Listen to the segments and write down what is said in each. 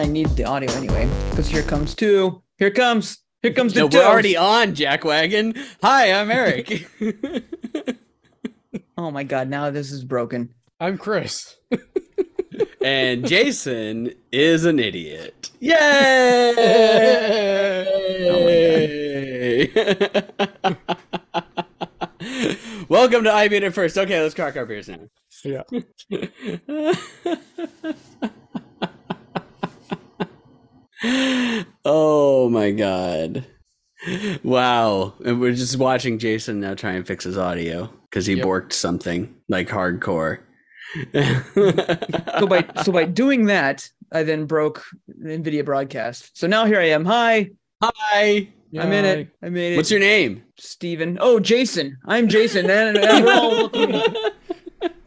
I need the audio anyway, because here comes two. Here comes. Here comes the No, two. we're already on Jackwagon. Hi, I'm Eric. Oh my god! Now this is broken. I'm Chris. and Jason is an idiot. Yay! oh Welcome to I Beat It First. Okay, let's crack our beers now. Yeah. Oh my god. Wow. And we're just watching Jason now try and fix his audio because he Yep. borked something like hardcore. So by so by doing that, I then broke the Nvidia broadcast. So now here I am. Hi, Hi. I'm in it. I made it. What's your name? Steven. Oh, Jason. I'm Jason. and, and we're all looking.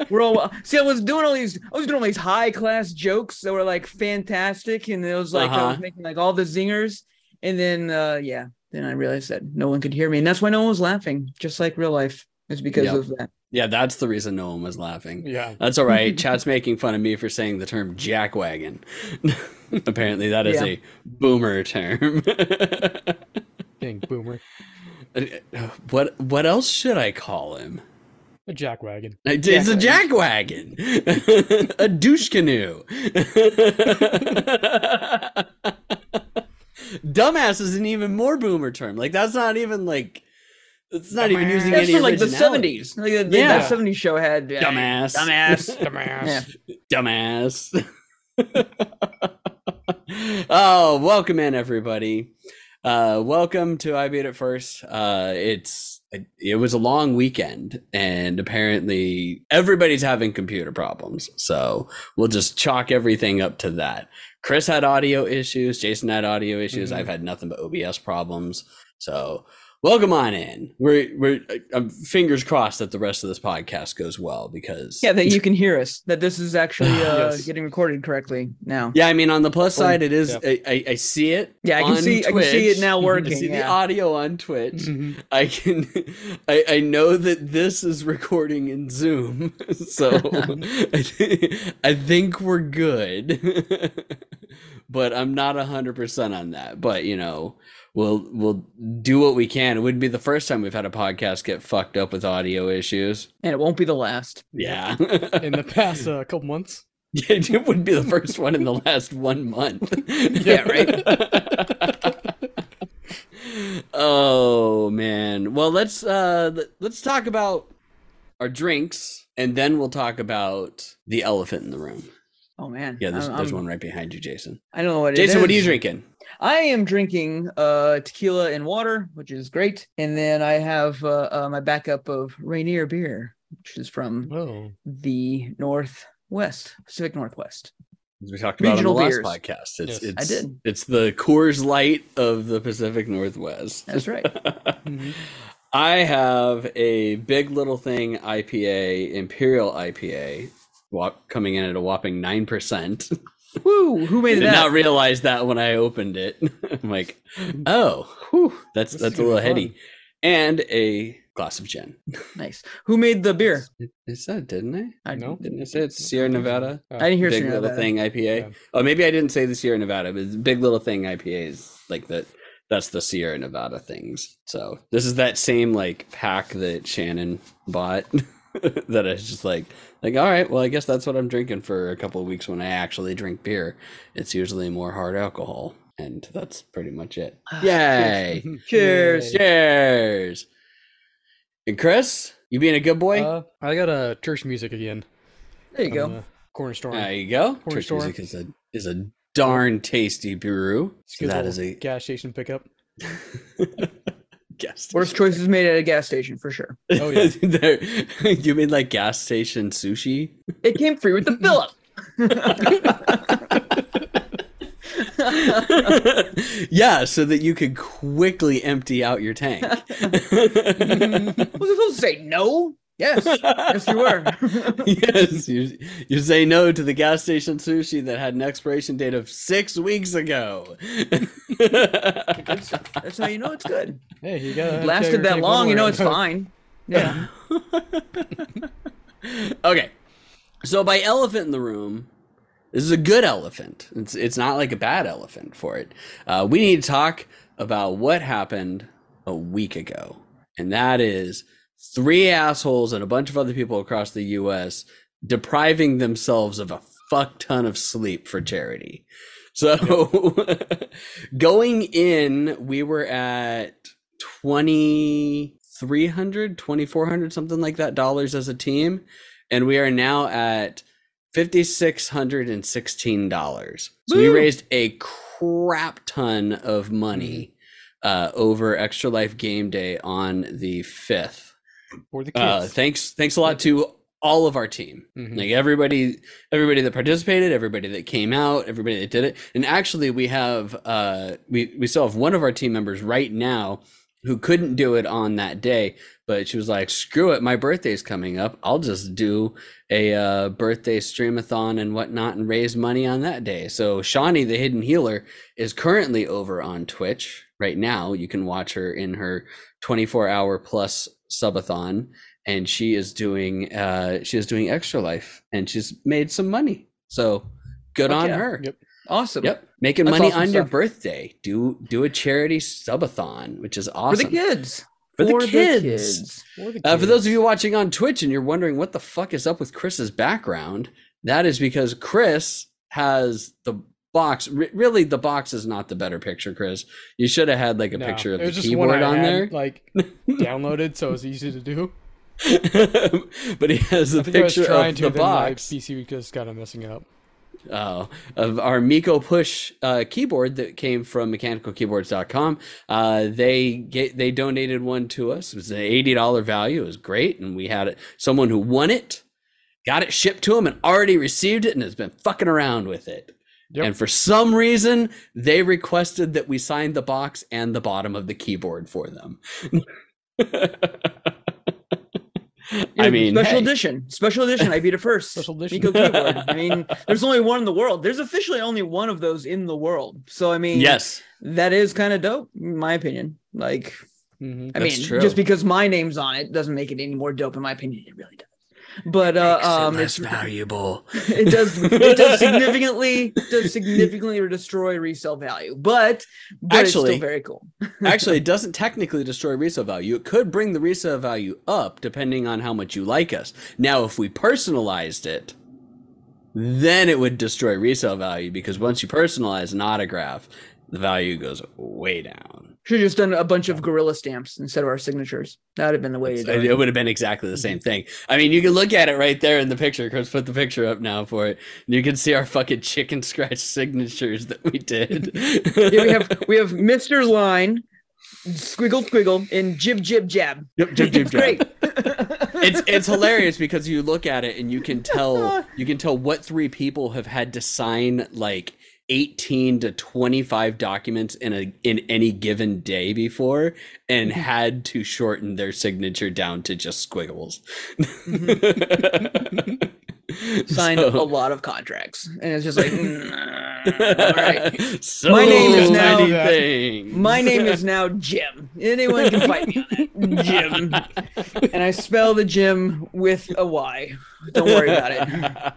We're all see. I was doing all these. I was doing all these high class jokes that were like fantastic, and it was like I was Uh-huh. making like all the zingers, and then uh yeah, then I realized that no one could hear me, and that's why no one was laughing, just like real life. It's because Yep. of that. Yeah, that's the reason no one was laughing. Yeah. That's all right. Chat's making fun of me for saying the term jackwagon. Apparently, that is Yeah. a boomer term. Dang boomer. what what else should I call him? A jackwagon. It's a jackwagon, a douche canoe. Dumbass is an even more boomer term. Like that's not even like it's not even using That's any from like the '70s. Like the, Yeah. that '70s show had uh, Dumbass. dumbass. Dumbass. Dumbass. oh, welcome in everybody. Uh, welcome to I Beat It First. Uh, it's it was a long weekend, and apparently everybody's having computer problems. So we'll just chalk everything up to that. Chris had audio issues. Jason had audio issues. Mhm. I've had nothing but OBS problems. So welcome on in. We're we're I'm fingers crossed that the rest of this podcast goes well because Yeah, that you can hear us. That this is actually uh, Yes. getting recorded correctly now. Yeah, I mean, on the plus side, it is. Yeah. I, I, I see it. Yeah, I can on see. I can see it Twitch. now I working. see the audio on Twitch. Mhm. I can. I, I know that this is recording in Zoom, so I, thi- I think we're good. but I'm not hundred percent on that. But you know, we'll we'll do what we can. It wouldn't be the first time we've had a podcast get fucked up with audio issues. and it won't be the last. Yeah. In the past uh, couple months. Yeah, it wouldn't be the first one in the last one month. Yeah, right. oh man. Well, let's uh let- let's talk about our drinks and then we'll talk about the elephant in the room. Oh man. Yeah, there's, I'm- there's I'm- one right behind you, Jason. I don't know what it Jason, what are you drinking? I am drinking uh tequila and water, which is great, and then I have uh, uh my backup of Rainier beer, which is from Oh. the Northwest, Pacific Northwest. As we talked about on the Regional last podcast. It's Yes. it's I did. it's the Coors Light of the Pacific Northwest. That's right. Mhm. I have a big little thing IPA, Imperial IPA, coming in at a whopping nine percent. Woo! Who I made did it not realize that when I opened it. I'm like, oh, whew, that's This that's a little heady. fun. And a glass of gin. nice. Who made the beer? I said, didn't I? I No. Didn't I say it's Sierra Nevada? Oh. I didn't hear Big Sierra little Nevada. thing IPA. Yeah. Oh, maybe I didn't say the Sierra Nevada, but big little thing IPA is like that. That's the Sierra Nevada things. So this is that same like pack that Shannon bought. that I was just like, like, all right, well, I guess that's what I'm drinking for a couple of weeks when I actually drink beer. It's usually more hard alcohol, and that's pretty much it. Ah, Yay! Cheers. Yay. Cheers! And Chris, you being a good boy? Uh, I got a church music again. There you from go. the Corner store. there you go. Corner Church music is a is a darn tasty brew. It's a So good that little is a gas station pickup. gas Worst choices made at a gas station for sure. Oh, yeah. You mean like gas station sushi? It came free with the fill up. yeah, so that you could quickly empty out your tank. Was I supposed to say no? Yes. Yes, you were. yes, you, you say no to the gas station sushi that had an expiration date of six weeks ago. Good. That's how you know it's good. Hey, you got Lasted that long, you know it's fine. Yeah. okay. So by elephant in the room, This is a good elephant. It's it's not like a bad elephant for it. Uh, we need to talk about what happened a week ago, and that is three assholes and a bunch of other people across the U.S. depriving themselves of a fuck ton of sleep for charity. So going in, we were at 2300 2400 something like that dollars as a team. And we are now at $5616 so we raised a crap ton of money uh, over extra life game day on the 5th For the kids. uh, thanks thanks a lot to all of our team. Mhm. like everybody everybody that participated everybody that came out everybody that did it. And actually we have uh we we still have one of our team members right now who couldn't do it on that day but she was like screw it my birthday's coming up. I'll just do a uh, birthday streamathon and whatnot and raise money on that day. So shawnee the hidden healer is currently over on twitch right now. You can watch her in her 24 hour plus subathon and she is doing uh she is doing extra life and she's made some money so good Fuck on yeah. her Yep. Awesome. yep making That's money awesome on your birthday do do a charity subathon which is awesome For the kids. For the For kids. kids. For the kids. uh, for those of you watching on twitch and you're wondering what the fuck is up with chris's background that is because chris has the box re- really the box is not the better picture chris you should have had like a No, picture of the was just one keyboard on had, there like downloaded, so it's easy to do. but he has a I think I was picture of to, the my box PC just kind of messing up. Oh, of our Miko Push uh, keyboard that came from mechanicalkeyboards.com. Uh, they get they donated one to us. It was an eighty dollar value. It was great, and we had it. Someone who won it, got it shipped to him, and already received it, and has been fucking around with it. Yep. And for some reason, they requested that we sign the box and the bottom of the keyboard for them. I mean, special hey. edition, special edition. I beat it first. Special edition. Miko keyboard. I mean, there's only one in the world. There's officially only one of those in the world. So I mean, yes, that is kind of dope, in my opinion. Like, hmm I That's mean, true. just because my name's on it doesn't make it any more dope, in my opinion. It really does. But uh, um, it's valuable. it does it does significantly does significantly destroy resale value, but but it's Actually- still very cool. Actually, it doesn't technically destroy resale value. It could bring the resale value up depending on how much you like us. Now, if we personalized it, then it would destroy resale value because once you personalize an autograph, the value goes way down. Should have just done a bunch of gorilla stamps instead of our signatures. That would have been the way to do It, it. would have been exactly the same mm-hmm. thing. I mean, you can look at it right there in the picture. Chris put the picture up now for it. And you can see our fucking chicken scratch signatures that we did. Yeah, we have we have Mr. Line, squiggle squiggle, and jib jib jab. Yep, jib, jib, jab. great. it's it's hilarious because you look at it and you can tell you can tell what three people have had to sign like 18 to 25 documents in a in any given day before and had to shorten their signature down to just squiggles. signed So- a lot of contracts, and it's just like, mm, all right. so My name is now-. My name is now Jim. Anyone can fight me on that. Jim. And I spell the Jim with a Y. Don't worry about it.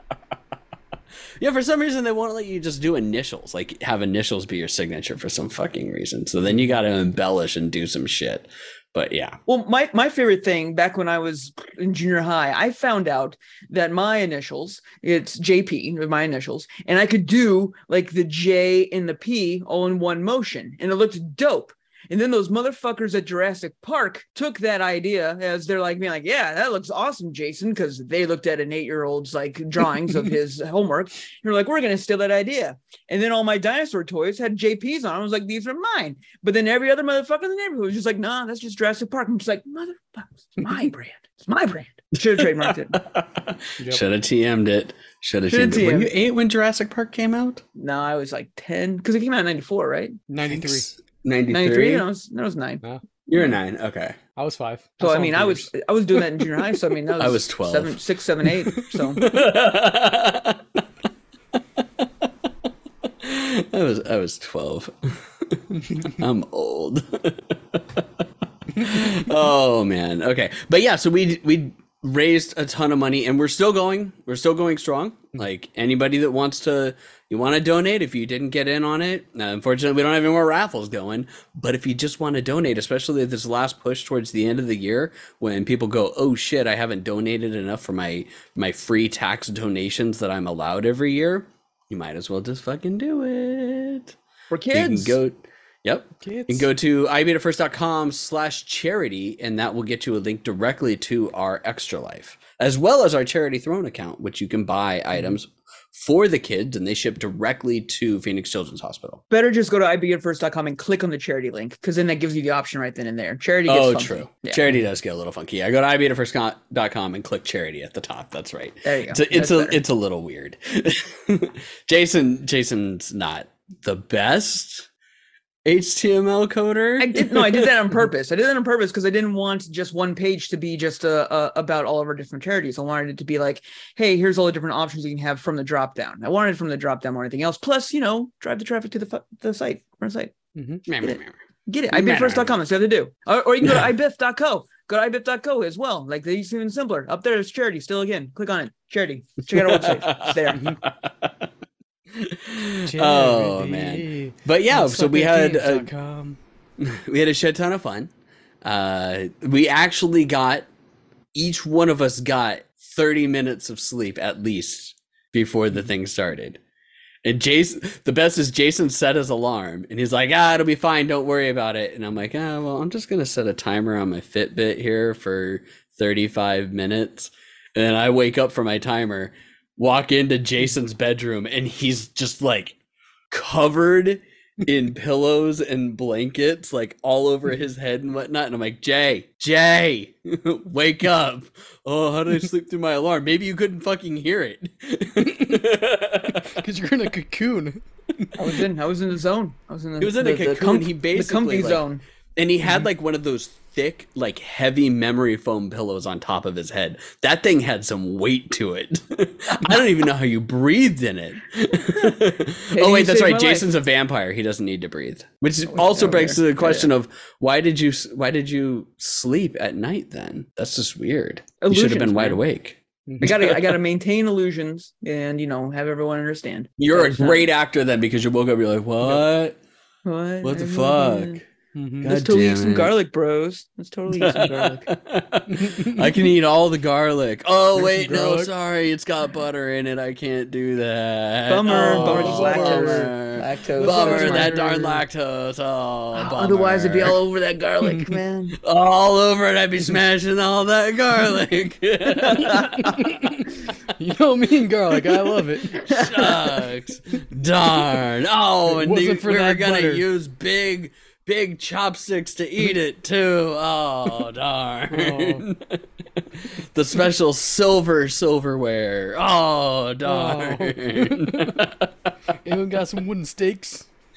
Yeah, for some reason they won't let you just do initials, like have initials be your signature for some fucking reason. So then you got to embellish and do some shit. But yeah, Well, my, my favorite thing back when I was in junior high, I found out that my initials, it's JP, my initials, and I could do like the J and the P all in one motion, and it looked dope. And then those motherfuckers at Jurassic Park took that idea as they're like being like, yeah, that looks awesome, Jason, because they looked at an eight-year-old's like drawings of his homework. And they're like, we're gonna steal that idea. And then all my dinosaur toys had JPs on. 'em. I was like, these are mine. But then every other motherfucker in the neighborhood was just like, nah, that's just Jurassic Park. I'm just like, motherfuckers, it's my brand. It's my brand. Should have trademarked it. Yep. should have TM'd it. Should have TM'd it. Were you TM'd. eight when Jurassic Park came out? No, I was like 10 because it came out in 94, right? 93. 93. 93. And I was, I was nine. You're a nine. Okay. I was five. So I saw mean, him I was. I was doing that in junior high. So I mean, that was I was 12. seven, six, seven, eight. So I was I was 12. I'm old. oh man. Okay. But yeah, so we we raised a ton of money and we're still going we're still going strong like anybody that wants to you want to donate if you didn't get in on it? Uh, unfortunately we don't have any more raffles going. But if you just want to donate especially at this last push towards the end of the year when people go oh shit i haven't donated enough for my my free tax donations that i'm allowed every year you might as well just fucking do it. For kids you can go yep. Kids. you can go to ibeatitfirst.com slash charity, and that will get you a link directly to our Extra Life, as well as our Charity Throne account, which you can buy items for the kids, and they ship directly to Phoenix Children's Hospital. Better just go to ibeatitfirst.com and click on the charity link because then that gives you the option right then and there. Charity gets Oh, funky. true. Yeah. Charity does get a little funky. I go to ibeatitfirst.com and click charity at the top. That's right. There you go. It's a, it's a it's a little weird. Jason Jason's not the best HTML coder. I did no, I did that on purpose. I did that on purpose because I didn't want just one page to be just uh, uh, about all of our different charities. I wanted it to be like, hey, here's all the different options you can have from the drop down. I wanted it from the drop down or anything else. Plus, you know, drive the traffic to the the site, our site. Mhm. Meh, meh, meh. Get it. ibeatitfirst.com. That's what you have to do. Or, or you can go to ibif.co. Go to ibif.co as well. Like it's even simpler. Up there is charity. Still again, click on it. Charity. Check out our website. It's there. oh man. But yeah, so we had a, we had a shit ton of fun. Uh, we actually got each one of us got 30 minutes of sleep at least before the thing started. And Jason, the best is Jason set his alarm and he's like, ah, it'll be fine. Don't worry about it. And I'm like, ah, well, I'm just going to set a timer on my Fitbit here for 35 minutes. And then I wake up from my timer, walk into Jason's bedroom, and he's just like covered in pillows and blankets, like all over his head and whatnot. And I'm like, Jay, Jay, wake up. Oh, how did I sleep through my alarm? Maybe you couldn't fucking hear it. Because you're in a cocoon. I was in. I was in the zone. I was in the. He was in a the, the cocoon. comf- He the comfy like, zone. And he had mm-hmm. like one of those thick, like heavy memory foam pillows on top of his head. That thing had some weight to it. I don't even know how you breathed in it. oh wait, that's right. Jason's a vampire. He doesn't need to breathe. Which Oh, also yeah, begs yeah. the Yeah, question of why did you why did you sleep at night then? That's just weird. you should have been Illusions, wide man. awake. I gotta. I gotta maintain illusions and you know have everyone understand. You're a That's not- great actor then because you woke up. You're like, what? What? What the fuck? Mean, Mhm. God Let's totally eat some it. garlic, bros. Let's totally eat some garlic. I can eat all the garlic. Oh Drink some wait, no, garlic. sorry, it's got butter in it. I can't do that. Bummer, Oh, bummer, just lactose. Bummer, Lactose. Bummer, That's that darn lactose. Oh, bummer. Otherwise, it'd be all over that garlic, man. all over it. I'd be smashing all that garlic. You know me and garlic. I love it. Shucks, darn. Oh, and wasn't we're gonna butter. use big. Big chopsticks to eat it too. Oh darn! Oh. the special silver silverware. Oh darn! Oh. Anyone got some wooden stakes?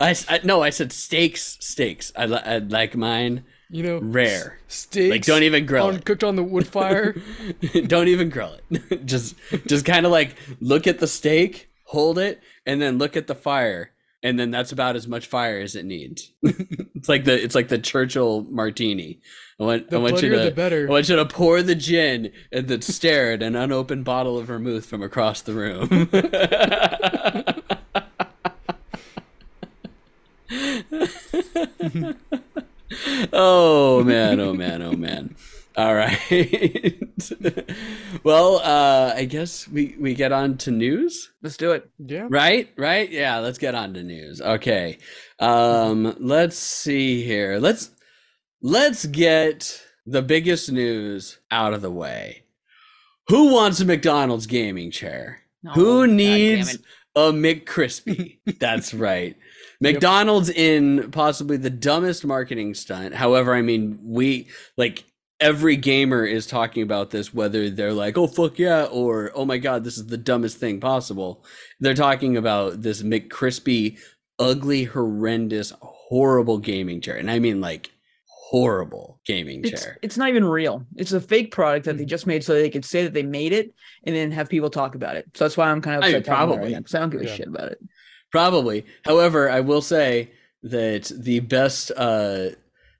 I no, I said steaks. Steaks. I, I like mine You know, rare. steaks. Like don't even grill on, it. cooked on the wood fire. don't even grill it. just just kind of like look at the steak, hold it, and then look at the fire, and then that's about as much fire as it needs. it's like the it's like the Churchill martini. I want The I want you to the better. I want you to pour the gin and then stare at an unopened bottle of vermouth from across the room. oh man, oh man, oh man. All right. well, uh I guess we we get on to news, Let's do it. yeah. right? Right? Yeah, let's get on to news. Okay. Um let's see here. Let's let's get the biggest news out of the way. Who wants a McDonald's gaming chair? Oh, Who needs it. a McCrispy? That's right. McDonald's in possibly the dumbest marketing stunt. However, I mean, we like every gamer is talking about this, whether they're like, oh, fuck yeah, or oh my God, this is the dumbest thing possible. They're talking about this McCrispy, ugly, horrendous, horrible gaming chair. And I mean, like, horrible gaming It's, chair. it's not even real. It's a fake product that they just made so they could say that they made it and then have people talk about it. So that's why I'm kind of I mean, upset talking about it probably. right now, 'cause I don't give a shit about it. Probably. However, I will say that the best uh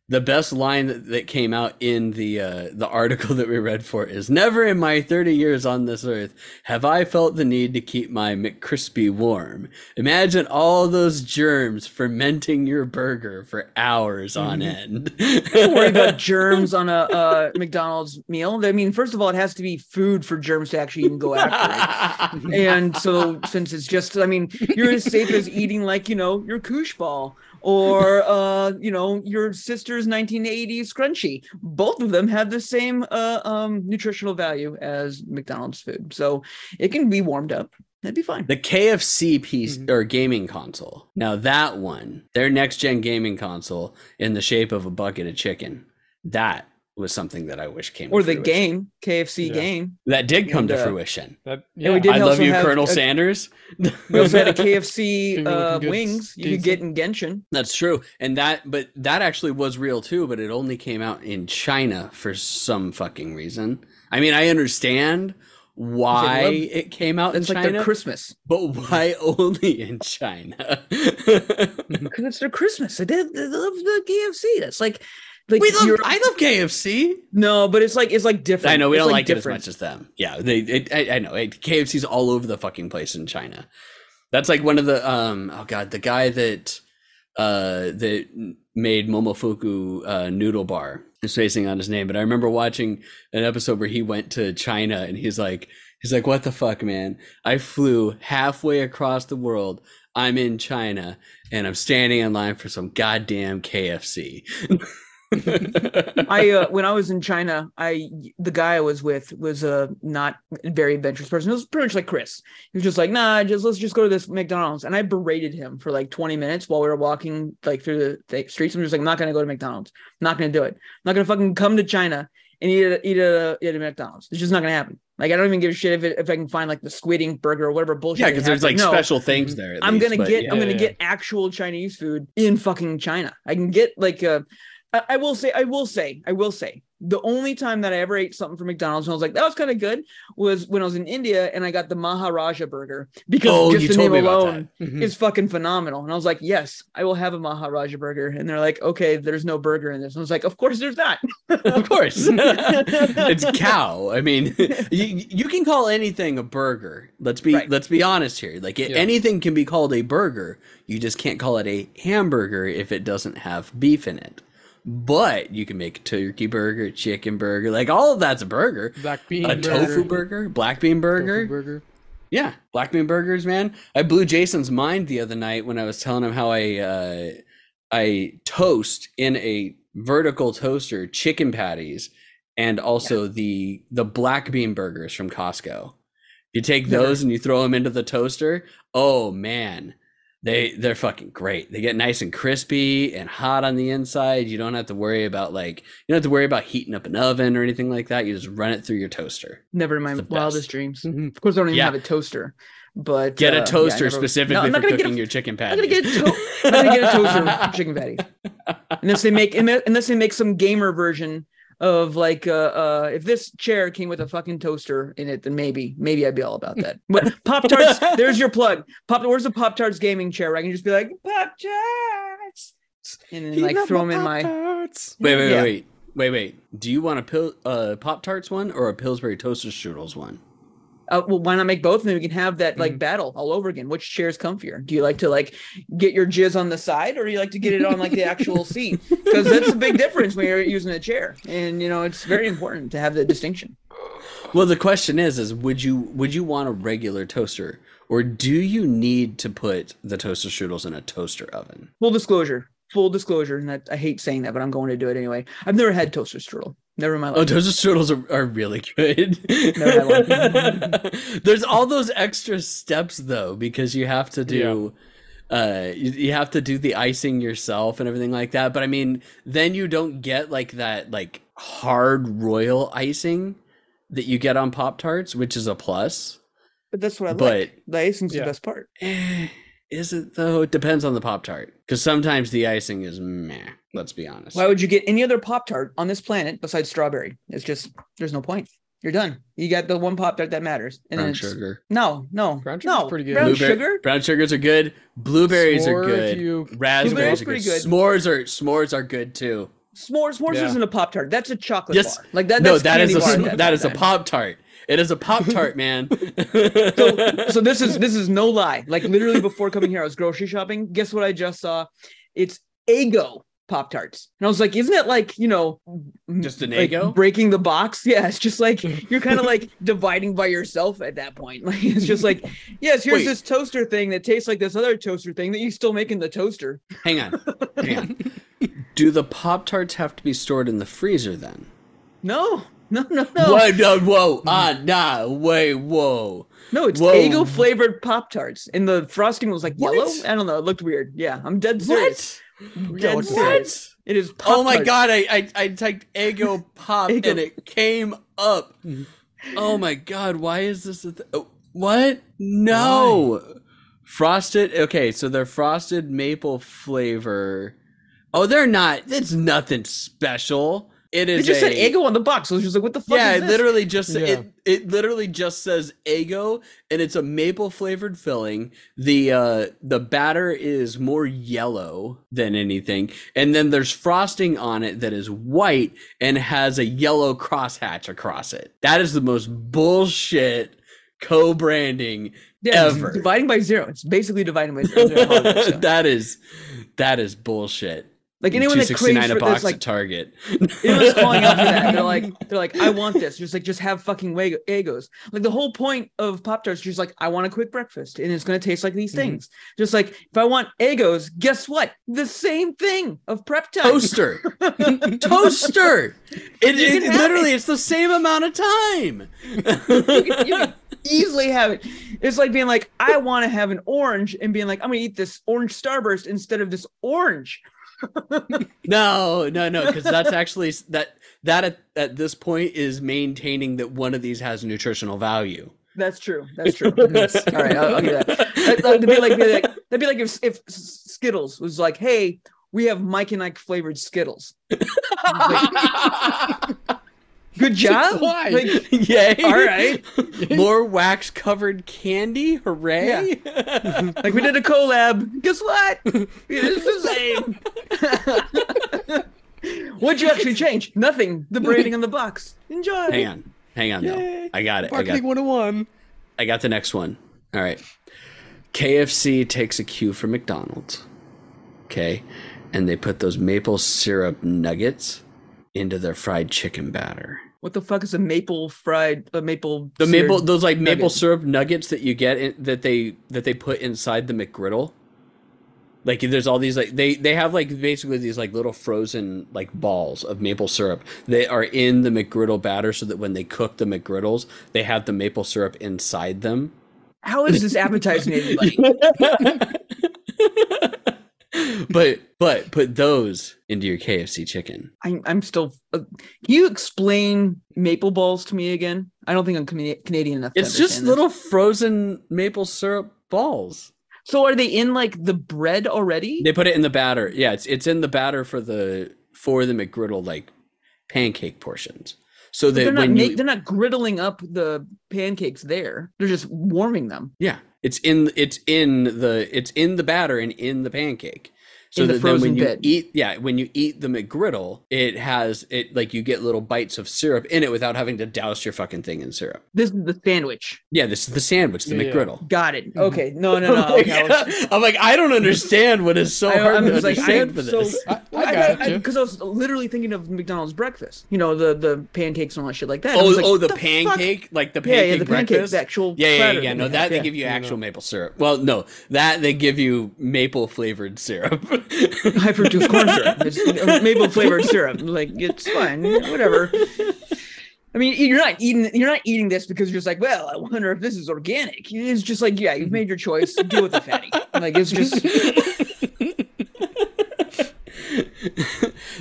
the best line that, that came out in the uh, the article that we read for is never in my 30 years on this earth have I felt the need to keep my McCrispy warm. Imagine all those germs fermenting your burger for hours on end. Don't worry about germs on a, uh McDonald's meal. I mean, first of all, it has to be food for germs to actually even go after it. And so, since it's just, I mean, you're as safe as eating like you know your koosh ball or uh, you know your sister's 1980s scrunchie. Both of them have the same uh, um, nutritional value as McDonald's food, so it can be warmed up. That'd be fine. The KFC piece Mhm. or gaming console. Now that one, their next gen gaming console in the shape of a bucket of chicken. That was something that I wish came. to Or the fruition. game, KFC Yeah. game. that did come And, to uh, fruition. That, Yeah, we did I love you, Colonel a- Sanders. We also had a KFC uh, wings you could get in Genshin. That's true, and that but that actually was real too. But it only came out in China for some fucking reason. I mean, I understand why love- it came out It's in like their Christmas but why only in China? because it's their Christmas. They, did, they love the KFC. That's like, like we love. I love KFC. no, but it's like it's like different. I know we It's don't like, different. it as much as them. Yeah, they. It, I, I know it, KFC's all over the fucking place in China. That's like one of the um. Oh god, the guy that uh that made Momofuku uh, noodle bar is spacing on his name, but I remember watching an episode where he went to China and he's like, he's like, what the fuck, man? I flew halfway across the world. I'm in China and I'm standing in line for some goddamn KFC. I uh, when I was in China, I the guy I was with was a not very adventurous person. It was pretty much like Chris. He was just like, nah, just let's just go to this McDonald's. And I berated him for like 20 minutes while we were walking like through the, the streets. I'm just like, I'm not gonna go to McDonald's. I'm not gonna do it. I'm not gonna fucking come to China and eat at eat at a, eat at a McDonald's. It's just not gonna happen. Like I don't even give a shit if it, if I can find like the squid ink burger or whatever bullshit. yeah, because there's like No, special things there. I'm least, gonna get yeah. I'm gonna Yeah, get actual Chinese food in fucking China. I can get like uh I, I will say I will say I will say the only time that I ever ate something from McDonald's and I was like that was kind of good was when I was in India and I got the Maharaja burger because Oh, just the name alone Mhm. is fucking phenomenal. And I was like, yes, I will have a Maharaja burger. And they're like, okay, there's no burger in this. And I was like, of course there's not. of course it's cow i mean you, you can call anything a burger let's be Right. let's be honest here like Yeah. anything can be called a burger you just can't call it a hamburger if it doesn't have beef in it but you can make a turkey burger chicken burger like all of that's a burger Black bean a tofu burger black bean burger burger. yeah, black bean burgers, man. I blew Jason's mind the other night when I was telling him how I uh, I toast in a vertical toaster chicken patties and also the the black bean burgers from Costco. You take those and you throw them into the toaster. Oh man, they they're fucking great. They get nice and crispy and hot on the inside. You don't have to worry about like you don't have to worry about heating up an oven or anything like that. You just run it through your toaster. Never in my wildest dreams. Mhm. Of course, I don't even Yeah. have a toaster. But Get uh, a yeah, I toaster never- specifically No, I'm for cooking a your chicken I'm patties. gonna get a to- I'm gonna get a toaster for chicken patty. Unless they make unless they make some gamer version of like uh uh if this chair came with a fucking toaster in it, then maybe maybe I'd be all about that. But Pop Tarts, there's your plug. Pop where's the Pop Tarts gaming chair? Where I can just be like Pop Tarts and then like throw them in my Pop-Tarts. Wait, wait, Yeah. wait, wait, wait. Do you want a pil- uh, Pop Tarts one or a Pillsbury Toaster Strudels one? Uh, well, why not make both? of them? we can have that like Mhm. battle all over again. Which chair is comfier? Do you like to like get your jizz on the side, or do you like to get it on like the actual seat? Because that's a big difference when you're using a chair, and you know it's very important to have the distinction. Well, the question is, is would you would you want a regular toaster or do you need to put the toaster strudels in a toaster oven? Full disclosure, full disclosure, and that, I hate saying that, but I'm going to do it anyway. I've never had toaster strudel. Never mind. Oh, toaster strudels are, are really good. Never had There's all those extra steps though because you have to do uh you, you have to do the icing yourself and everything like that. But I mean, then you don't get like that like hard royal icing that you get on Pop Tarts, which is a plus. but that's what I but- like. The icing's Yeah. the best part. Eh, is it though? It depends on the Pop Tart. Because sometimes the icing is meh. Let's be honest. Why would you get any other Pop Tart on this planet besides strawberry? It's just there's no point. You're done. You got the one Pop Tart that matters. And Brown then sugar. No, no, Brown sugar's no. pretty good. Brown Blueberry- sugar. Brown sugars are good. Blueberries are S'more if good. you- Raspberries are good. pretty good. S'mores are s'mores are good too. s'mores s'mores Yeah. isn't a pop tart. That's a chocolate Yes. bar. Like that. no, that's that is candy a bar that that is a pop tart. It is a pop tart, man. so, so this is this is no lie. Like literally before coming here, I was grocery shopping. Guess what I just saw? It's Eggo Pop Tarts, and I was like, isn't it like you know, Just an like Eggo? breaking the box? Yeah, it's just like you're kind of like dividing by yourself at that point. Like it's just like, yes, here's Wait. this toaster thing that tastes like this other toaster thing that you still make in the toaster. hang on, hang on. Do the pop tarts have to be stored in the freezer then? No, no, no, no, Whoa, no, whoa, ah, nah, wait, whoa. no. It's Whoa. Flavored Pop Tarts, and the frosting was like What? yellow. I don't know. It looked weird. Yeah, I'm dead serious. What? Dead What? It is. Oh my god, I, I I typed Eggo pop Eggo. and it came up. Mm-hmm. Oh my god, why is this a th- oh, what? No. Frosted okay, so they're frosted maple flavor. Oh, they're not. It's nothing special. It It is just said Eggo on the box. So I was just like, what the fuck Yeah, it literally just Yeah. it it literally just says Eggo, and it's a maple flavored filling. The uh the batter is more yellow than anything. And then there's frosting on it that is white and has a yellow crosshatch across it. That is the most bullshit co-branding yeah, ever. dividing by zero. It's basically dividing by zero. Zero holiday, so. that is that is bullshit. Like anyone that craves for a box this, like at Target. anyone's calling out for that. They're like, they're like, I want this. Just like, just have fucking Eggos. Like the whole point of Pop Tarts, just like, I want a quick breakfast, and it's gonna taste like these Mm-hmm. things. Just like if I want Eggos, guess what? The same thing of prep time. toaster toaster it, it- have literally it's the same amount of time you, can, you can easily have it. It's like being like, I want to have an orange, and being like, I'm gonna eat this orange starburst instead of this orange. no no no because that's actually that that at, at this point is maintaining that one of these has nutritional value That's true. That's true. All right, I'll, I'll give that. That- That'd be like, be like that'd be like if if Skittles was like, "Hey, we have Mike and Ike flavored Skittles." Good job. Why? Like, yay all right. more wax covered candy hooray Like we did a collab. Guess what? It's the same. What'd you actually change? Nothing. The branding on the box. Enjoy. hang on hang on though i got it I got, Marketing 101. I got the next one all right kfc takes a cue from mcdonald's okay and they put those maple syrup nuggets into their fried chicken batter What the fuck is a maple fried a maple The maple, those like maple syrup nuggets that you get in, that they that they put inside the McGriddle. Like there's all these like they they have like basically these like little frozen like balls of maple syrup. They are in the McGriddle batter so that when they cook the McGriddles, they have the maple syrup inside them. How is this appetizing anybody? but but put those into your KFC chicken. I'm, I'm still. Uh, can you explain maple balls to me again? I don't think I'm Cana- Canadian enough. It's just this. little frozen maple syrup balls. So are they in like the bread already? They put it in the batter. Yeah, it's it's in the batter for the for the McGriddle like pancake portions. So But that they're not you they're not griddling up the pancakes there. They're just warming them. yeah, it's in it's in the it's in the batter and in the pancake. So In the that then when you bit. eat yeah, when you eat the McGriddle, it has it like you get little bites of syrup in it without having to douse your fucking thing in syrup. This is the sandwich. Yeah, this is the sandwich, the Yeah. McGriddle. Got it. Okay. Mm-hmm. No, no, no. Okay, I was- I'm like, I don't understand what is so I- hard I'm to just like, understand I'm for so- this. I, I got you. because I, was literally thinking of McDonald's breakfast. You know, the the pancakes and all that shit like that. Oh, like, oh, the "What fuck?" pancake, like the Yeah, pancake yeah, the pancake, the actual yeah, yeah, yeah, platter yeah. that No, that they give you actual maple syrup. Well, no, that they give you maple flavored syrup. high fructose corn syrup. It's uh, maple flavored syrup. Like it's fine, whatever. I mean, you're not eating. You're not eating this because you're just like, well, I wonder if this is organic. It's just like, yeah, you've made your choice. Deal with the fatty. Like it's just.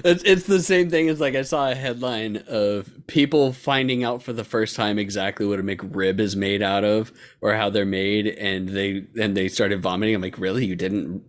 it's, it's the same thing as like I saw a headline of people finding out for the first time exactly what a McRib is made out of or how they're made, and they and they started vomiting. I'm like, really? You didn't?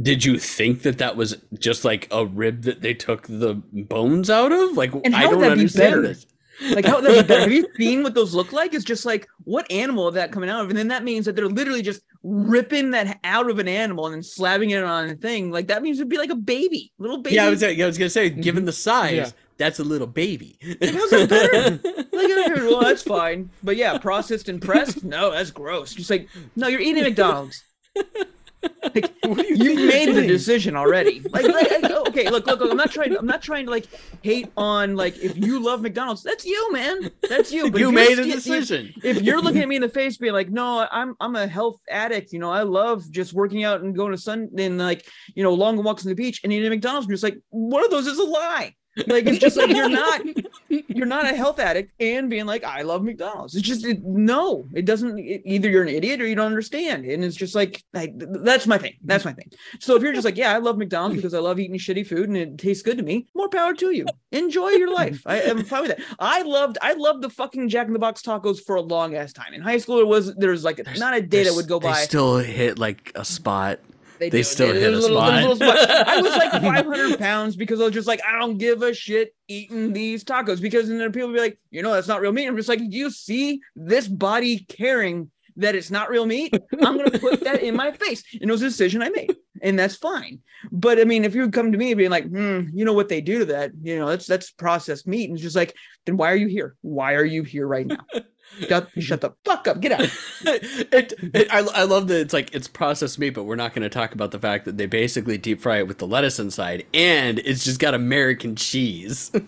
Did you think that that was just like a rib that they took the bones out of? Like, And I don't that be understand this. Like how that's better. Have you seen what those look like? It's just like what animal of that coming out of? And then that means that they're literally just ripping that out of an animal and then slapping it on a thing. Like that means it'd be like a baby, little baby. Yeah, I was, I was gonna say, mm-hmm. given the size, Yeah. that's a little baby. how's that better? Like, well, that's fine. But yeah, processed and pressed, no, that's gross. Just like, no, you're eating McDonald's. Like, you you doing? made the decision already. Like, like, okay, look, look, look. I'm not trying. I'm not trying to like hate on like if you love McDonald's, that's you, man. That's you. But you made the sti- if- decision. If you're looking at me in the face, being like, "No, I'm I'm a health addict. You know, I love just working out and going to sun and like you know long walks on the beach and eating at McDonald's." You're just like, one of those is a lie. Like it's just like you're not you're not a health addict and being like I love McDonald's. It's just it, no, it doesn't. It, either you're an idiot or you don't understand, and it's just like I, that's my thing. That's my thing. So if you're just like, yeah, I love McDonald's because I love eating shitty food and it tastes good to me, more power to you. Enjoy your life. I am fine with that. I loved I loved the fucking Jack in the Box tacos for a long ass time. In high school, it was there was like a, not a day that would go They by. still hit like a spot. They do. still There- hit a little- spot. little. I was like 500 pounds because I was just like, I don't give a shit eating these tacos because then people would be like, you know, that's not real meat. I'm just like, do you see this body caring that it's not real meat? I'm gonna put that in my face. And it was a decision I made, and that's fine. But I mean, if you come to me and be like, hmm, you know what they do to that? You know, that's that's processed meat, and it's just like, then why are you here? Why are you here right now? Shut, shut the fuck up. Get out. it, it, I, I love that it's like it's processed meat, but we're not going to talk about the fact that they basically deep fry it with the lettuce inside, and it's just got American cheese.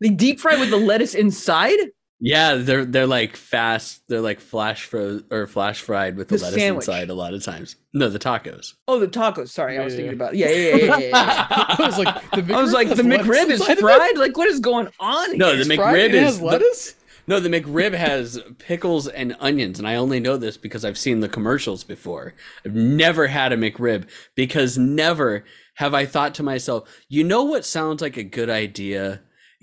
They deep fry with the lettuce inside. yeah, they're they're like fast. They're like flash fro or flash fried with the, The lettuce sandwich. inside a lot of times. No, the tacos. Oh, the tacos. Sorry, I was yeah, thinking yeah. about. Yeah, yeah, yeah, yeah, yeah, yeah. I was like, the I was like, the McRib is inside of it? fried. Like, what is going on? No, here? the It's fried McRib and it is has the- lettuce. No, the McRib has pickles and onions, and I only know this because I've seen the commercials before. I've never had a McRib because never have I thought to myself, you know what sounds like a good idea?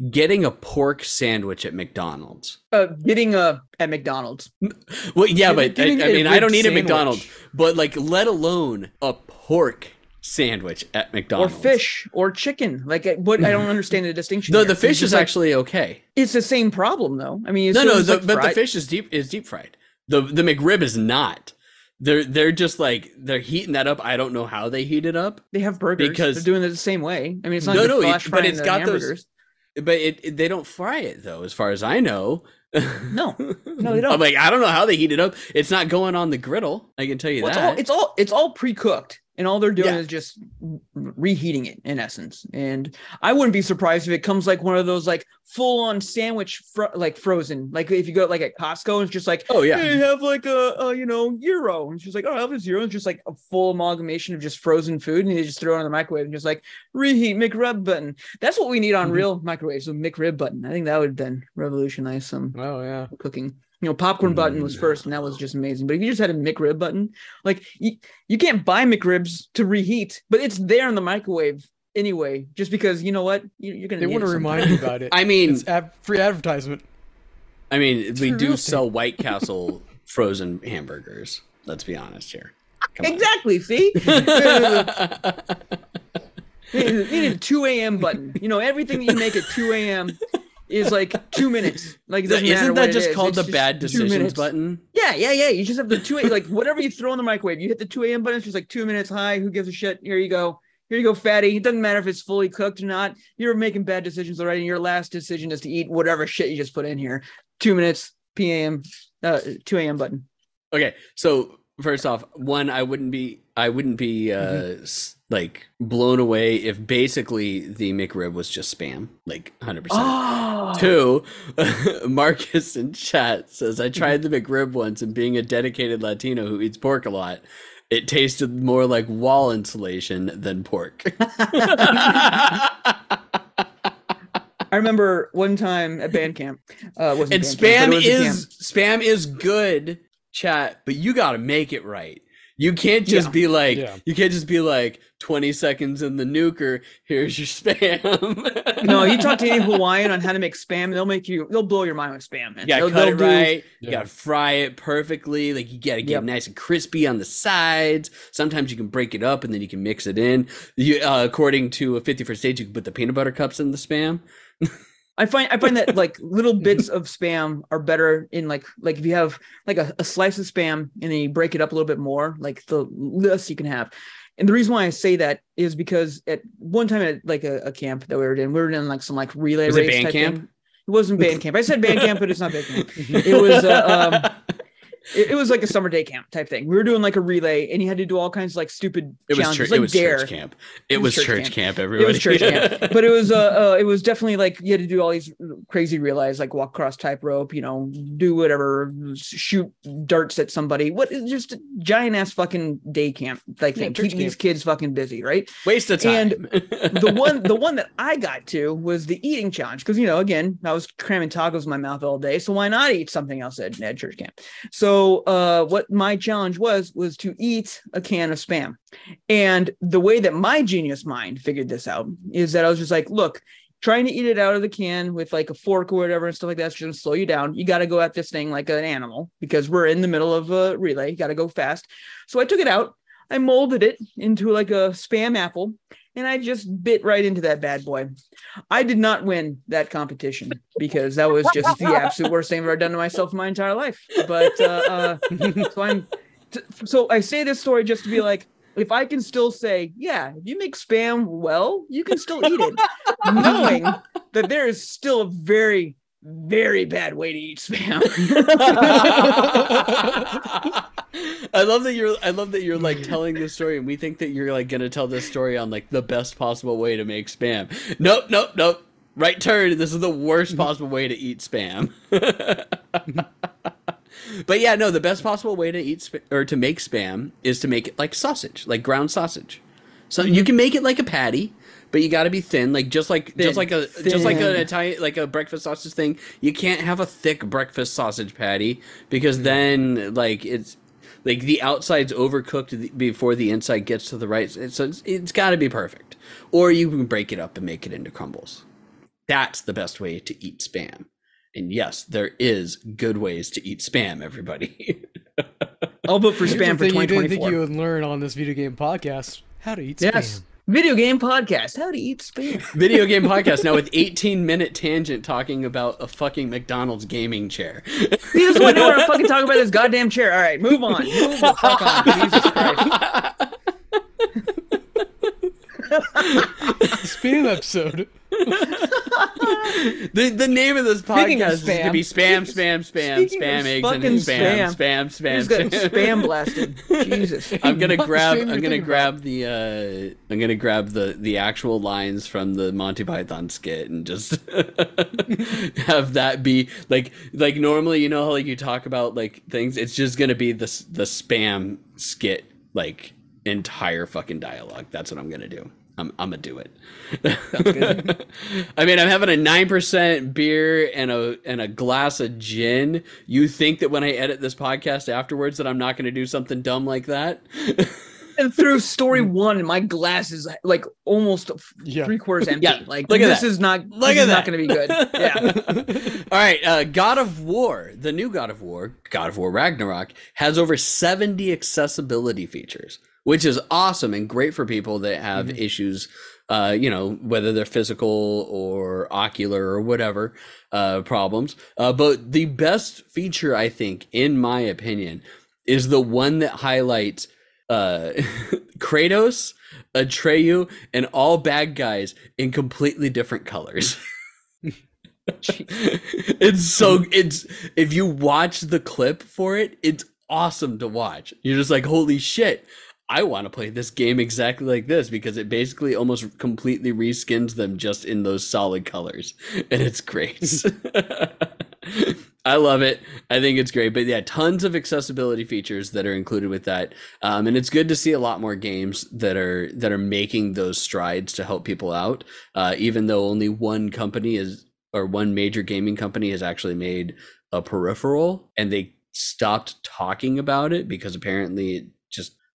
Getting a pork sandwich at McDonald's. uh, getting a at McDonald's. Well, yeah, Getting- but I, getting I a mean, I don't need sandwich. McDonald's, but like, let alone a pork sandwich at McDonald's. Or fish or chicken, like what? I don't understand the distinction. No, the fish is like- actually okay. It's the same problem, though. I mean, No, no, the, like, but the fish is deep is deep fried. The the McRib is not. They're they're just like they're heating that up. I don't know how they heat it up, They have burgers because- they're doing it the same way. I mean, it's not No, like no, it- but it's got those- but it, it- they don't fry it though, as far as I know. No, no, they don't. I'm like I don't know how they heat it up. It's not going on the griddle. I can tell you Well, it's that. all it's all it's all pre-cooked and all they're doing Yeah. is just reheating it in essence and i wouldn't be surprised if it comes like one of those like full-on sandwich fro- like frozen like if you go like at costco and it's just like oh yeah. hey, have like a, a you know euro and she's like oh i have a zero it's just like a full amalgamation of just frozen food and you just throw it in the microwave and just like reheat mcrib button that's what we need on Mhm. real microwaves a mcrib button i think that would then revolutionize some Oh yeah. cooking. You know, popcorn button was mm, first, and that was just amazing. But if you just had a McRib button, like you, you can't buy McRibs to reheat, but it's there in the microwave anyway. Just because you know what you, you're gonna. They want to remind you about it. I mean, it's ad- free advertisement. I mean, we do real sell White Castle frozen hamburgers. Let's be honest here. Come on. Exactly. See, you need, you need a two a.m. button. You know, everything that you make at two a.m. is like two minutes. Like it doesn't Isn't that just is, called it's the just bad decisions button? Yeah, yeah, yeah. You just have the two a like whatever you throw in the microwave. You hit the two a.m. button. It's just like two minutes high. Who gives a shit? Here you go. Here you go, fatty. It doesn't matter if it's fully cooked or not. You're making bad decisions already. And your last decision is to eat whatever shit you just put in here. Two minutes, p.m. Uh, two a.m. button. Okay, so first off, one, I wouldn't be, I wouldn't be uh s- like blown away if basically the McRib was just spam, like hundred percent. Oh, Two, Marcus in chat says, I tried the McRib once, and being a dedicated Latino who eats pork a lot, it tasted more like wall insulation than pork. I remember one time at band camp. Uh, and band spam but it was a is spam is good, chat, but you got to make it right. You can't just Yeah. be like, Yeah. you can't just be like, 20 seconds in the nuker, here's your spam. No, you talk to any Hawaiian on how to make spam, they'll make you. They'll blow your mind with spam. Man. You gotta They'll- cut they'll it do- right. You Yeah. gotta fry it perfectly. Like you gotta get Yep. it nice and crispy on the sides. Sometimes you can break it up and then you can mix it in. You, uh, according to a 50 First Dates, you can put the peanut butter cups in the spam. I find I find that like little bits of spam are better in like like if you have like a, a slice of spam and then you break it up a little bit more, like the less you can have. And the reason why I say that is because at one time at like a, a camp that we were in, we were in like some like relay Was it race band type camp? thing. It wasn't band camp. I said band camp, but it's not band camp. It was uh, um, it, it was like a summer day camp type thing. We were doing like a relay, and you had to do all kinds of like stupid it was challenges, church, like it was dare. church camp. It, was, church, camp. It Everybody. was church camp, but it was uh, uh it was definitely like you had to do all these crazy relays, like walk across tightrope, you know, do whatever, shoot darts at somebody. What is just a giant ass fucking day camp like Yeah, thing, church keeping these kids fucking busy, right? Waste of time. And the one the one that I got to was the eating challenge because you know again I was cramming tacos in my mouth all day, so why not eat something else at, at church camp? So uh, what my challenge was was to eat a can of spam, and the way that my genius mind figured this out is that I was just like, look. Trying to eat it out of the can with like a fork or whatever and stuff like that's just gonna slow you down. You got to go at this thing like an animal because we're in the middle of a relay. You got to go fast. So I took it out. I molded it into like a spam apple and I just bit right into that bad boy. I did not win that competition because that was just the absolute worst thing I've ever done to myself in my entire life. But uh, uh, so I'm t- so I say this story just to be like, if I can still say, yeah, if you make spam well, you can still eat it, knowing that there is still a very, very bad way to eat spam. I love that you're I love that you're like telling this story and we think that you're like gonna tell this story on like the best possible way to make spam. Nope, nope, nope. Right turn. This is the worst possible way to eat spam. but yeah, no, the best possible way to eat sp- or to make spam is to make it like sausage, like ground sausage. So mm-hmm. you can make it like a patty, but you got to be thin, like just like Thin, just like a just like an thin. Italian like a breakfast sausage thing. You can't have a thick breakfast sausage patty because then like it's like the outside's overcooked before the inside gets to the right. So it's, it's got to be perfect. Or you can break it up and make it into crumbles. That's the best way to eat spam. And yes, there is good ways to eat spam. Everybody. I'll vote for Here's spam for the thing you didn't think you would learn on this video game podcast: how to eat Yes. spam. Video game podcast. How to eat spam. Video game podcast now with 18 minute tangent talking about a fucking McDonald's gaming chair. He doesn't want to know what I'm fucking talking about this goddamn chair. All right, move on. Move the fuck on. Jesus Christ. Spam episode. the the name of this podcast is going to be spam, spam, spam, speaking spam eggs and fucking spam, spam, spam, spam, spam. spam blasted. Jesus. I'm gonna Not grab. I'm gonna grab the. uh I'm gonna grab the the actual lines from the Monty Python skit and just have that be like like normally you know how like you talk about like things. It's just gonna be the the spam skit like entire fucking dialogue. That's what I'm gonna do. I'm I'm gonna do it. good. I mean, I'm having a nine percent beer and a and a glass of gin. You think that when I edit this podcast afterwards that I'm not going to do something dumb like that? And through story one, my glass is like almost Yeah. three quarters empty. Yeah, Like look at this that. is not. Look this at is that. not going to be good. Yeah. All right, uh, God of War, the new God of War, God of War Ragnarok, has over 70 accessibility features, which is awesome and great for people that have issues, uh, you know, whether they're physical or ocular or whatever uh, problems. Uh, but the best feature, I think, in my opinion, is the one that highlights uh, Kratos, Atreyu, and all bad guys in completely different colors. it's so it's if you watch the clip for it, it's awesome to watch. You're just like, holy shit. I want to play this game exactly like this because it basically almost completely reskins them just in those solid colors. And it's great. I love it. I think it's great. But yeah, tons of accessibility features that are included with that. Um, and it's good to see a lot more games that are that are making those strides to help people out. Uh, even though only one company is or one major gaming company has actually made a peripheral and they stopped talking about it because apparently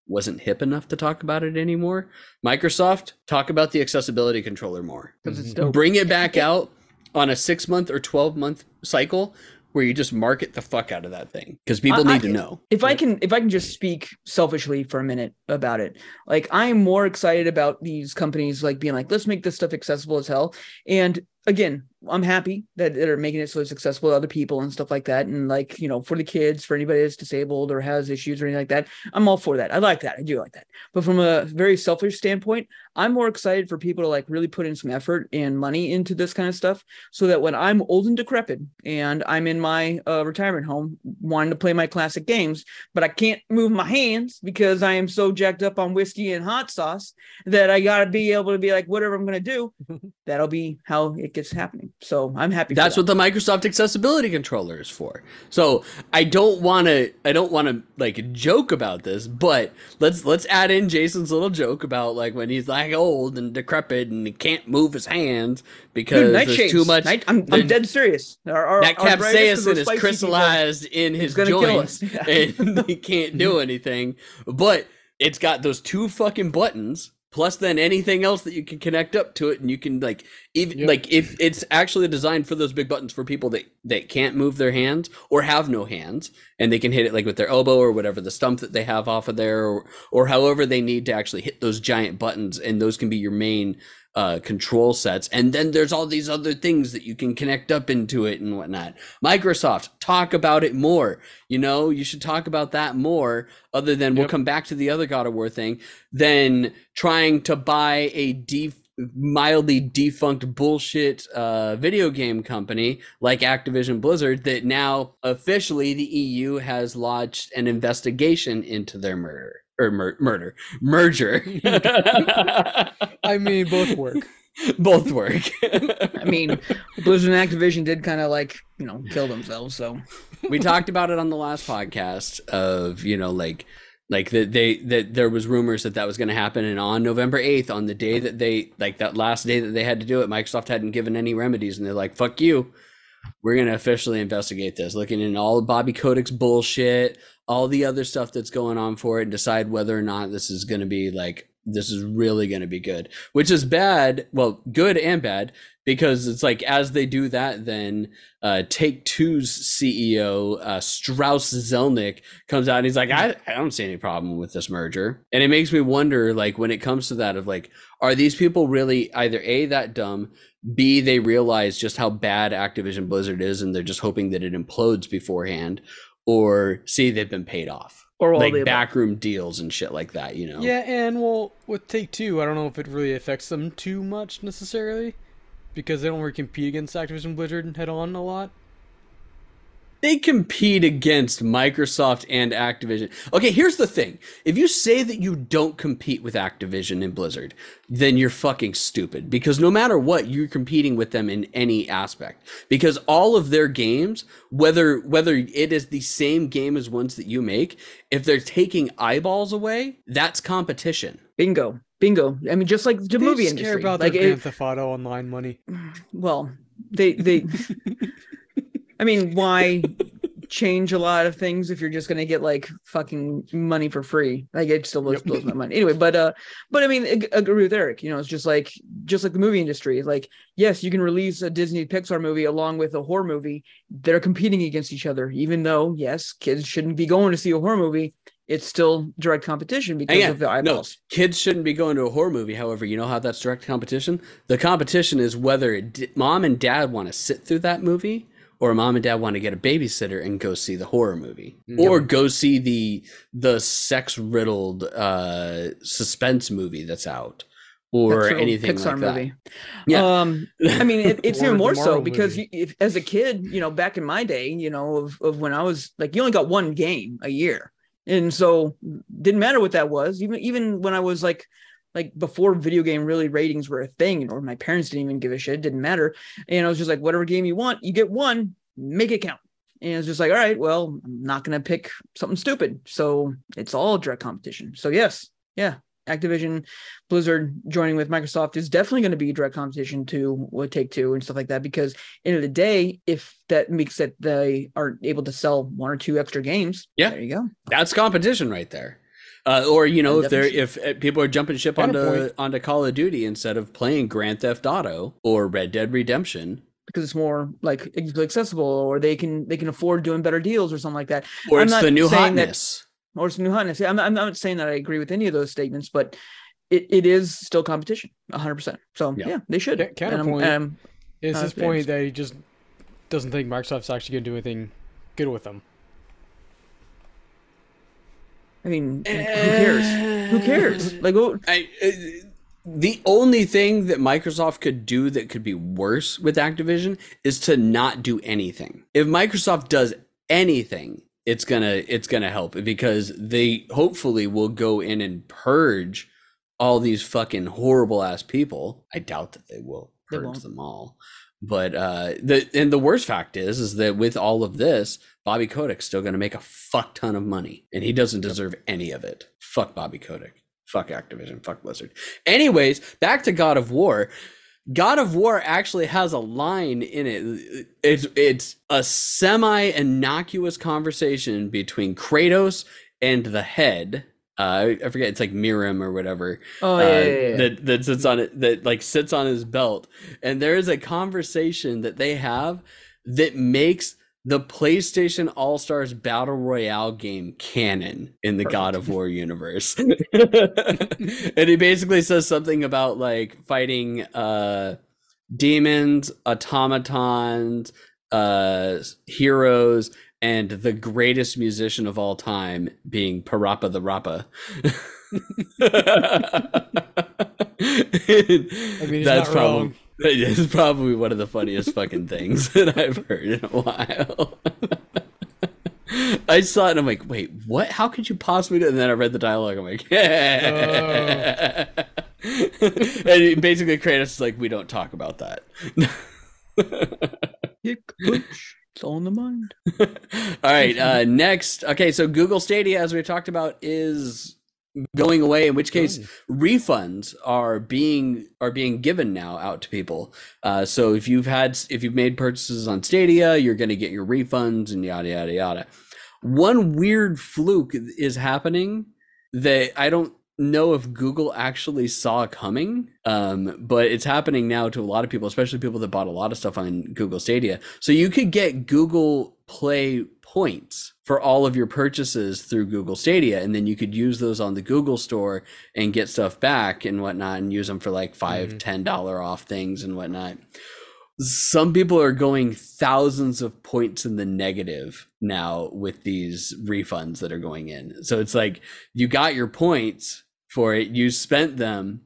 wasn't hip enough to talk about it anymore. Microsoft, talk about the accessibility controller more. Because it's dope. Bring it back out on a six month or 12 month cycle where you just market the fuck out of that thing because people I- need to know. if I can if I can just speak selfishly for a minute about it, like I am more excited about these companies like being like, let's make this stuff accessible as hell. And again, I'm happy that they're making it so it's accessible to other people and stuff like that. And like, you know, for the kids, for anybody that's disabled or has issues or anything like that, I'm all for that. I like that. I do like that. But from a very selfish standpoint, I'm more excited for people to like really put in some effort and money into this kind of stuff so that when I'm old and decrepit and I'm in my uh, retirement home wanting to play my classic games, but I can't move my hands because I am so jacked up on whiskey and hot sauce that I got to be able to be like, whatever I'm going to do, that'll be how it gets happening. So I'm happy. That's that. what the Microsoft accessibility controller is for. So I don't want to, I don't want to like joke about this, but let's let's add in Jason's little joke about like when he's like old and decrepit and he can't move his hands because Dude, there's too much. Night, I'm, I'm dead serious. Our, our, that capsaicin is crystallized in his joints and he can't do anything. But it's got those two fucking buttons plus then anything else that you can connect up to it and you can like even yep. like if it's actually designed for those big buttons for people that that can't move their hands or have no hands and they can hit it like with their elbow or whatever the stump that they have off of there or or however they need to actually hit those giant buttons and those can be your main uh, control sets. And then there's all these other things that you can connect up into it and whatnot. Microsoft, talk about it more. You know, you should talk about that more, other than yep. we'll come back to the other God of War thing, than trying to buy a def- mildly defunct bullshit uh, video game company like Activision Blizzard that now officially the EU has lodged an investigation into their murder or mur- murder merger. I mean, both work. Both work. I mean, Blizzard and Activision did kind of like you know kill themselves. So we talked about it on the last podcast of you know like like that they that there was rumors that that was going to happen and on november 8th on the day that they like that last day that they had to do it microsoft hadn't given any remedies and they're like fuck you we're going to officially investigate this looking in all bobby kotick's bullshit all the other stuff that's going on for it and decide whether or not this is going to be like this is really going to be good. Which is bad well good and bad because it's like as they do that then uh, take two's ceo uh, strauss zelnick comes out and he's like I, I don't see any problem with this merger. And it makes me wonder like when it comes to that of like are these people really either a that dumb b they realize just how bad activision blizzard is and they're just hoping that it implodes beforehand or see they've been paid off. Or like backroom deals and shit like that, you know. Yeah, and well, with Take Two, I don't know if it really affects them too much necessarily, because they don't really compete against Activision Blizzard head on a lot they compete against Microsoft and Activision. Okay, here's the thing. If you say that you don't compete with Activision and Blizzard, then you're fucking stupid because no matter what, you're competing with them in any aspect. Because all of their games, whether whether it is the same game as ones that you make, if they're taking eyeballs away, that's competition. Bingo. Bingo. I mean, just like the they movie just industry. Care about like their Grand Theft Auto online money. Well, they they I mean, why change a lot of things if you're just going to get like fucking money for free? Like it still blows, blows my mind. Anyway, but uh, but I mean, I agree with Eric. You know, it's just like just like the movie industry. Like, yes, you can release a Disney Pixar movie along with a horror movie. They're competing against each other, even though yes, kids shouldn't be going to see a horror movie it's still direct competition because Again, of the eyeballs. No, kids shouldn't be going to a horror movie. However, you know how that's direct competition? The competition is whether mom and dad want to sit through that movie or mom and dad want to get a babysitter and go see the horror movie mm-hmm. or go see the the sex riddled uh suspense movie that's out or anything Pixar like movie. That. Yeah. Um, I mean, it, it's even more so because you, if, as a kid, you know, back in my day, you know, of, of when I was like, you only got one game a year. And so didn't matter what that was. Even, even when I was like, like before video game really ratings were a thing or my parents didn't even give a shit it didn't matter. And i was just like whatever game you want you get one make it count. And it's just like all right well i'm not going to pick something stupid. So it's all direct competition. So yes yeah activision blizzard joining with microsoft is definitely going to be direct competition to what take two and stuff like that because end of the day if that makes that they aren't able to sell one or two extra games yeah. there you go. That's competition right there uh, or you know, if they're if uh, people are jumping ship onto onto Call of Duty instead of playing Grand Theft Auto or Red Dead Redemption, because it's more like accessible, or they can they can afford doing better deals or something like that. Or I'm it's the new hotness. That, or it's the new hotness. I'm, I'm not saying that I agree with any of those statements, but it, it is still competition, 100. percent So yeah. yeah. they should. counterpoint. It's Uh, his point that he just doesn't think Microsoft's actually going to do anything good with them. I mean, like, who cares? Who cares? Like, oh, I, uh, the only thing that Microsoft could do that could be worse with Activision is to not do anything. If Microsoft does anything, it's gonna it's gonna help because they hopefully will go in and purge all these fucking horrible ass people. I doubt that they will purge won't. them all. But uh the and the worst fact is is that with all of this, Bobby Kotick's still gonna make a fuck ton of money. And he doesn't deserve any of it. Fuck Bobby Kotick. Fuck Activision. Fuck Blizzard. Anyways, back to God of War. God of War actually has a line in it. It's it's a semi innocuous conversation between Kratos and the head. Uh, I forget. It's like Mimir or whatever. oh uh, yeah, yeah, yeah. That that sits on it. That like sits on his belt. And there is a conversation that they have that makes the PlayStation All Stars Battle Royale game canon in the God of War universe. and he basically says something about like fighting uh demons, automatons, uh heroes, and the greatest musician of all time being PaRappa the Rapper. I mean, That's probably wrong. it's probably one of the funniest fucking things that I've heard in a while. I saw it and I'm like, wait, what? How could you possibly do? And then I read the dialogue. I'm like, yeah. and basically, Kratos is like, we don't talk about that. Kick, punch. It's all in the mind. All right. Uh, next, okay. So Google Stadia, as we talked about, is going away. In which case, refunds are being are being given now out to people. Uh, so if you've had if you've made purchases on Stadia, you're going to get your refunds and yada yada yada. One weird fluke is happening that I don't know if Google actually saw coming, um, but it's happening now to a lot of people, especially people that bought a lot of stuff on Google Stadia. So you could get Google Play points for all of your purchases through Google Stadia, and then you could use those on the Google Store and get stuff back and whatnot, and use them for like five, Mhm. ten dollar off things and whatnot. Some people are going thousands of points in the negative now with these refunds that are going in. So it's like you got your points for it, you spent them,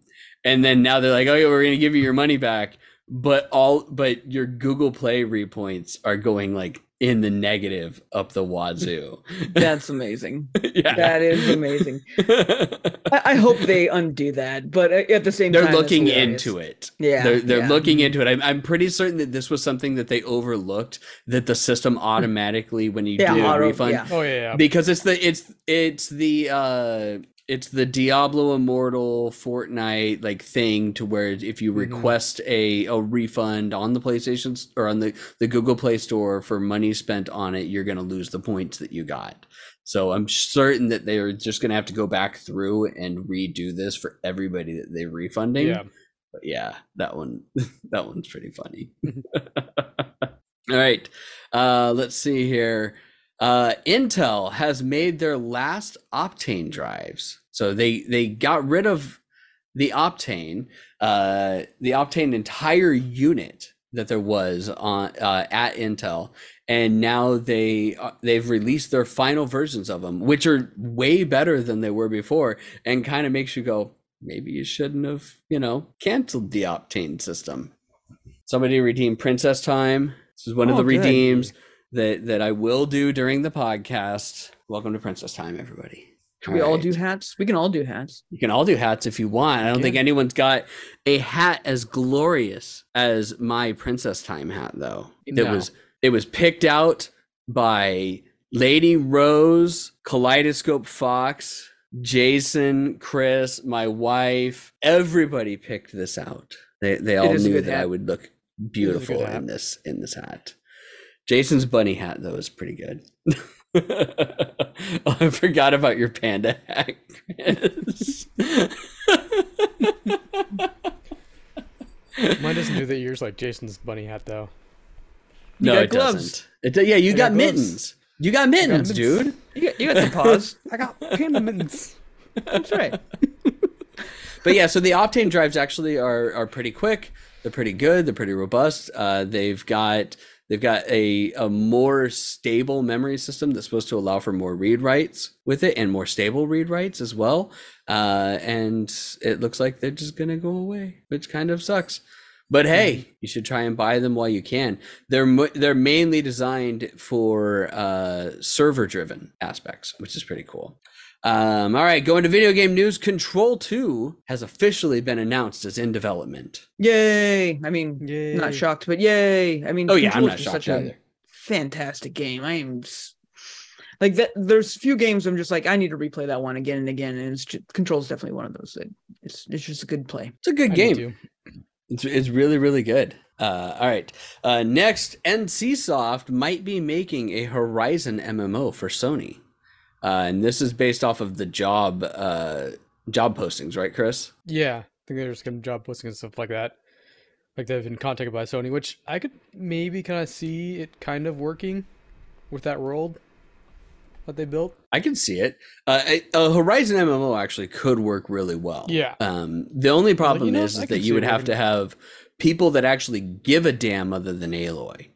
and then now they're like, "Oh yeah, we're going to give you your money back." But all but your Google Play repoints are going like in the negative up the wazoo. That's amazing. yeah. That is amazing. I, I hope they undo that, but at the same time, they're time, looking into it. Yeah, they're they're yeah. looking into it. I'm I'm pretty certain that this was something that they overlooked. That the system automatically, when you Yeah, do a refund, yeah. Oh yeah, yeah. because it's the it's it's the uh it's the Diablo Immortal Fortnite like thing to where if you Mhm. request a a refund on the PlayStation or on the the Google Play Store for money spent on it, you're gonna lose the points that you got. So I'm certain that they're just gonna have to go back through and redo this for everybody that they're refunding. yeah. But yeah, that one that one's pretty funny. All right. Uh let's see here. Uh Intel has made their last Optane drives. So they they got rid of the Optane, uh the Optane entire unit that there was on uh, at Intel and now they uh, they've released their final versions of them which are way better than they were before and kind of makes you go maybe you shouldn't have you know canceled the Optane system. Somebody redeemed princess time. This is one of Oh, the good. redeems that that I will do during the podcast. Welcome to princess time everybody Should we all right. do hats? We can all do hats. You can all do hats if you want. I don't think anyone's got a hat as glorious as my princess time hat though. It No. was it was picked out by Lady Rose, Kaleidoscope Fox, Jason, Chris, my wife. Everybody picked this out. They they all knew that I would look beautiful hat. in this in this hat. Jason's bunny hat though is pretty good. oh, I forgot about your panda hat, Chris. Mine doesn't do the ears like Jason's bunny hat though. You no, it gloves. doesn't. It, yeah, you I got, got mittens. You got mittens, mittens. dude. You got, you got the paws. I got panda mittens. That's right. but yeah, so the Optane drives actually are are pretty quick. They're pretty good. They're pretty robust. Uh, they've got they've got a a more stable memory system that's supposed to allow for more read writes with it and more stable read writes as well. Uh, and it looks like they're just gonna go away, which kind of sucks. But hey, you should try and buy them while you can. They're they're mainly designed for uh, server driven aspects, which is pretty cool. Um, all right, going to video game news. Control 2 has officially been announced as in development. Yay! I mean, Yay. not shocked, but yay! I mean, Oh, yeah, I'm not shocked such a either. fantastic game. I am like that. There's a few games I'm just like I need to replay that one again and again, and it's just, Control is definitely one of those. That it's it's just a good play. It's a good I game. It's, it's really, really good. Uh, all right. Uh, next, NCSoft might be making a Horizon MMO for Sony. Uh, and this is based off of the job uh, job postings, right, Chris? Yeah, I think they're just gonna job postings and stuff like that. Like they've been contacted by Sony, which I could maybe kind of see it kind of working with that world that they built. I can see it. Uh, a Horizon MMO actually could work really well. Yeah. Um, the only problem know, is, is that you would have to have people that actually give a damn other than Aloy.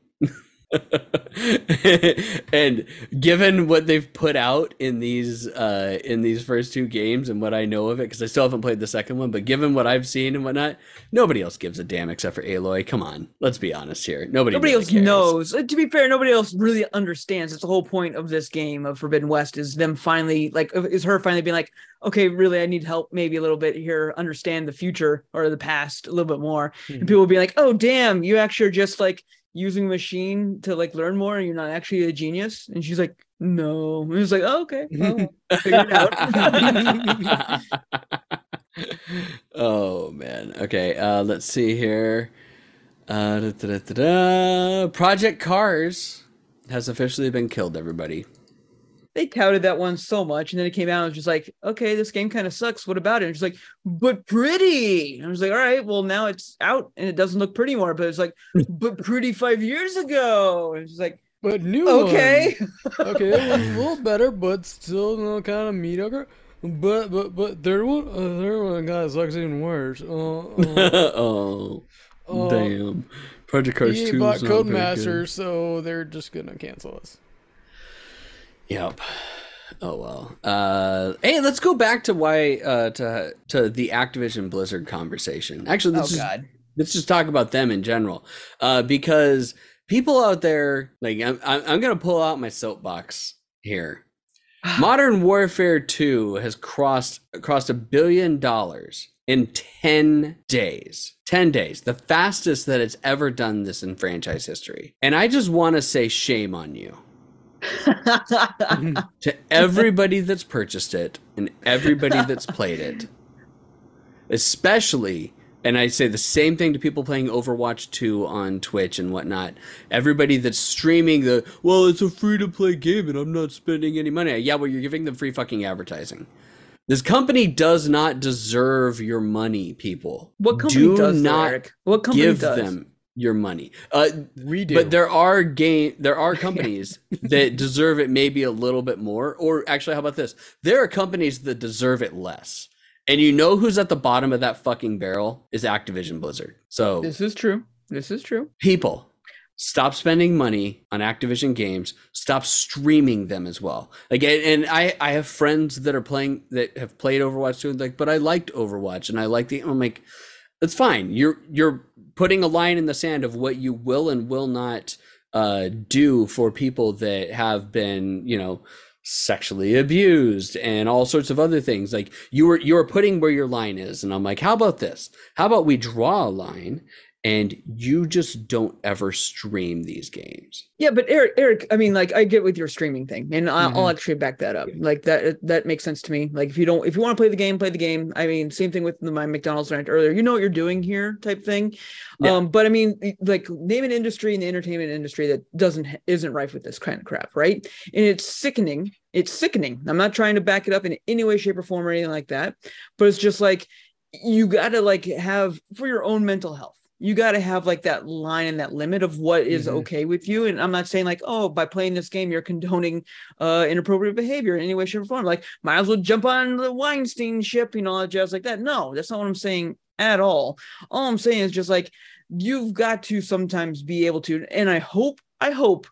and given what they've put out in these uh in these first two games and what I know of it, because I still haven't played the second one, but given what I've seen and whatnot, nobody else gives a damn except for Aloy. Come on, let's be honest here. Nobody Nobody really else cares. knows. Uh, To be fair, nobody else really understands. It's the whole point of this game of Forbidden West is them finally like is her finally being like, okay, really, I need help maybe a little bit here, understand the future or the past a little bit more. And Mhm. people will be like, oh damn, you actually are just like using machine to like learn more and you're not actually a genius. And she's like, no. And it's like, oh, okay. well, figure it out. oh man. Okay. Uh, let's see here. Uh, da, da, da. Project Cars has officially been killed. Everybody. They touted that one so much, and then it came out and was just like, okay, this game kind of sucks. What about it? And she's like, but pretty. And I was like, all right, well now it's out and it doesn't look pretty more. But it's like, but pretty five years ago. And she's like, But new okay. one. okay, it was a little better, but still you know, kind of mediocre. But but but third one, uh, third one, guys, sucks even worse. Uh, uh, oh, uh, damn. Project Cars 2 bought is not very good. So they're just gonna cancel us. Yep. Oh well. Uh, hey, let's go back to why uh, to to the Activision Blizzard conversation. Actually, Oh let's just God. let's just talk about them in general, uh, because people out there, like I'm, I'm, gonna pull out my soapbox here. Modern Warfare 2 has crossed crossed a billion dollars in 10 days. 10 days. The fastest that it's ever done this in franchise history. And I just want to say shame on you Mm-hmm. to everybody that's purchased it and everybody that's played it. Especially, and I say the same thing to people playing Overwatch 2 on Twitch and whatnot. Everybody that's streaming the, well, it's a free to play game and I'm not spending any money. Yeah, well, you're giving them free fucking advertising. This company does not deserve your money, people. what company Do does not Eric? What company give does? them your money. Uh, We do. but there are game there are companies that deserve it maybe a little bit more. Or actually, how about this? There are companies that deserve it less. And you know who's at the bottom of that fucking barrel is Activision Blizzard. So This is true. This is true. people stop spending money on activision games stop streaming them as well like and and i i have friends that are playing that have played overwatch too. like but i liked overwatch and i like the i'm like that's fine. You're you're putting a line in the sand of what you will and will not uh do for people that have been you know sexually abused and all sorts of other things. Like you were you were putting where your line is. And i'm like how about this? How about we draw a line and you just don't ever stream these games Yeah, but Eric, Eric, I mean, like, I get with your streaming thing, and I, Mm-hmm. I'll actually back that up. Like that, that makes sense to me. Like, if you don't, if you want to play the game, play the game. I mean, same thing with my McDonald's rant earlier. You know what you're doing here, type thing. Yeah. Um, but I mean, like, name an industry in the entertainment industry that doesn't isn't rife with this kind of crap, right? And it's sickening. It's sickening. I'm not trying to back it up in any way, shape, or form or anything like that, but it's just like you got to like have for your own mental health you got to have like that line and that limit of what is Mhm. okay with you. And I'm not saying like, oh, by playing this game, you're condoning uh inappropriate behavior in any way, shape, or form. Like, might as well jump on the Weinstein ship, you know, jazz like that. No, that's not what I'm saying at all. All I'm saying is just like you've got to sometimes be able to, and I hope, I hope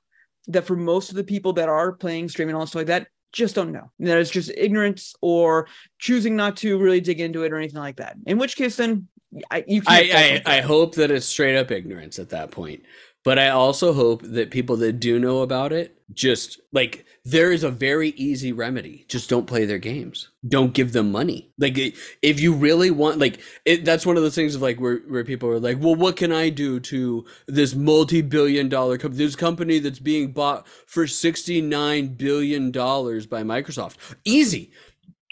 that for most of the people that are playing streaming and all stuff like that, just don't know. That it's just ignorance or choosing not to really dig into it or anything like that. In which case, then I, you can't I, I, I hope that it's straight up ignorance at that point. But I also hope that people that do know about it just like there is a very easy remedy. Just don't play their games. Don't give them money. Like if you really want like it, that's one of those things of like where, where people are like, well, what can I do to this multi-billion dollar company, this company that's being bought for 69 billion dollars by Microsoft? Easy.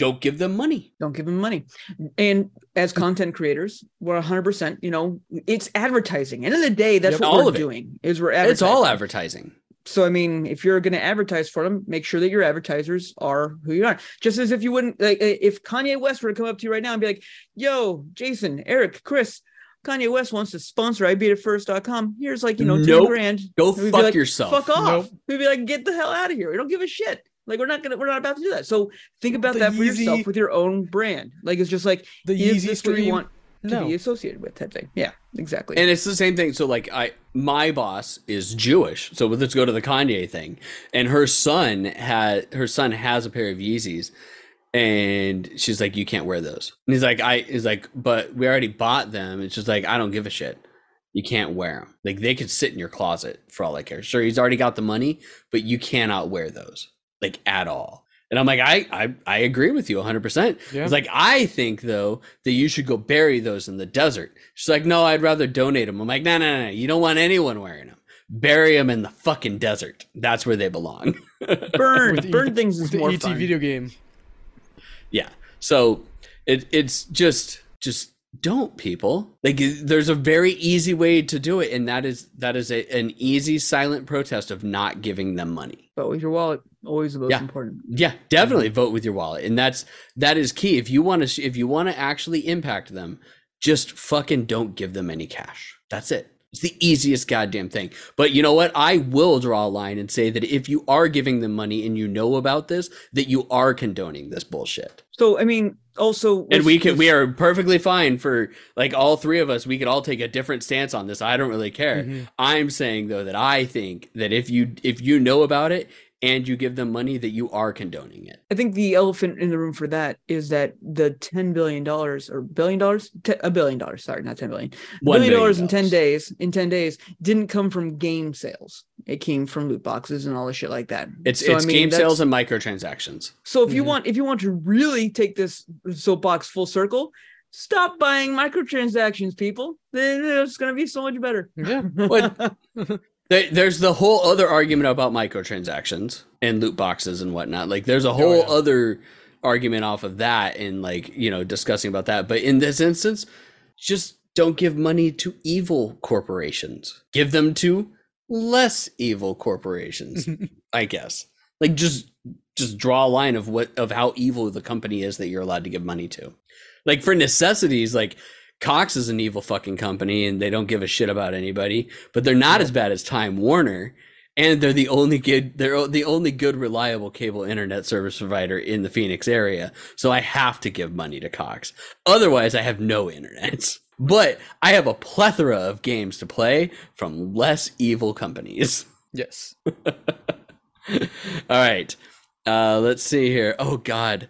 Don't give them money. don't give them money. And as content creators, we're 100%, you know, it's advertising. End of the day, that's Yep. what All we're of doing is we're advertising. It's all advertising. So, I mean, if you're going to advertise for them, make sure that your advertisers are who you are. Just as if you wouldn't, like, if Kanye West were to come up to you right now and be like, yo, Jason, Eric, Chris, Kanye West wants to sponsor IbeatItFirst.com. Here's like, you know, 10 Nope. grand. Go We'd fuck like, yourself. Fuck off. Nope. We'd be like, get the hell out of here. We don't give a shit. Like we're not gonna, we're not about to do that. So think about The that for yourself with your own brand. Like it's just like, The is Yeezy this what you stream. want to No. be associated with? Type thing. Yeah, exactly. And it's the same thing. So like I my boss is Jewish. So let's go to the Kanye thing. And her son had her son has a pair of Yeezys. And she's like, You can't wear those. And he's like, I he's like, but we already bought them. It's just like, I don't give a shit. You can't wear them. Like they could sit in your closet for all I care. Sure, he's already got the money, but you cannot wear those like at all. And I'm like, I I, I agree with you 100. percent Yeah. It's like I think though that you should go bury those in the desert. She's like, no, I'd rather donate them. I'm like, no, no, no, you don't want anyone wearing them. Bury them in the fucking desert. That's where they belong. burn, With burn E- things is with the more ET fun. video game. yeah. So it it's just just don't people like there's a very easy way to do it and that is that is a, an easy silent protest of not giving them money But with your wallet, always the most Yeah. important. Yeah, definitely vote with your wallet, and that's that is key. If you want to, if you want to actually impact them, just fucking don't give them any cash. That's it. It's the easiest goddamn thing. But you know what? I will draw a line and say that if you are giving them money and you know about this, that you are condoning this bullshit. So I mean, also, And we can we are perfectly fine for like all three of us. We could all take a different stance on this. I don't really care. Mhm. I'm saying though that I think that if you if you know about it and you give them money, that you are condoning it. I think the elephant in the room for that is that the ten billion dollars or billion dollars, Te- a billion dollars, sorry, not ten billion, One billion billion dollars in ten days. In ten days, didn't come from game sales. It came from loot boxes and all the shit like that. It's So, I it's mean, game sales and microtransactions. So if you Mhm. want, if you want to really take this soapbox full circle, stop buying microtransactions, people. Then it's going to be so much better. Yeah. What- There, there's the whole other argument about microtransactions and loot boxes and whatnot. Like there's a oh, whole yeah. other argument off of that and like you know discussing about that. But in this instance, just don't give money to evil corporations. Give them to less evil corporations. I guess. Like just just draw a line of what of how evil the company is that you're allowed to give money to. Like for necessities, like Cox is an evil fucking company and they don't give a shit about anybody, but they're not as bad as Time Warner. And they're the only good they're the only good reliable cable internet service provider in the Phoenix area. So I have to give money to Cox. Otherwise I have no internet. But I have a plethora of games to play from less evil companies. yes. All right. Uh, let's see here. Oh God.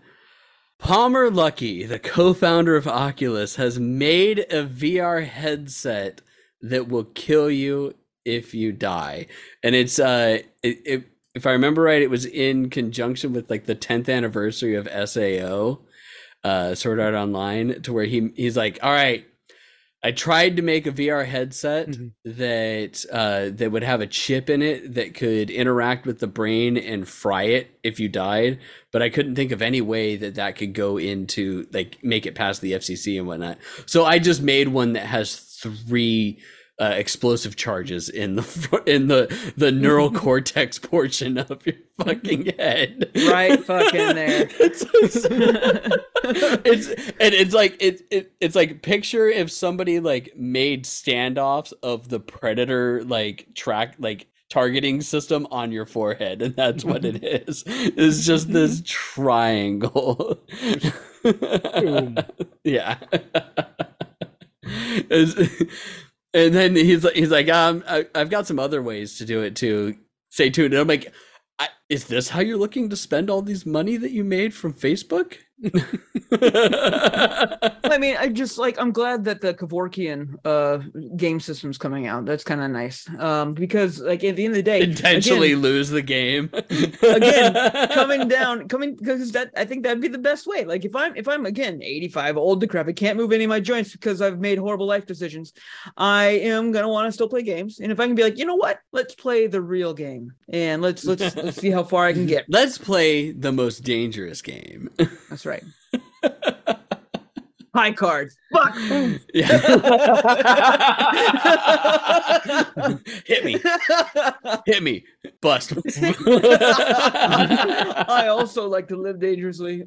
Palmer Luckey, the co-founder of Oculus, has made a VR headset that will kill you if you die. And it's uh it, it, if I remember right, it was in conjunction with like the 10th anniversary of SAO, uh Sword Art Online, to where he he's like, all right, I tried to make a VR headset Mhm. that uh, that would have a chip in it that could interact with the brain and fry it if you died, but I couldn't think of any way that that could go into like make it past the FCC and whatnot. So I just made one that has three uh, explosive charges in the in the the neural cortex portion of your fucking head. Right fucking there. it's, it's and it's like it, it it's like picture if somebody like made standoffs of the predator like track like targeting system on your forehead and that's what it is it's just this triangle yeah It's- and then he's like he's like um I, i've got some other ways to do it too. Stay tuned. And i'm like is this how you're looking to spend all these money that you made from facebook I mean, I just like I'm glad that the Kevorkian uh game system's coming out. That's kind of nice. Um because like at the end of the day intentionally again, lose the game again coming down coming because that I think that'd be the best way. Like if I'm if I'm again 85, old decrepit, can't move any of my joints because I've made horrible life decisions, I am gonna want to still play games. And if I can be like, you know what, let's play the real game and let's let's let's see how far I can get. let's play the most dangerous game That's right. High cards. Fuck. yeah hit me hit me bust I also like to live dangerously.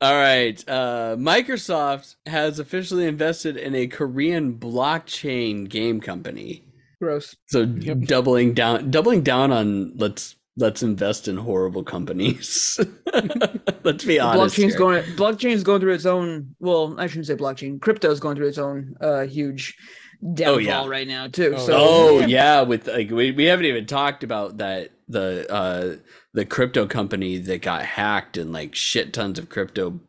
All right. Uh, Microsoft has officially invested in a Korean blockchain game company. Gross. So doubling down, doubling down on let's let's invest in horrible companies. let's be honest. Blockchain's here. going. Blockchain's going through its own. Well, I shouldn't say blockchain. Crypto's going through its own uh, huge downfall yeah. right now too. Oh, so Oh yeah, with like we, we haven't even talked about that the uh the crypto company that got hacked and like shit tons of crypto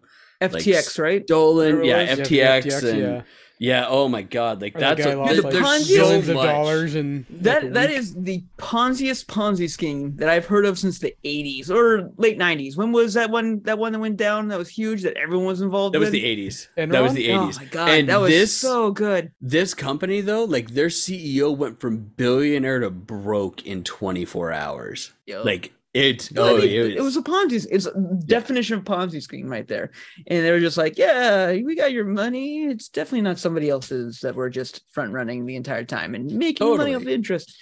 FTX, right? stolen. Yeah, was. Yeah, FTX, and yeah. Yeah. Oh my god, like Or the that's a, lost, there- like, there's Ponzi- so billions of much. dollars and That that is the Ponziest Ponzi scheme that I've heard of since the 80s or late 90s. When was that one? That one that went down that was huge that everyone was involved in That was the 80s. Enron? That was the 80s. Oh 80s. my god, And that was this so good. this company though, like their CEO went from billionaire to broke in 24 hours. Yo. Like it oh I mean, it it was a Ponzi. It's a definition of Ponzi scheme right there. And they were just like, "Yeah, we got your money. It's definitely not somebody else's that we're just front running the entire time and making money off Totally. interest."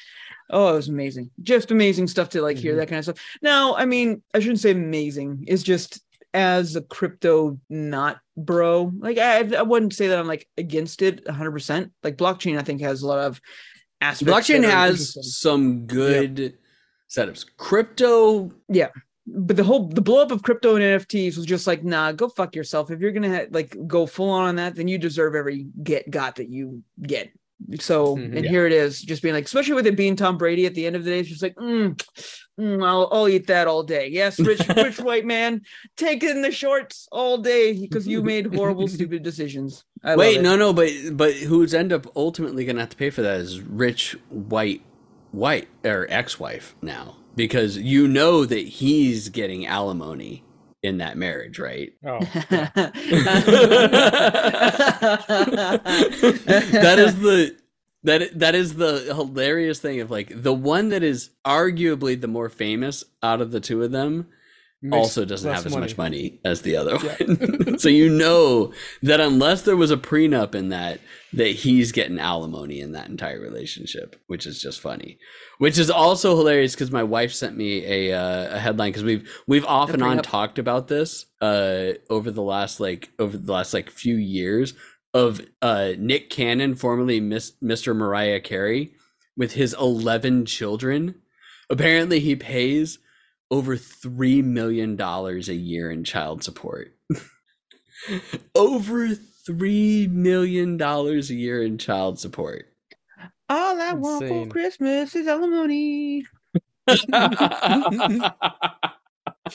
Oh, it was amazing. Just amazing stuff to like hear Mhm. that kind of stuff. Now, I mean, I shouldn't say amazing. It's just as a crypto not bro, like I, I wouldn't say that I'm like against it 100%. Like blockchain, I think has a lot of aspects. blockchain has some good setups. Crypto Yeah. but the whole the blow up of crypto and NFTs was just like, nah, go fuck yourself. If you're gonna ha- like go full on on that, then you deserve every get got that you get. So Mhm. and Yeah. here it is, just being like, especially with it being Tom Brady at the end of the day, it's just like, mm, mm, I'll, I'll eat that all day. Yes, rich rich white man, take it in the shorts all day because you made horrible, stupid decisions. I Wait, no, no, but but who's end up ultimately gonna have to pay for that is rich white white or ex-wife now because you know that he's getting alimony in that marriage, right? oh, that is the that that is the hilarious thing of like the one that is arguably the more famous out of the two of them makes also doesn't have as money. much money as the other Yeah. one. so you know that unless there was a prenup in that, that he's getting alimony in that entire relationship, which is just funny. Which is also hilarious because my wife sent me a uh, a headline because we've we've off and on talked about this uh over the last like over the last like few years of uh Nick Cannon, formerly Miss, Mr. Mariah Carey, with his eleven children. Apparently, he pays over three million dollars a year in child support. over three million dollars a year in child support. all I want for Christmas is alimony.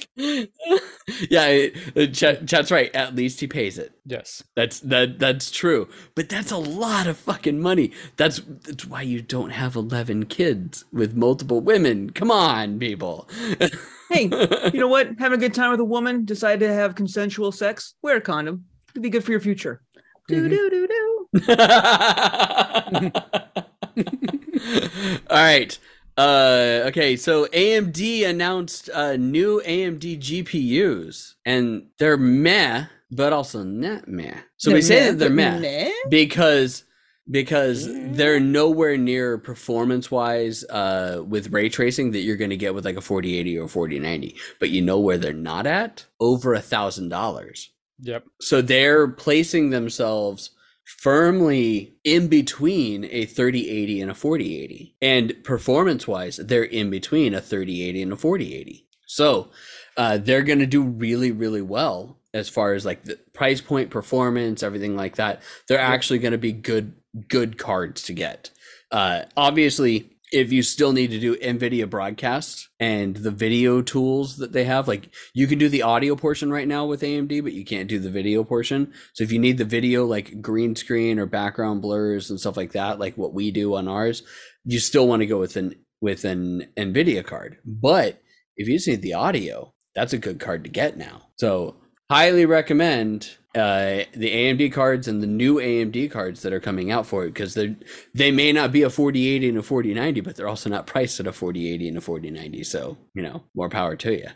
yeah, it- it- Chet- Chet's right. At least he pays it. yes. That's that. That's true. But that's a lot of fucking money. That's that's why you don't have eleven kids with multiple women. Come on, people. Hey, you know what? Having a good time with a woman, decide to have consensual sex, wear a condom. It'd be good for your future. Do Mhm. do do do. All right. Uh, okay, so AMD announced uh, new AMD GPUs, and they're meh, but also not meh. So we say that they're meh Meh? because because they're nowhere near performance wise uh with ray tracing that you're going to get with like a 4080 or 4090 but you know where they're not at over a thousand dollars Yep. so they're placing themselves firmly in between a 3080 and a 4080 and performance wise they're in between a 3080 and a 4080 so uh, they're going to do really really well as far as like the price point performance everything like that. They're actually going to be good good cards to get. Uh, obviously if you still need to do nvidia broadcast and the video tools that they have like you can do the audio portion right now with amd but you can't do the video portion. So if you need the video like green screen or background blurs and stuff like that like what we do on ours you still want to go with an with an nvidia card. But if you just need the audio that's a good card to get now. So highly recommend uh, the AMD cards and the new AMD cards that are coming out for it because they they may not be a 4080 and a 4090, but they're also not priced at a 4080 and a 4090. So you know, more power to you.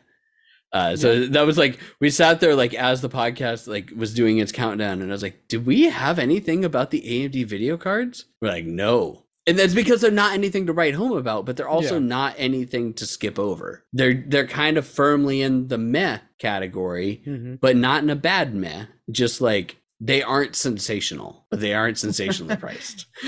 Uh, so that was like we sat there like as the podcast like was doing its countdown, and I was like, "Did we have anything about the AMD video cards?" We're like, "No." And that's because they're not anything to write home about, but they're also Yeah. not anything to skip over. They're they're kind of firmly in the meh category, hmm but not in a bad meh. Just like they aren't sensational, but they aren't sensationally priced.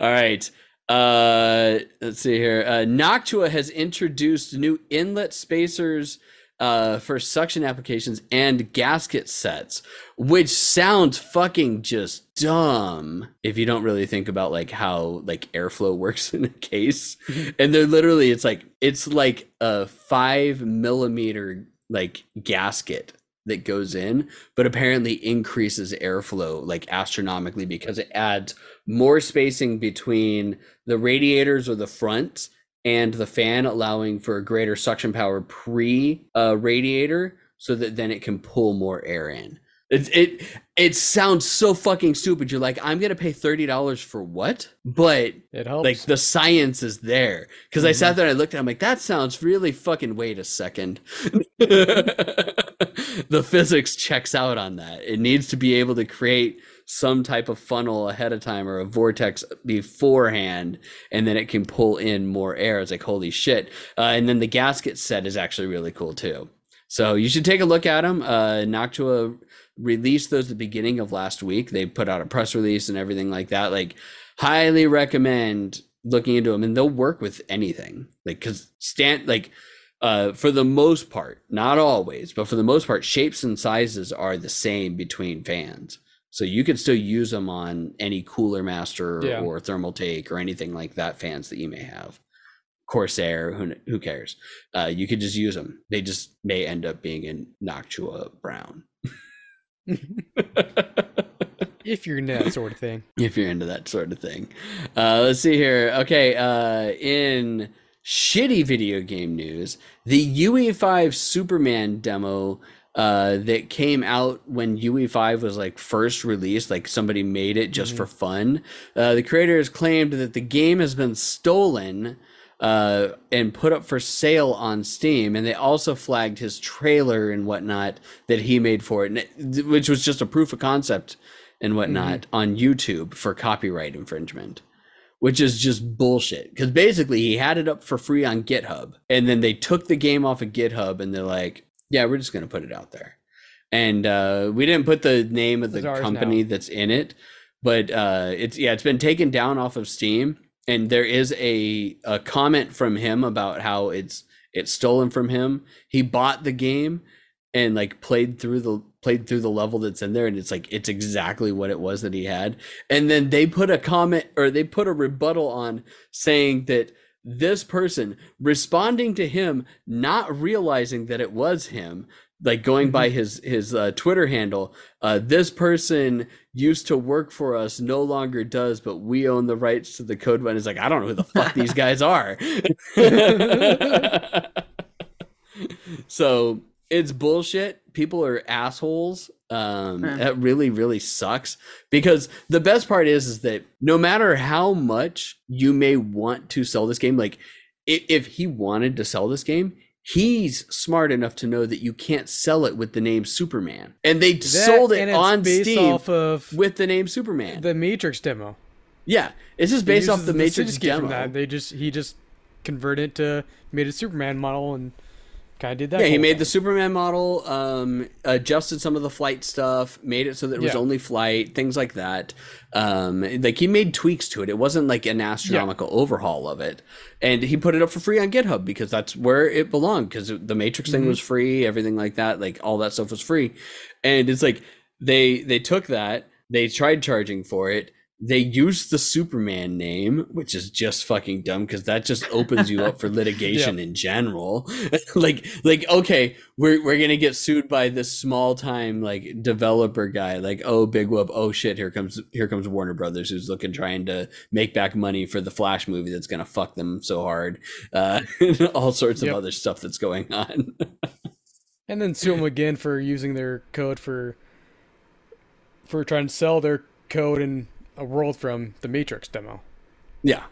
All right. Uh, let's see here. Uh, Noctua has introduced new inlet spacers uh, for suction applications and gasket sets, which sounds fucking just dumb if you don't really think about like how like airflow works in a case. and they're literally, it's like it's like a five millimeter like gasket that goes in, but apparently increases airflow like astronomically because it adds more spacing between the radiators or the front and the fan, allowing for a greater suction power pre uh, radiator, so that then it can pull more air in. It it it sounds so fucking stupid. You're like, I'm gonna pay thirty dollars for what? But It helps. like the science is there because I sat there and I looked at. it, I'm like, that sounds really fucking. Wait a second, the physics checks out on that. It needs to be able to create some type of funnel ahead of time or a vortex beforehand, and then it can pull in more air. It's like holy shit. Uh, and then the gasket set is actually really cool too. So you should take a look at them. Uh, Noctua released those at the beginning of last week. They put out a press release and everything like that. Like, highly recommend looking into them, and they'll work with anything. Like, cause stand like. Uh, for the most part, not always, but for the most part, shapes and sizes are the same between fans. So you could still use them on any Cooler Master Yeah. or Thermaltake or anything like that fans that you may have. Corsair, who who cares? Uh, you could just use them. They just may end up being in Noctua Brown. if you're into that sort of thing. if you're into that sort of thing. Uh, let's see here. Okay, uh, in shitty video game news, the UE5 Superman demo uh, that came out when UE5 was like first released, like somebody made it just for fun. Uh, the creators claimed that the game has been stolen uh, and put up for sale on Steam, and they also flagged his trailer and whatnot that he made for it, it- which was just a proof of concept and whatnot on YouTube for copyright infringement, which is just bullshit. Because basically, he had it up for free on GitHub, and then they took the game off of GitHub, and they're like, "Yeah, we're just gonna put it out there." And uh, we didn't put the name of the company now. that's in it, but uh, it's yeah, it's been taken down off of Steam, and there is a a comment from him about how it's it's stolen from him. He bought the game and like played through the played through the level that's in there and it's like it's exactly what it was that he had and then they put a comment or they put a rebuttal on saying that this person responding to him not realizing that it was him like going by his his uh, twitter handle uh, this person used to work for us no longer does but we own the rights to the code button it's like i don't know who the fuck these guys are. So it's bullshit. People are assholes um that really really sucks because the best part is is that no matter how much you may want to sell this game like if, if he wanted to sell this game he's smart enough to know that you can't sell it with the name Superman, and they That- sold it on Steam off of with the name Superman. the Matrix demo. yeah, it's just based off uses the Matrix demo. That. They just he just converted it to made a Superman model and kind of did that. Yeah, he made thing. the Superman model, um, adjusted some of the flight stuff, made it so that it was Yeah. only flight, things like that. Um, like he made tweaks to it. It wasn't like an astronomical overhaul of it, and he put it up for free on GitHub because that's where it belonged. Because the Matrix thing Mhm. was free, everything like that, like all that stuff was free, and it's like they they took that, they tried charging for it. They used the Superman name, which is just fucking dumb because that just opens you up for litigation in general. like, like okay, we're we're gonna get sued by this small time like developer guy. Like, oh, big whoop, oh shit, here comes here comes Warner Brothers, who's looking trying to make back money for the Flash movie that's gonna fuck them so hard. Uh, all sorts Yep. of other stuff that's going on. and then sue them again for using their code for for trying to sell their code in a world from the Matrix demo. yeah.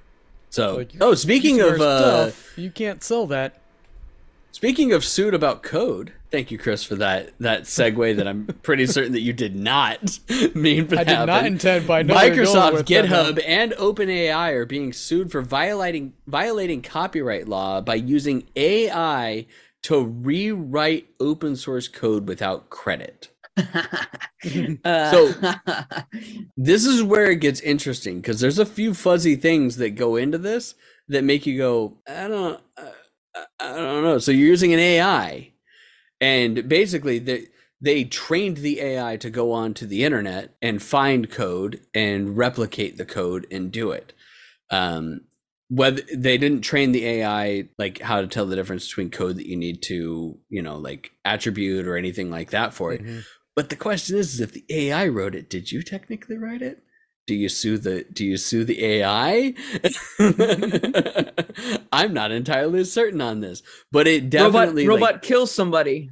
So, Like, oh, speaking of uh, stuff, you can't sell that. Speaking of suit about code, thank you, Chris, for that that segue that I'm pretty certain that you did not mean for I did not intend by no Microsoft, that. GitHub, and OpenAI are being sued for violating violating copyright law by using AI to rewrite open source code without credit. Uh, So- This is where it gets interesting because there's a few fuzzy things that go into this that make you go, I don't, uh, I don't know. So you're using an AI, and basically they they trained the AI to go onto the internet and find code and replicate the code and do it. Um, whether they didn't train the AI like how to tell the difference between code that you need to, you know, like attribute or anything like that for it. Mhm. But the question is, is if the AI wrote it, did you technically write it? Do you sue the do you sue the AI? I'm not entirely certain on this, but it robot definitely like, robot kills somebody.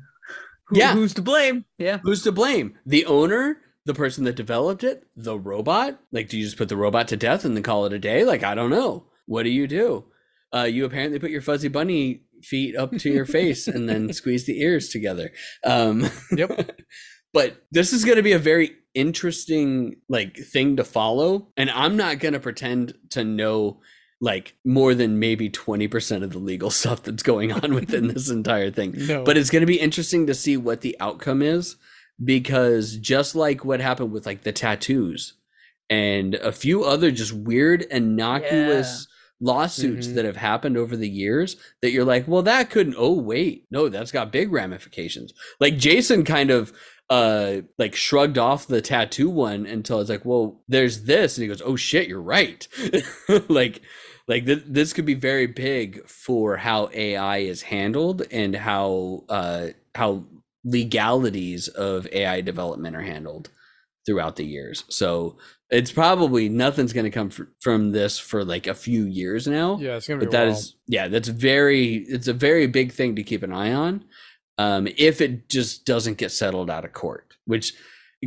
Who, Yeah. who's to blame? Yeah. who's to blame? The owner, the person that developed it, the robot? Like do you just put the robot to death and then call it a day? Like I don't know. What do you do? Uh, you apparently put your fuzzy bunny feet up to your face and then squeeze the ears together. Um, Yep. but this is going to be a very interesting like thing to follow and i'm not going to pretend to know like more than maybe 20% of the legal stuff that's going on within this entire thing No. but it's going to be interesting to see what the outcome is because just like what happened with like the tattoos and a few other just weird innocuous lawsuits Mhm. that have happened over the years that you're like well that couldn't oh wait no that's got big ramifications like jason kind of uh like shrugged off the tattoo one until it's like well there's this and he goes oh shit you're right. Like like th- this could be very big for how ai is handled and how uh how legalities of ai development are handled throughout the years. So it's probably nothing's going to come fr- from this for like a few years now yeah, it's gonna be. but that is yeah that's very it's a very big thing to keep an eye on um if it just doesn't get settled out of court which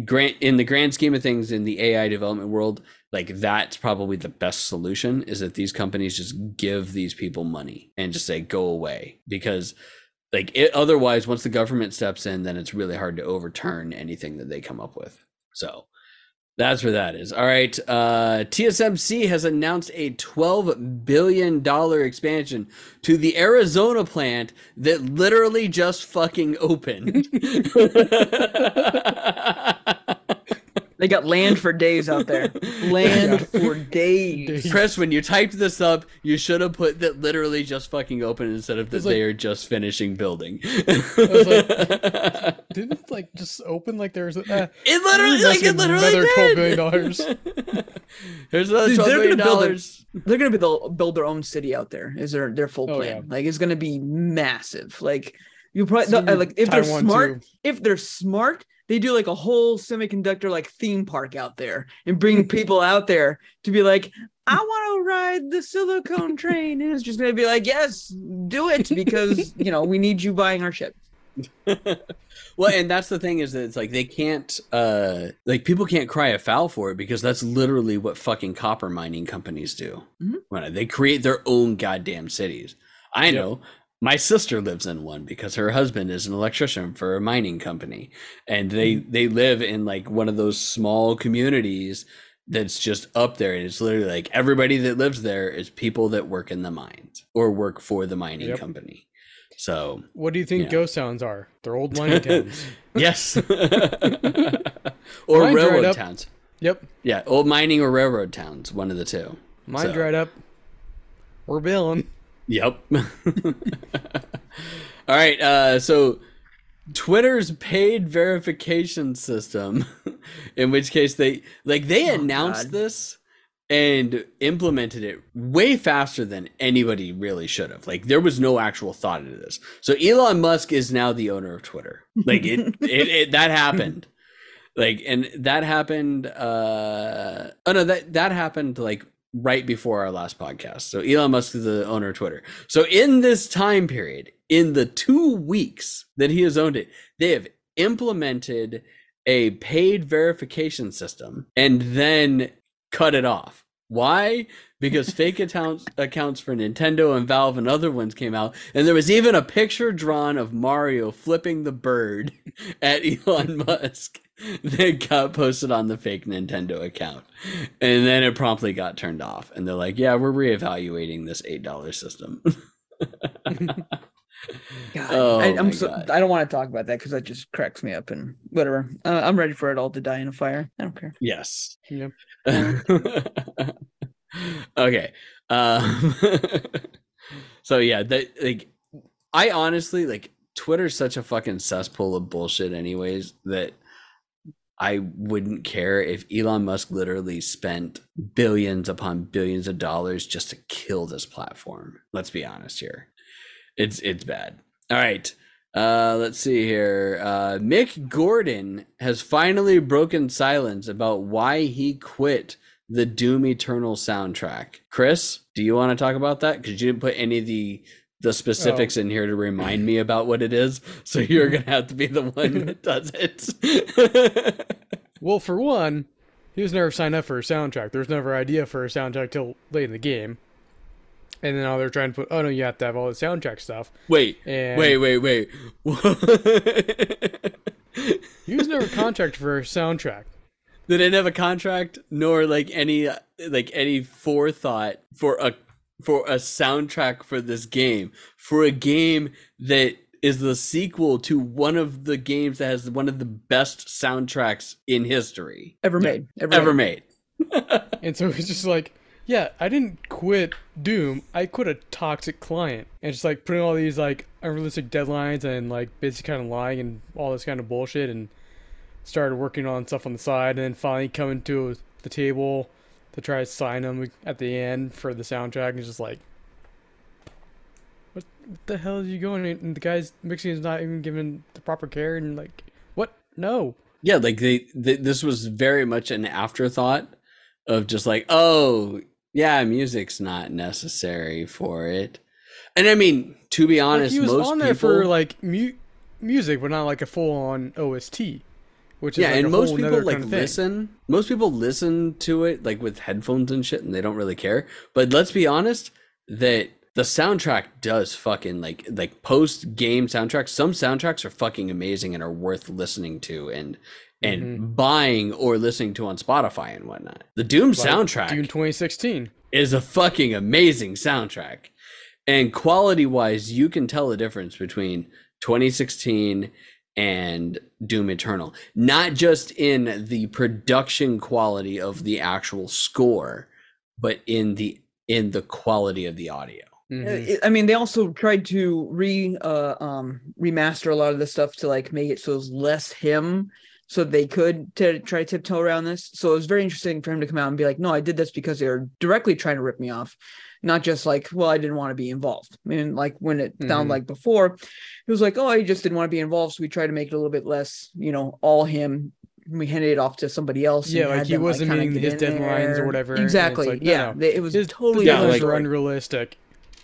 grant in the grand scheme of things in the ai development world like that's probably the best solution is that these companies just give these people money and just say go away. Because like it, otherwise once the government steps in then it's really hard to overturn anything that they come up with. So that's where that is. All right. Uh, TSMC has announced a $12 billion expansion to the Arizona plant that literally just fucking opened. They got land for days out there. Land for days. Days. Chris, when you typed this up, you should have put that literally just fucking opened instead of that like- they are just finishing building. was Didn't it like just open like there's a uh, It literally, like, it literally another did. twelve billion dollars. Here's another Dude, twelve they're billion gonna build dollars. They're gonna be they'll build their own city out there. Is their their full Oh, plan? yeah. Like it's gonna be massive. Like you probably no, like if they're smart, too. if they're smart, they do like a whole semiconductor like theme park out there and bring people out there to be like, I want to ride the silicone train, and it's just gonna be like, yes, do it because you know we need you buying our ship. well, and that's the thing is that it's like they can't, uh, like people can't cry a foul for it because that's literally what fucking copper mining companies do. Mhm. When they create their own goddamn cities. I Yep. My sister lives in one because her husband is an electrician for a mining company and they Mm-hmm. they live in like one of those small communities that's just up there and it's literally like everybody that lives there is people that work in the mines or work for the mining Yep. company so What do you think ghost towns are? They're old mining towns. yes or Mine railroad towns Yep. yeah old mining or railroad towns one of the two Mine So- dried up. We're billing. Yep. All right. Uh, so Twitter's paid verification system, in which case they like they Oh, announced God. this and implemented it way faster than anybody really should have. Like there was no actual thought into this. So Elon Musk is now the owner of Twitter. Like it, it, it that happened. Like and that happened. Uh, oh no, that that happened like right before our last podcast. So Elon Musk is the owner of Twitter. So in this time period, in the two weeks that he has owned it, they have implemented a paid verification system and then cut it off. Why? Because fake accounts accounts for Nintendo and Valve and other ones came out, and there was even a picture drawn of Mario flipping the bird at Elon Musk that got posted on the fake Nintendo account. And then it promptly got turned off. And they're like, yeah, we're reevaluating this $8 system. God, Oh I, I'm so God. I don't want to talk about that because that just cracks me up and whatever. Uh, I'm ready for it all to die in a fire. I don't care. yes. Yep. okay. Um, so yeah, that like I honestly like Twitter's such a fucking cesspool of bullshit anyways that I wouldn't care if Elon Musk literally spent billions upon billions of dollars just to kill this platform. Let's be honest here. It's it's bad. All right. Uh, let's see here. Uh, Mick Gordon has finally broken silence about why he quit the Doom Eternal soundtrack. Chris, do you want to talk about that? Because you didn't put any of the the specifics in here to remind me about what it is. So you're mm-hmm. gonna have to be the one that does it. Well, for one, he was never signed up for a soundtrack. There was never idea for a soundtrack till late in the game. And then now they're trying to put, oh no, you have to have all the soundtrack stuff. wait, And wait, wait, wait. He was never contracted for a soundtrack. they didn't have a contract nor like any like any forethought for a for a soundtrack for this game for a game that is the sequel to one of the games that has one of the best soundtracks in history Ever made. Ever, ever made. made And so it's just like, yeah, I didn't quit Doom. I quit a toxic client. And just like putting all these like unrealistic deadlines and like basically kind of lying and all this kind of bullshit and started working on stuff on the side and then finally coming to the table to try to sign them at the end for the soundtrack and it's just like what the hell is you going and the guy's mixing is not even given the proper care and like what? No. Yeah like they, they this was very much an afterthought of just like oh yeah music's not necessary for it. And i mean to be honest, Like, he was most on there people for like mu- music, but not like a full-on OST, which is yeah like and most people like kind of thing. listen most people listen to it like with headphones and shit and they don't really care but let's be honest that the soundtrack does fucking like like post game soundtracks some soundtracks are fucking amazing and are worth listening to and and Mm-hmm. buying or listening to on spotify and whatnot the doom Like soundtrack Doom 2016. is a fucking amazing soundtrack. And quality wise, you can tell the difference between 2016 and Doom Eternal. Not just in the production quality of the actual score, but in the in the quality of the audio. Mhm. Uh, I mean, they also tried to re uh, um remaster a lot of the stuff to like make it so it was less him, so they could to try to tiptoe around this. So it was very interesting for him to come out and be like, "No, I did this because they were directly trying to rip me off, not just like, well, I didn't want to be involved." I mean, like when it Mhm. sounded like before, it was like, "Oh, I just didn't want to be involved," so we tried to make it a little bit less, you know, all him. We handed it off to somebody else. Yeah, like he them, wasn't kinda meeting his in deadlines or whatever, Exactly. like, yeah, no. they- it was His totally Yeah, like- were unrealistic.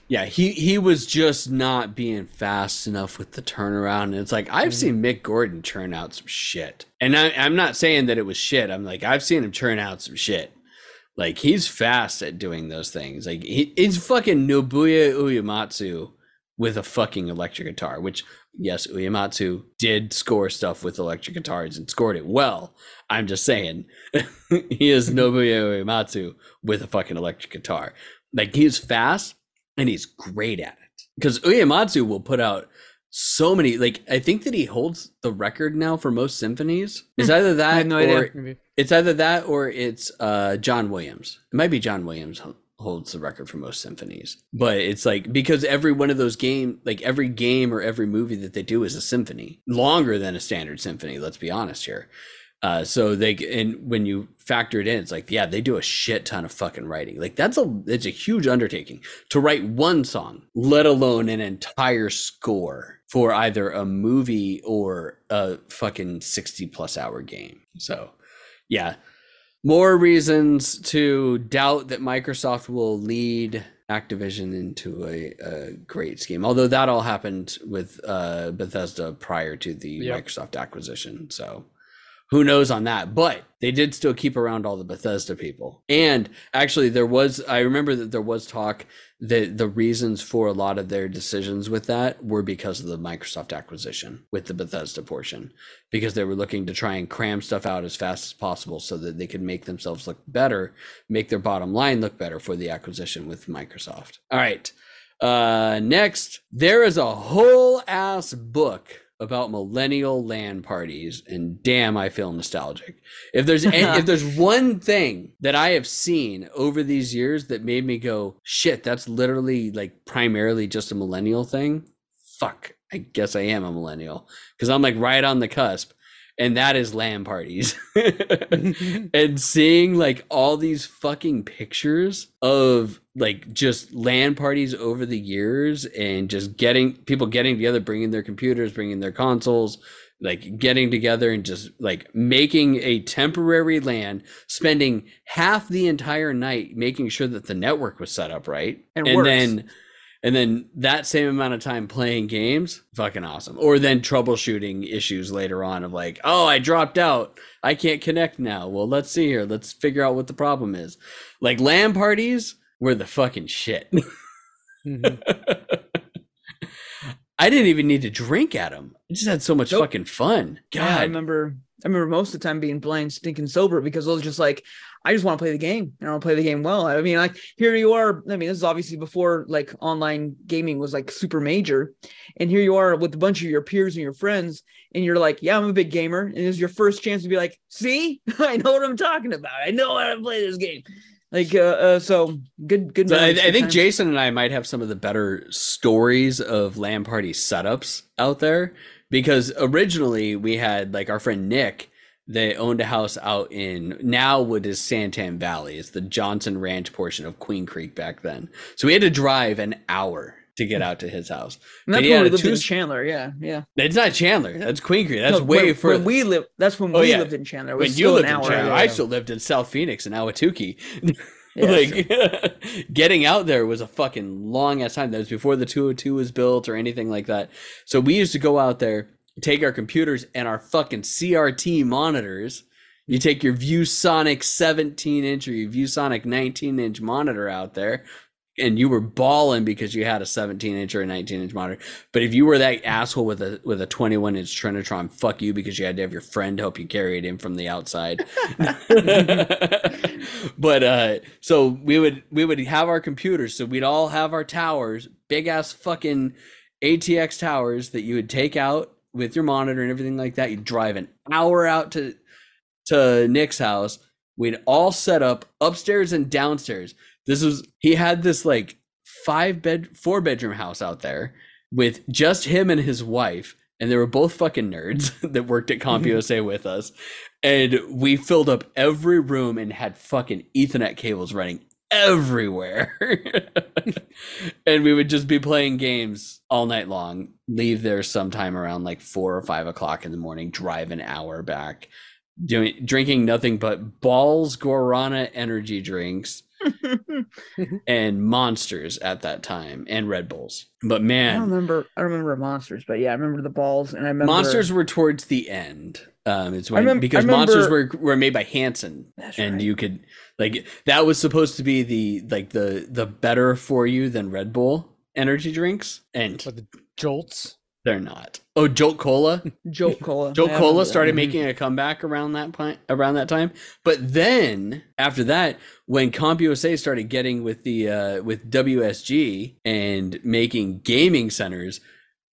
Yeah, he he was just not being fast enough with the turnaround. And it's like I've seen Mick Gordon churn out some shit, and I, I'm not saying that it was shit. I'm like I've seen him churn out some shit. Like he's fast at doing those things. Like he, he's fucking Nobuo Uematsu with a fucking electric guitar, which yes, Uematsu did score stuff with electric guitars and scored it well. I'm just saying he is Nobuo Uematsu with a fucking electric guitar. Like he's fast and he's great at it. Because Uematsu will put out so many like I think that he holds the record now for most symphonies. It's either that I have no or idea. It's either that or it's uh John Williams. It might be John Williams holds the record for most symphonies. But it's like because every one of those game like every game or every movie that they do is a symphony. Longer than a standard symphony, let's be honest here. Uh, so they and when you factor it in, it's like yeah, they do a shit ton of fucking writing. Like that's a it's a huge undertaking to write one song, let alone an entire score for either a movie or a fucking sixty plus hour game. So yeah, more reasons to doubt that Microsoft will lead Activision into a, a great scheme. Although that all happened with uh, Bethesda prior to the Yep. Microsoft acquisition. So who knows on that? But they did still keep around all the Bethesda people. And actually, there was, I remember that there was talk that the reasons for a lot of their decisions with that were because of the Microsoft acquisition with the Bethesda portion because they were looking to try and cram stuff out as fast as possible so that they could make themselves look better, make their bottom line look better for the acquisition with Microsoft. All right. Uh next, there is a whole ass book about millennial LAN parties and damn I feel nostalgic. If there's any, if there's one thing that I have seen over these years that made me go, shit, that's literally like primarily just a millennial thing. Fuck. I guess I am a millennial because I'm like right on the cusp. And that is LAN parties. and seeing like all these fucking pictures of like just LAN parties over the years and just getting people getting together, bringing their computers, bringing their consoles, like getting together and just like making a temporary LAN, spending half the entire night making sure that the network was set up right. And then and then that same amount of time playing games, fucking awesome. Or then troubleshooting issues later on of like, oh, I dropped out. I can't connect now. Well, let's see here. Let's figure out what the problem is. Like LAN parties were the fucking shit. Mhm. I didn't even need to drink at them. I just had so much Nope. fucking fun. Yeah, I remember. I remember most of the time being blind, stinking sober because I was just like, I just want to play the game and I want to play the game well. I mean, like here you are. I mean, this is obviously before like online gaming was like super major, and here you are with a bunch of your peers and your friends, and you're like, yeah, I'm a big gamer, and it's your first chance to be like, see, I know what I'm talking about. I know how to play this game. Like, uh, uh so good, good. So I, I think. Jason and I might have some of the better stories of LAN party setups out there because originally we had like our friend Nick. They owned a house out in now what is San Tan Valley. It's the Johnson Ranch portion of Queen Creek back then. So we had to drive an hour to get out to his house. And that's he when had we a lived in Chandler. Yeah, yeah. It's not Chandler. That's Queen Creek. That's No, way when, further. When we live, that's when Oh, we yeah. lived in Chandler. When you still lived in. Chandler, I still lived in South Phoenix and Ahwatukee. Yeah, like getting out there was a fucking long ass time. That was before the 202 was built or anything like that. So we used to go out there, take our computers and our fucking CRT monitors. You take your ViewSonic 17 inch or your ViewSonic 19 inch monitor out there, and you were balling because you had a 17 inch or a 19 inch monitor. But if you were that asshole with a with a 21 inch Trinitron, fuck you because you had to have your friend help you carry it in from the outside. but uh so we would we would have our computers, so we'd all have our towers, big ass fucking ATX towers that you would take out with your monitor and everything like that. You'd drive an hour out to to Nick's house. We'd all set up upstairs and downstairs. This was he had this like five bed four bedroom house out there with just him and his wife and they were both fucking nerds that worked at mm-hmm. CompUSA with us. And we filled up every room and had fucking ethernet cables running everywhere. And we would just be playing games all night long leave there sometime around like four or five o'clock in the morning drive an hour back doing drinking nothing but Bawls guarana energy drinks and monsters at that time and red bulls but man, I don't man remember. I don't remember monsters, but yeah, I remember the Bawls, and I remember monsters were towards the end um it's I when remem- I because monsters were were made by Hansen and right. you could like that was supposed to be the like the the better for you than red bull energy drinks, and But the jolts. They're not. Oh, Jolt Cola. Jolt Cola. Jolt I Cola started making a comeback around that point, around that time. But then after that, when CompUSA started getting with the uh, with WSG and making gaming centers,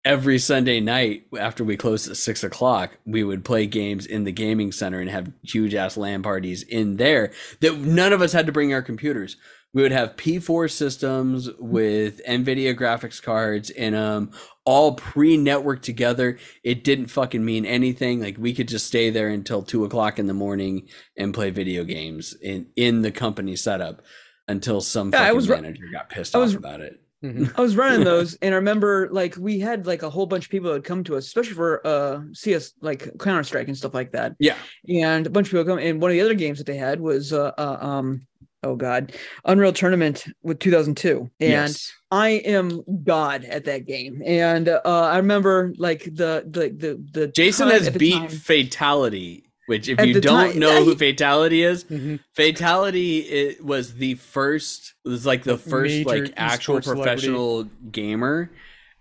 every Sunday night after we closed at six o'clock, we would play games in the gaming center and have huge ass LAN parties in there that none of us had to bring our computers. We would have P4 systems with NVIDIA graphics cards in them, all pre networked together. It didn't fucking mean anything. Like we could just stay there until two o'clock in the morning and play video games in, in the company setup until some Yeah, fucking was ru- manager got pissed I off was- about it. Mhm. I was running those, and I remember like we had like a whole bunch of people that would come to us, especially for uh CS like Counter Strike and stuff like that. Yeah. And a bunch of people come. And one of the other games that they had was uh, uh um oh god, Unreal Tournament with 2002, and yes. I am god at that game. And uh I remember like the the the the Jason has the beat time- Fatality, which if At you don't time- know yeah, who Fatality is, Mhm. Fatality it was the first it was like the first Major like actual esports celebrity. professional gamer.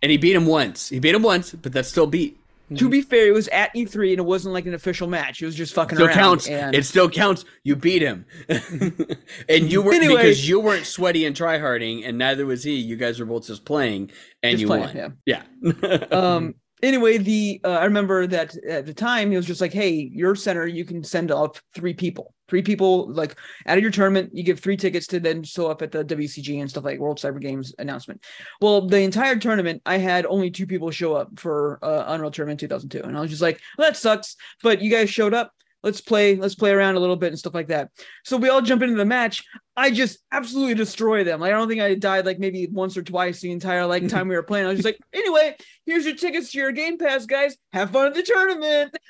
And he beat him once. He beat him once, but that's still beat. To be fair, it was at E3 and it wasn't like an official match. It was just fucking Still around. counts. And It still counts. You beat him. and you were Anyway. because you weren't sweaty and tryharding, and neither was he. You guys were both just playing and Just you playing, won. yeah. Yeah. um anyway the uh, i remember that at the time it was just like hey your center you can send up three people three people like out of your tournament you give three tickets to then show up at the wcg and stuff like world cyber games announcement. Well the entire tournament i had only two people show up for uh, unreal tournament 2002 and i was just like well, that sucks but you guys showed up let's play let's play around a little bit and stuff like that. So we all jump into the match. I just absolutely destroy them. Like i don't think i died like maybe once or twice the entire like time we were playing. I was just like anyway here's your tickets to your game pass guys. Have fun at the tournament.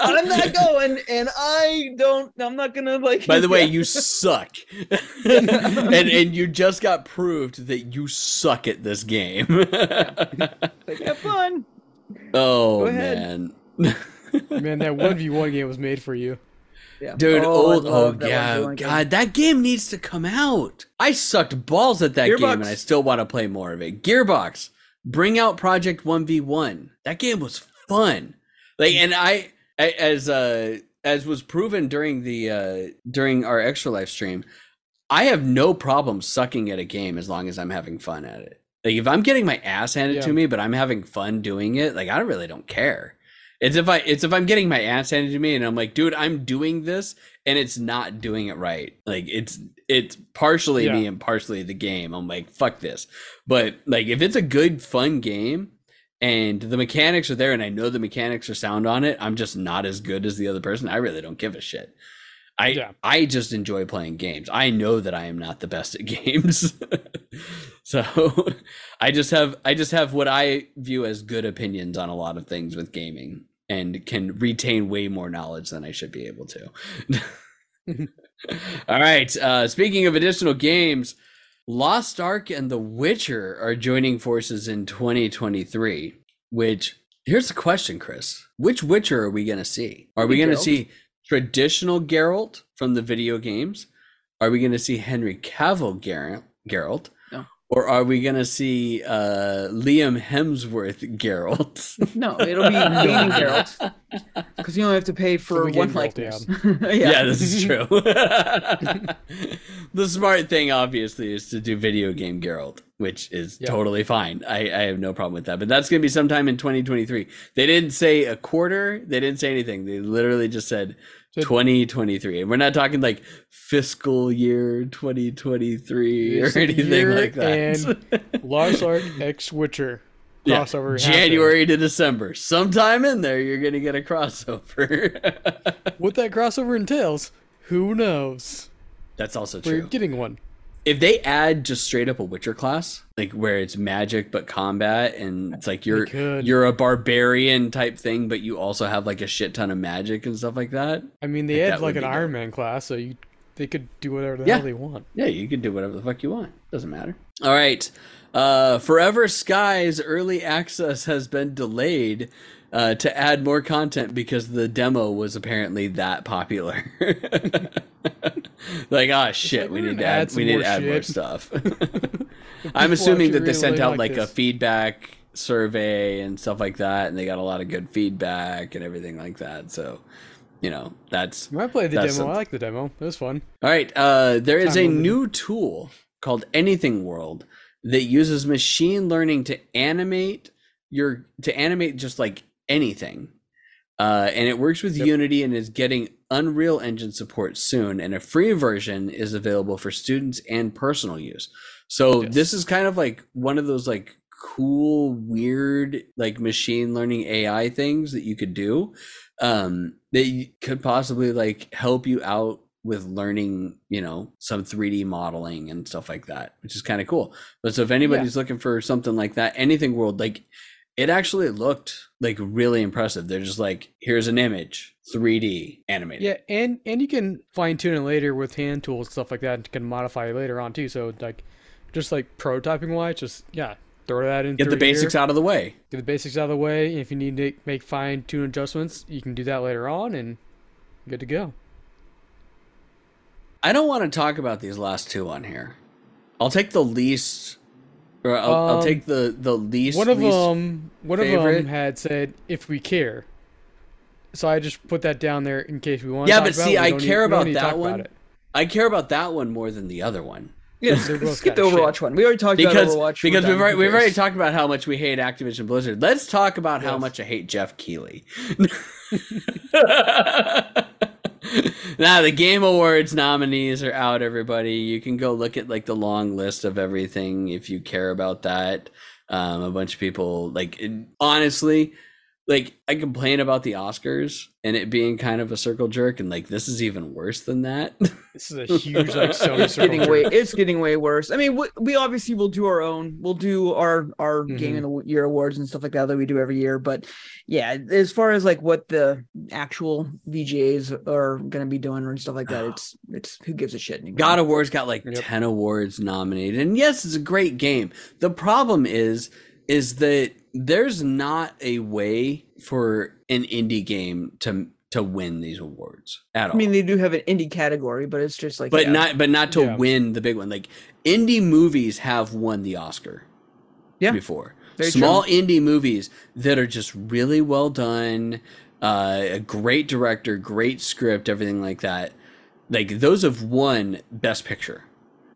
I'm not going and i don't i'm not gonna like By the way, you suck. and and you just got proved that you suck at this game. like, have fun. Oh man. Man, that one v one game was made for you. yeah Dude, Oh, old oh that yeah, one. God, that game needs to come out. I sucked balls at that game and I still want to play more of it. Gearbox, bring out Project 1v1. That game was fun. Like and I I- as uh as was proven during the uh during our extra life stream, I have no problem sucking at a game as long as I'm having fun at it. Like if I'm getting my ass handed Yeah. to me but I'm having fun doing it, like I really don't care. It's if I it's if I'm getting my ass handed to me and I'm like, dude, I'm doing this and it's not doing it right. Like it's it's partially Yeah. me and partially the game. I'm like, fuck this. But like if it's a good fun game and the mechanics are there and I know the mechanics are sound on it, I'm just not as good as the other person. I really don't give a shit. I Yeah. I just enjoy playing games. I know that I am not the best at games. so I just have I just have what I view as good opinions on a lot of things with gaming and can retain way more knowledge than I should be able to. All right. Uh, speaking of additional games, Lost Ark and The Witcher are joining forces in 2023. Which here's the question, Chris: Which Witcher are we going to see? Are we going to see traditional Geralt from the video games? Are we going to see Henry Cavill Geralt? Geralt? No. Or are we going to see uh, Liam Hemsworth Geralt? no it'll be gaming Geralt because you only have to pay for be one gaming likeness yeah. yeah. this is true. the smart thing, obviously, is to do video game Geralt, which is Yeah. totally fine. I, I have no problem with that. But that's going to be sometime in 2023. They didn't say a quarter, they didn't say anything. They literally just said Said- 2023. And we're not talking like fiscal year 2023 or anything like that. and Lost Ark X Witcher Yeah, crossover. January to December. Sometime in there, you're going to get a crossover. What that crossover entails, who knows? That's also true. We're getting one. If they add just straight up a Witcher class, like where it's magic but combat, and it's like you're you're a barbarian type thing, but you also have like a shit ton of magic and stuff like that. I mean, they Like, had like an. Iron Man class, so you they could do whatever the Yeah. hell they want. Yeah, you can do whatever the fuck you want. Doesn't matter. All right. Uh, Forever Skies early access has been delayed uh, to add more content because the demo was apparently that popular. like, ah, shit, like, we need to add, we need more to add more stuff. I'm assuming that they really sent out like like a feedback survey and stuff like that, and they got a lot of good feedback and everything like that. So, you know, that's I played the demo. something. I like the demo. It was fun. all right. Uh, there is Time a limited. new tool called Anything World that uses machine learning to animate your to animate just like anything. Uh, and it works with Yep. Unity and is getting Unreal Engine support soon. And a free version is available for students and personal use. So Yes. this is kind of like one of those like cool, weird, like machine learning AI things that you could do um, that could possibly like help you out with learning, you know, some 3D modeling and stuff like that, which is kind of cool. But so if anybody's looking for something like that, anything world, like it actually looked like really impressive. They're just like, here's an image, 3D animated. Yeah, and and you can fine tune it later with hand tools and stuff like that, and can modify it later on too. So like, just like prototyping wise, just yeah, throw that in. Get the basics here, out of the way. Get the basics out of the way. If you need to make fine tune adjustments, you can do that later on, and good to go. I don't want to talk about these last two on here. I'll take the least, or I'll, I'll Um, take the the least. one of least- them, one of them had said if we care. So I just put that down there in case we want. Yeah, to but see, I care about that that one. I care about that one more than the other one. Yeah, skip the kinda shit. Overwatch one. We already talked because about Overwatch. because We're we've already, we've already talked about how much we hate Activision Blizzard. Let's talk about how much I hate Geoff Keighley. now the Game Awards nominees are out. Everybody, you can go look at like the long list of everything if you care about that. Um, a bunch of people like it- honestly. Like I complain about the Oscars and it being kind of a circle jerk, and like this is even worse than that. This is a huge like Sony it's circle getting jerk. way it's getting way worse. I mean, we, we obviously will do our own. We'll do our our game Mhm. of the year awards and stuff like that that we do every year. But yeah, as far as like what the actual VGAs are going to be doing and stuff like that, it's it's who gives a shit anymore. God of War's got like Yep. 10 awards nominated. And yes, it's a great game. The problem is is that there's not a way for an indie game to to win these awards at all. I mean, they do have an indie category, but it's just like but yeah. not but not to Yeah. win the big one. Like indie movies have won the Oscar Yeah. before. Very Small indie movies that are just really well done, uh, a great director, great script, everything like that. Like those have won Best Picture.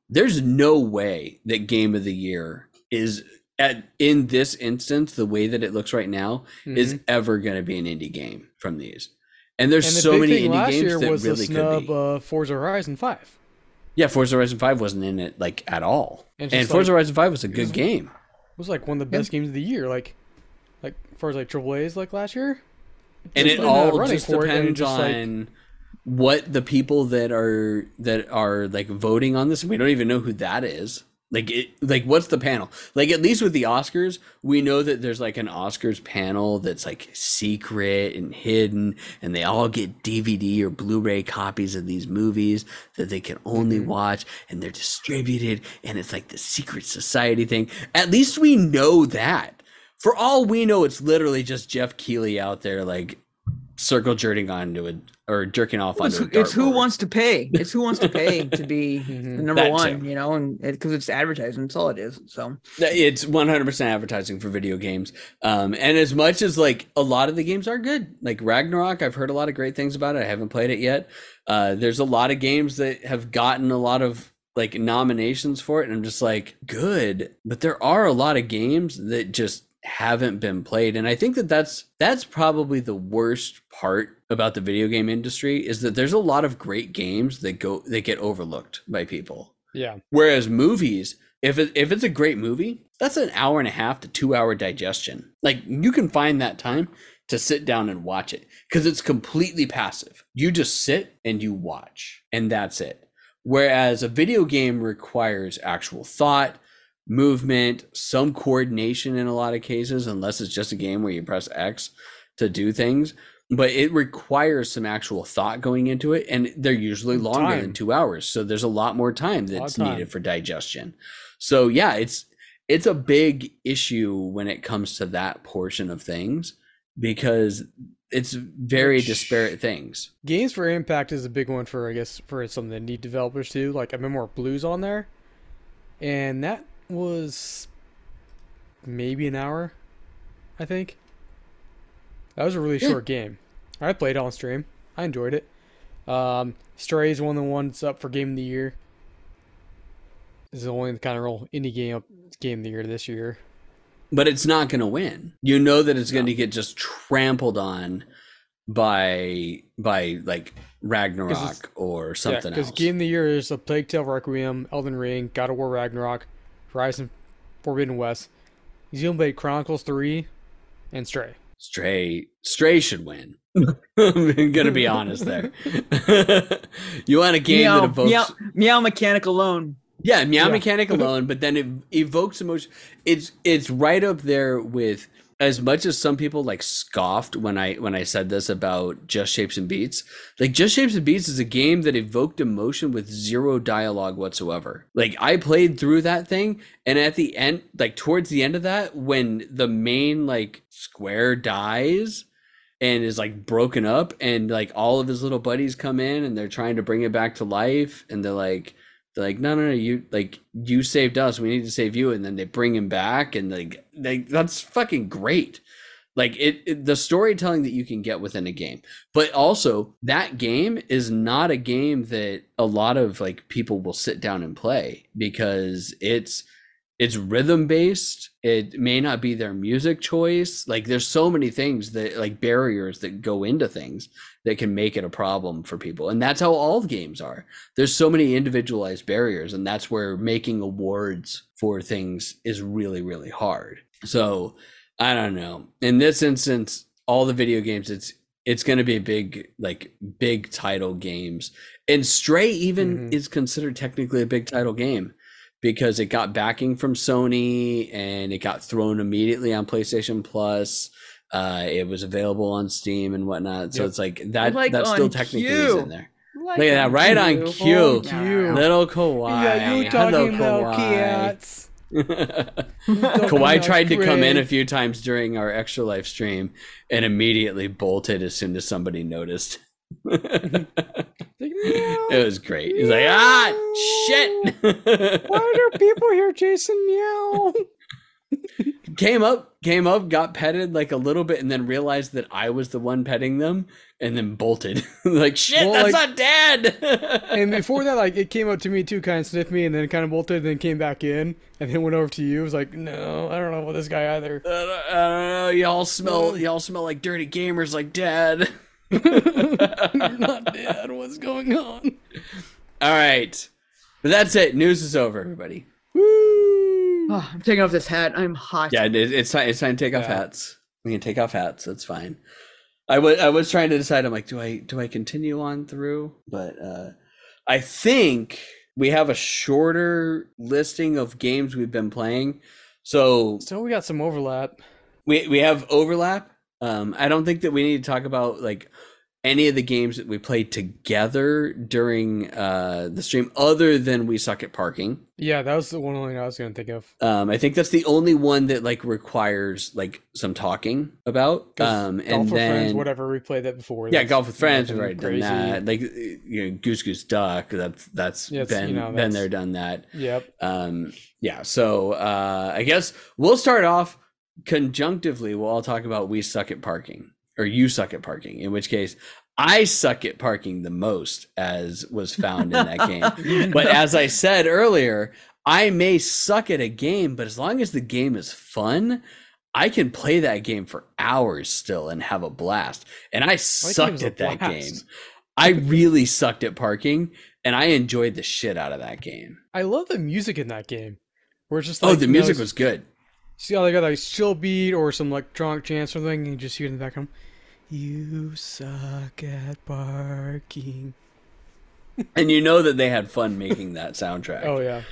There's no way that Game of the Year is at in this instance the way that it looks right now is Mhm. ever going to be an indie game from these. And there's And the so many thing indie last games year that was really the could snub be. uh, Forza Horizon Five. Yeah, Forza Horizon 5 wasn't in it like at all. And And, Forza like, Horizon 5 was a good was- game. It was like one of the Yeah. best games of the year. Like, like as far as like triple A's like last year. And it all just for it, and it depends just, like- on what the people that are that are like voting on this. We don't even know who that is. Like it like what's the panel? Like at least with the Oscars, we know that there's like an Oscars panel that's like secret and hidden and they all get DVD or Blu-ray copies of these movies that they can only Mhm. watch and they're distributed and it's like the secret society thing. At least we know that. For all we know, it's literally just Geoff Keighley out there like circle jerking onto it or jerking off Well, it's, onto a it's who wants to pay. It's who wants to pay to be the Mhm. number That one, too. you know, and because it's advertising, that's all it is. So It's 100% advertising for video games. Um, and as much as like a lot of the games are good, like Ragnarok, I've heard a lot of great things about it. I haven't played it yet. Uh, there's a lot of games that have gotten a lot of like nominations for it. And I'm just like, good. But there are a lot of games that just haven't been played. And I think that that's, that's probably the worst part about the video game industry is that there's a lot of great games that go, that get overlooked by people. Yeah. Whereas movies, if it, if it's a great movie, that's an hour and a half to two hour digestion. Like you can find that time to sit down and watch it because it's completely passive. You just sit and you watch, and that's it. Whereas a video game requires actual thought, movement, some coordination in a lot of cases, unless it's just a game where you press X to do things. But it requires some actual thought going into it, and they're usually longer than two hours. So there's a lot more time that's time. needed for digestion. So yeah, it's it's a big issue when it comes to that portion of things because it's very Which- disparate things. Games for Impact is a big one for I guess for some of the indie developers too. Like I remember Blues on there, and that was maybe an hour, I think. That was a really short game. I played on stream. I enjoyed it. Um, Stray is one of the ones up for game of the year. This is the only kind of real indie game game of the year this year. but it's not going to win. You know that it's going to get just trampled on by by like Ragnarok or something else. because game of the year is a Plague Tale Requiem, Elden Ring, God of War Ragnarok, Horizon Forbidden West, Xenoblade Chronicles 3, and Stray. Stray Stray should win. I'm gonna be honest there. you want a game meow, that evokes meow, meow mechanic alone. Yeah, meow Yeah. mechanic alone, but then it evokes emotion. It's it's right up there with as much as some people like scoffed when I when I said this about Just Shapes and Beats. Like Just Shapes and Beats is a game that evoked emotion with zero dialogue whatsoever. Like I played through that thing and at the end like towards the end of that when the main like square dies and is like broken up and like all of his little buddies come in and they're trying to bring it back to life and they're like they're like no no no you like you saved us we need to save you. And then they bring him back and like they that's fucking great. Like it, it the storytelling that you can get within a game. But also that game is not a game that a lot of like people will sit down and play because it's it's rhythm based it may not be their music choice. Like there's so many things that like barriers that go into things that can make it a problem for people and that's how all games are. There's so many individualized barriers and that's where making awards for things is really really hard. So i don't know. In this instance all the video games it's it's going to be a big like big title games. And stray even Mhm. is considered technically a big title game because it got backing from Sony and it got thrown immediately on PlayStation Plus. Uh, it was available on Steam and whatnot. So Yep. it's like that Like that still on technically is in there. Look at that, right on cue. On cue. Little Kawhi. Yeah, you Hello, talking about Kawhi. cats. Kawhi tried to come in a few times during our extra live stream and immediately bolted as soon as somebody noticed. It was great. He's like, ah, shit. Why are people here, Jason? Meow. came up, came up, got petted like a little bit, and then realized that I was the one petting them, and then bolted. like shit, Well, that's like- not dad. And before that, like it came up to me too, kind of sniffed me, and then kind of bolted, and then came back in, and then went over to you. It was like, no, I don't know about this guy either. I don't, I don't know. Y'all smell. Y'all smell like dirty gamers, like dad. You're not dead. What's going on? All right, but that's it. News is over, everybody. Woo! Oh, I'm taking off this hat. I'm hot. Yeah, it, it's time. It's time to take off Yeah. hats. We can take off hats. That's fine. I was I was trying to decide. I'm like, do I do I continue on through? But uh, I think we have a shorter listing of games we've been playing. So So we got some overlap. we we have overlap. Um, I don't think that we need to talk about like any of the games that we played together during uh the stream, other than we suck at parking. Yeah, that was the one only I was gonna think of. Um, I think that's the only one that like requires like some talking about. Um, Golf and with then friends, whatever. We played that before. yeah, golf with friends. We've already done that. Like you know, Goose Goose Duck. That's that's Yeah, been you know, been there, done that. Yep. Um, yeah. So uh, I guess we'll start off conjunctively. We'll all talk about we suck at parking, or you suck at parking. In which case, I suck at parking the most, as was found in that game. But as I said earlier, I may suck at a game, but as long as the game is fun, I can play that game for hours still and have a blast. And I oh, sucked at that game. I really sucked at parking, and I enjoyed the shit out of that game. I love the music in that game. We're just like, oh, like, the you know, music was good. See how they got like chill beat or some electronic chant or something, and you just hear it in the background. You suck at parking. And you know that they had fun making that soundtrack. Oh yeah.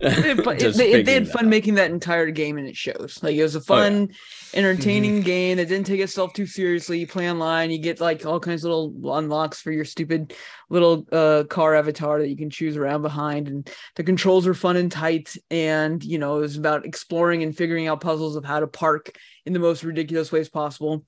They, but Just they, they had fun making that entire game and it shows. Like it was a Oh, yeah. fun, entertaining game that didn't take itself too seriously. You play online, you get like all kinds of little unlocks for your stupid little uh car avatar that you can choose around behind. And the controls were fun and tight. And you know, it was about exploring and figuring out puzzles of how to park in the most ridiculous ways possible.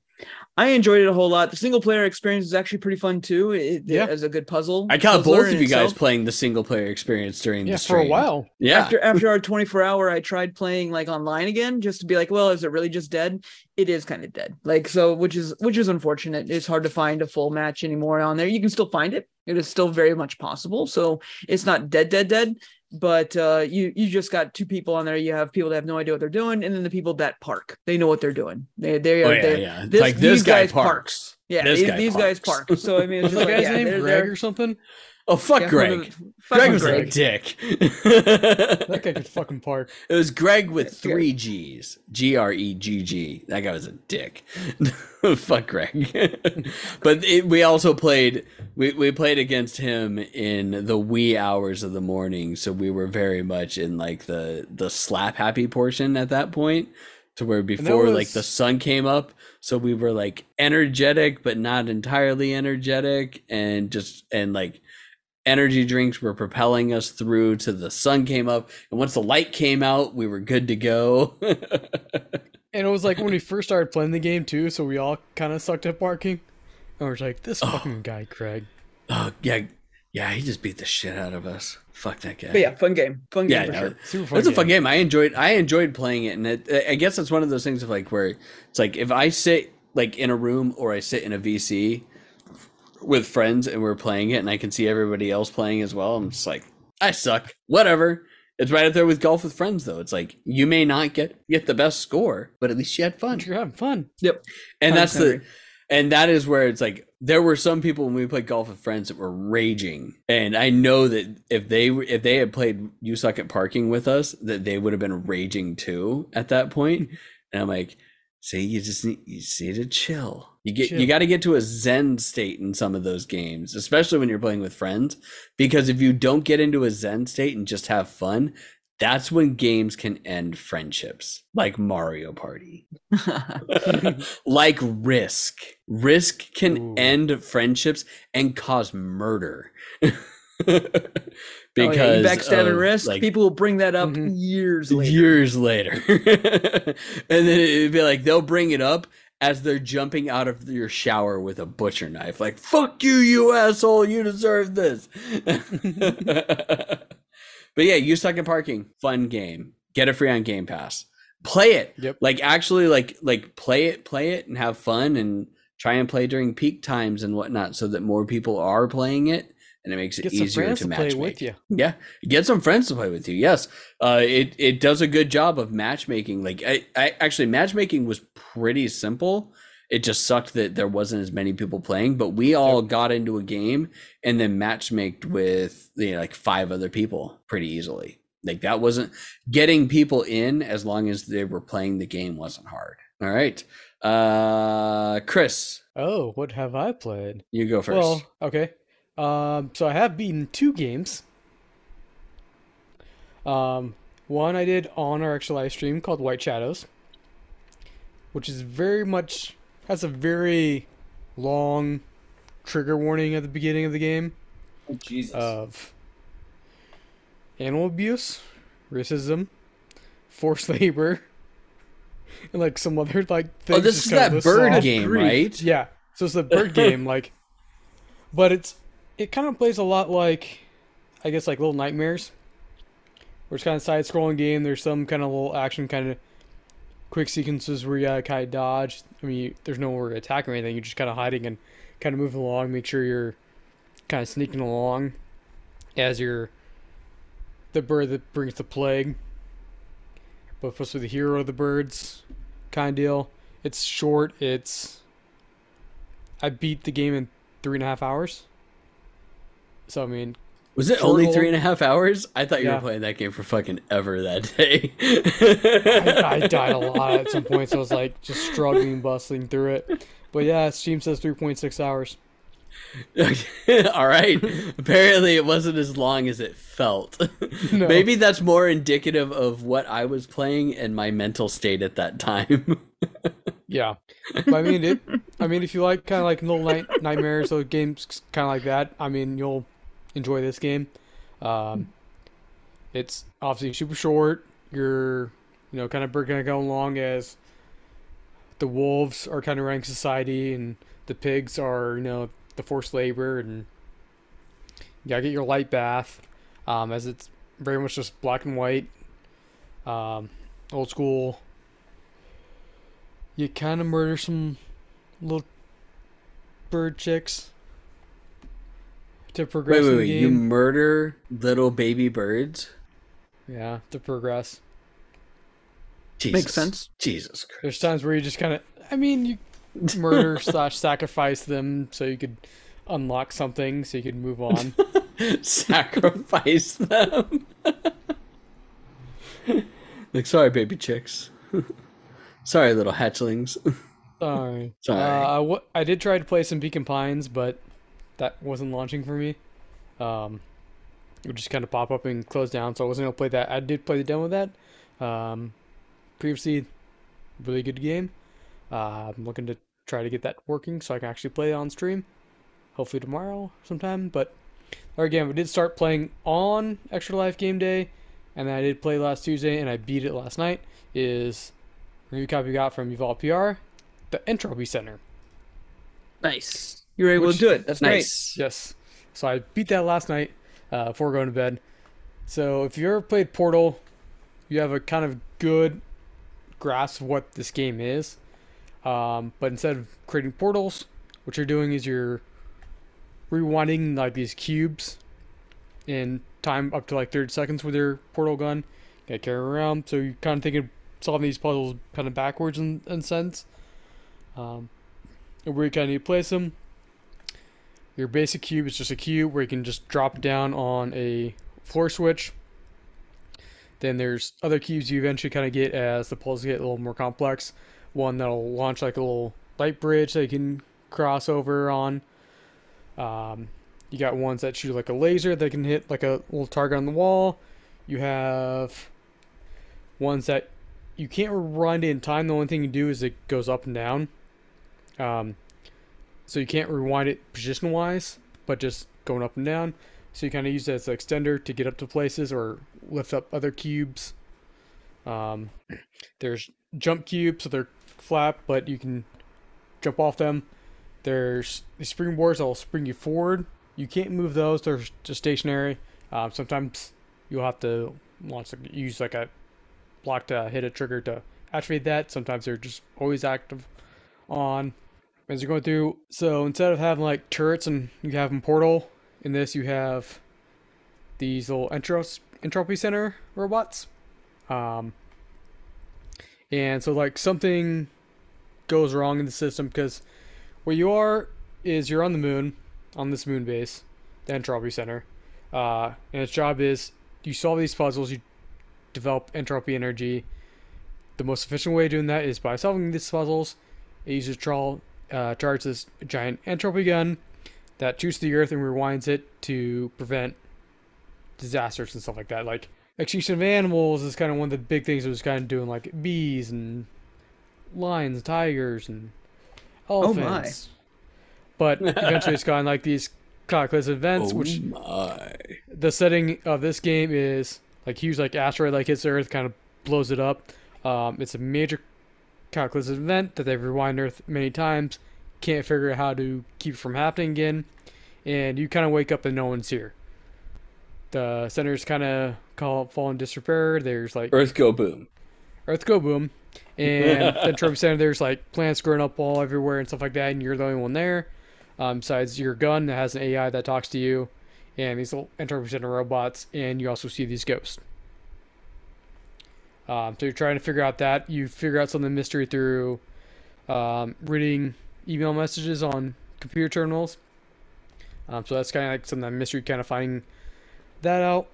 I enjoyed it a whole lot. The single player experience is actually pretty fun too. It, Yeah. as a good puzzle. I caught puzzler both of you guys itself. playing the single player experience during Yeah, the for a while. Yeah. After after our 24 hour, I tried playing like online again just to be like, well, is it really just dead? It is kind of dead. Like so, which is which is unfortunate. It's hard to find a full match anymore on there. You can still find it. It is still very much possible. So it's not dead, dead, dead. But uh, you you just got two people on there. You have people that have no idea what they're doing, and then the people that park. They know what they're doing. They they oh are yeah, yeah. this- like this these guy guys parks. parks. Yeah, This these, guy these guys park. So I mean, it's just the like, guy's yeah, name? Greg or something? Oh fuck yeah, Greg. the- fuck Greg was Greg. a dick. That guy could fucking park. It was Greg with Yeah. three G's. G R E G G. That guy was a dick. Fuck Greg. but it, we also played we, we played against him in the wee hours of the morning, so we were very much in like the the slap happy portion at that point. To where before like the sun came up, so we were like energetic but not entirely energetic and just and like energy drinks were propelling us through to the sun came up and once the light came out we were good to go And it was like when we first started playing the game too, so we all kind of sucked at parking. And we're like, this fucking guy, Craig. oh yeah yeah he just beat the shit out of us fuck that guy But yeah, fun game. Fun game yeah for no, sure. Super fun. That's a fun game. I enjoyed. I enjoyed playing it, and it, I guess it's one of those things of like where it's like if I sit like in a room or I sit in a VC with friends and we're playing it, and I can see everybody else playing as well. I'm just like, I suck. Whatever. It's right up there with golf with friends, though. It's like you may not get get the best score, but at least you had fun. You're having fun. Yep. And that's the and that is where it's like there were some people when we played golf with friends that were raging and i know that if they if they had played you suck at parking with us that they would have been raging too at that point. and i'm like see you just need you need to chill you get you got to get to a zen state in some of those games especially when you're playing with friends because if you don't get into a zen state and just have fun that's when games can end friendships like mario party like risk risk can Ooh. end friendships and cause murder because because backstabbing of, risk, like, people will bring that up Mhm. years later. years later and then it'd be like they'll bring it up as they're jumping out of your shower with a butcher knife like fuck you you asshole you deserve this. But yeah you suck at parking fun game. Get it free on game pass. Play it. Yep. like actually like like play it play it and have fun and try and play during peak times and whatnot so that more people are playing it and it makes it easier to match play with you. yeah, get some friends to play with you. Yes, uh, it it does a good job of matchmaking. Like I, I actually matchmaking was pretty simple. It just sucked that there wasn't as many people playing, but we all got into a game and then matchmaked with you know, like five other people pretty easily. Like that wasn't getting people in as long as they were playing the game wasn't hard. All right, uh, Chris, Oh, what have I played? you go first. Well, okay. Um, so I have beaten two games. Um, one I did on our actual live stream called White Shadows, which is very much has a very long trigger warning at the beginning of the game Jesus. of animal abuse, racism, forced labor, and like some other like things. oh, this is that bird game, grief. right? Yeah. So it's the bird game, like, but it's it kind of plays a lot like, I guess like Little Nightmares, where it's kind of side scrolling game. There's some kind of little action kind of quick sequences where you gotta kind of dodge. I mean, there's nowhere to attack or anything. You're just kind of hiding and kind of moving along. Make sure you're kind of sneaking along as you're the bird that brings the plague, but supposed to be the hero of the birds, kind of deal. It's short. It's I beat the game in three and a half hours. So I mean, Was it only hold. three and a half hours? I thought you Yeah. were playing that game for fucking ever that day. I, I died a lot at some point, so I was like just struggling, bustling through it. But yeah, Steam says three point six hours. All right. Apparently, it wasn't as long as it felt. No. Maybe that's more indicative of what I was playing and my mental state at that time. Yeah, but I mean it. I mean, if you like kind of like Little Night Nightmares, so games kind of like that, I mean you'll enjoy this game. Um, it's obviously super short. You're, you know, kind of gonna go along as the wolves are kind of running society, and the pigs are you know the forced labor, and you gotta get your light bath, um, as it's very much just black and white, um, old school. You kind of murder some little bird chicks to progress Wait, wait, in wait! the You murder little baby birds? yeah, to progress. Jesus. Makes sense. Jesus Christ! There's times where you just kind of, I mean, you murder slash sacrifice them so you could unlock something so you could move on. Sacrifice them. like, sorry, baby chicks. sorry, little hatchlings. Sorry. Sorry. Uh, I, w- I did try to play some Beacon Pines, but that wasn't launching for me. Um, it would just kind of pop up and close down, so I wasn't able to play that. I did play the demo of that. Um, previously, really good game. Uh, I'm looking to try to get that working so I can actually play it on stream. Hopefully tomorrow sometime. But again, we did start playing on Extra Life Game Day, and then I did play last Tuesday and I beat it last night. Is review copy we got from Evolve PR, the Entropy Center. Nice. You were able Which- to do it. That's great. nice. Yes. So I beat that last night uh, before going to bed. So if you ever played Portal, you have a kind of good grasp of what this game is. Um, but instead of creating portals, what you're doing is you're rewinding like these cubes in time up to like 30 seconds with your portal gun. Gotta carry around. So you're kind of think of solving these puzzles kind of backwards in, in a sense. Um, and where you kind of need to place them. Your basic cube is just a cube where you can just drop down on a floor switch. Then there's other cubes you eventually kind of get as the puzzles get a little more complex. One that'll launch like a little light bridge that you can cross over on. Um, you got ones that shoot like a laser that can hit like a little target on the wall. You have ones that you can't it in time. The only thing you do is it goes up and down. Um, so you can't rewind it position wise, but just going up and down. So you kind of use it as an extender to get up to places or lift up other cubes. Um, there's jump cubes, so they're flat, but you can jump off them. There's the springboards that will spring you forward. You can't move those; they're just stationary. Um, sometimes you'll have to use like a block to hit a trigger to activate that. Sometimes they're just always active on as you're going through. So instead of having like turrets and you have them portal, in this you have these little entros, entropy center robots. Um, and so like something goes wrong in the system because where you are is you're on the moon, on this moon base, the entropy center. Uh, and its job is you solve these puzzles, you develop entropy energy. The most efficient way of doing that is by solving these puzzles. It uses tra- uh, charge this giant entropy gun that shoots the earth and rewinds it to prevent disasters and stuff like that. Like extinction of animals is kind of one of the big things it was kind of doing, like bees and lions, tigers, and elephants. Oh my. But eventually, it's gotten like these cataclysmic events, oh which my. the setting of this game is like huge like asteroid like hits Earth, kind of blows it up. Um, it's a major cataclysmic event that they've rewind Earth many times. Can't figure out how to keep it from happening again, and you kind of wake up and no one's here. The center's kind of call fall in disrepair. There's like Earth go boom. Earth go boom, and the Entropy Center there's like plants growing up all everywhere and stuff like that, and you're the only one there. Um, besides your gun that has an AI that talks to you, and these little Entropy Center robots, and you also see these ghosts. Um, so you're trying to figure out that you figure out some of the mystery through um, reading email messages on computer terminals. Um, so that's kind of like some of that mystery, kind of finding that out.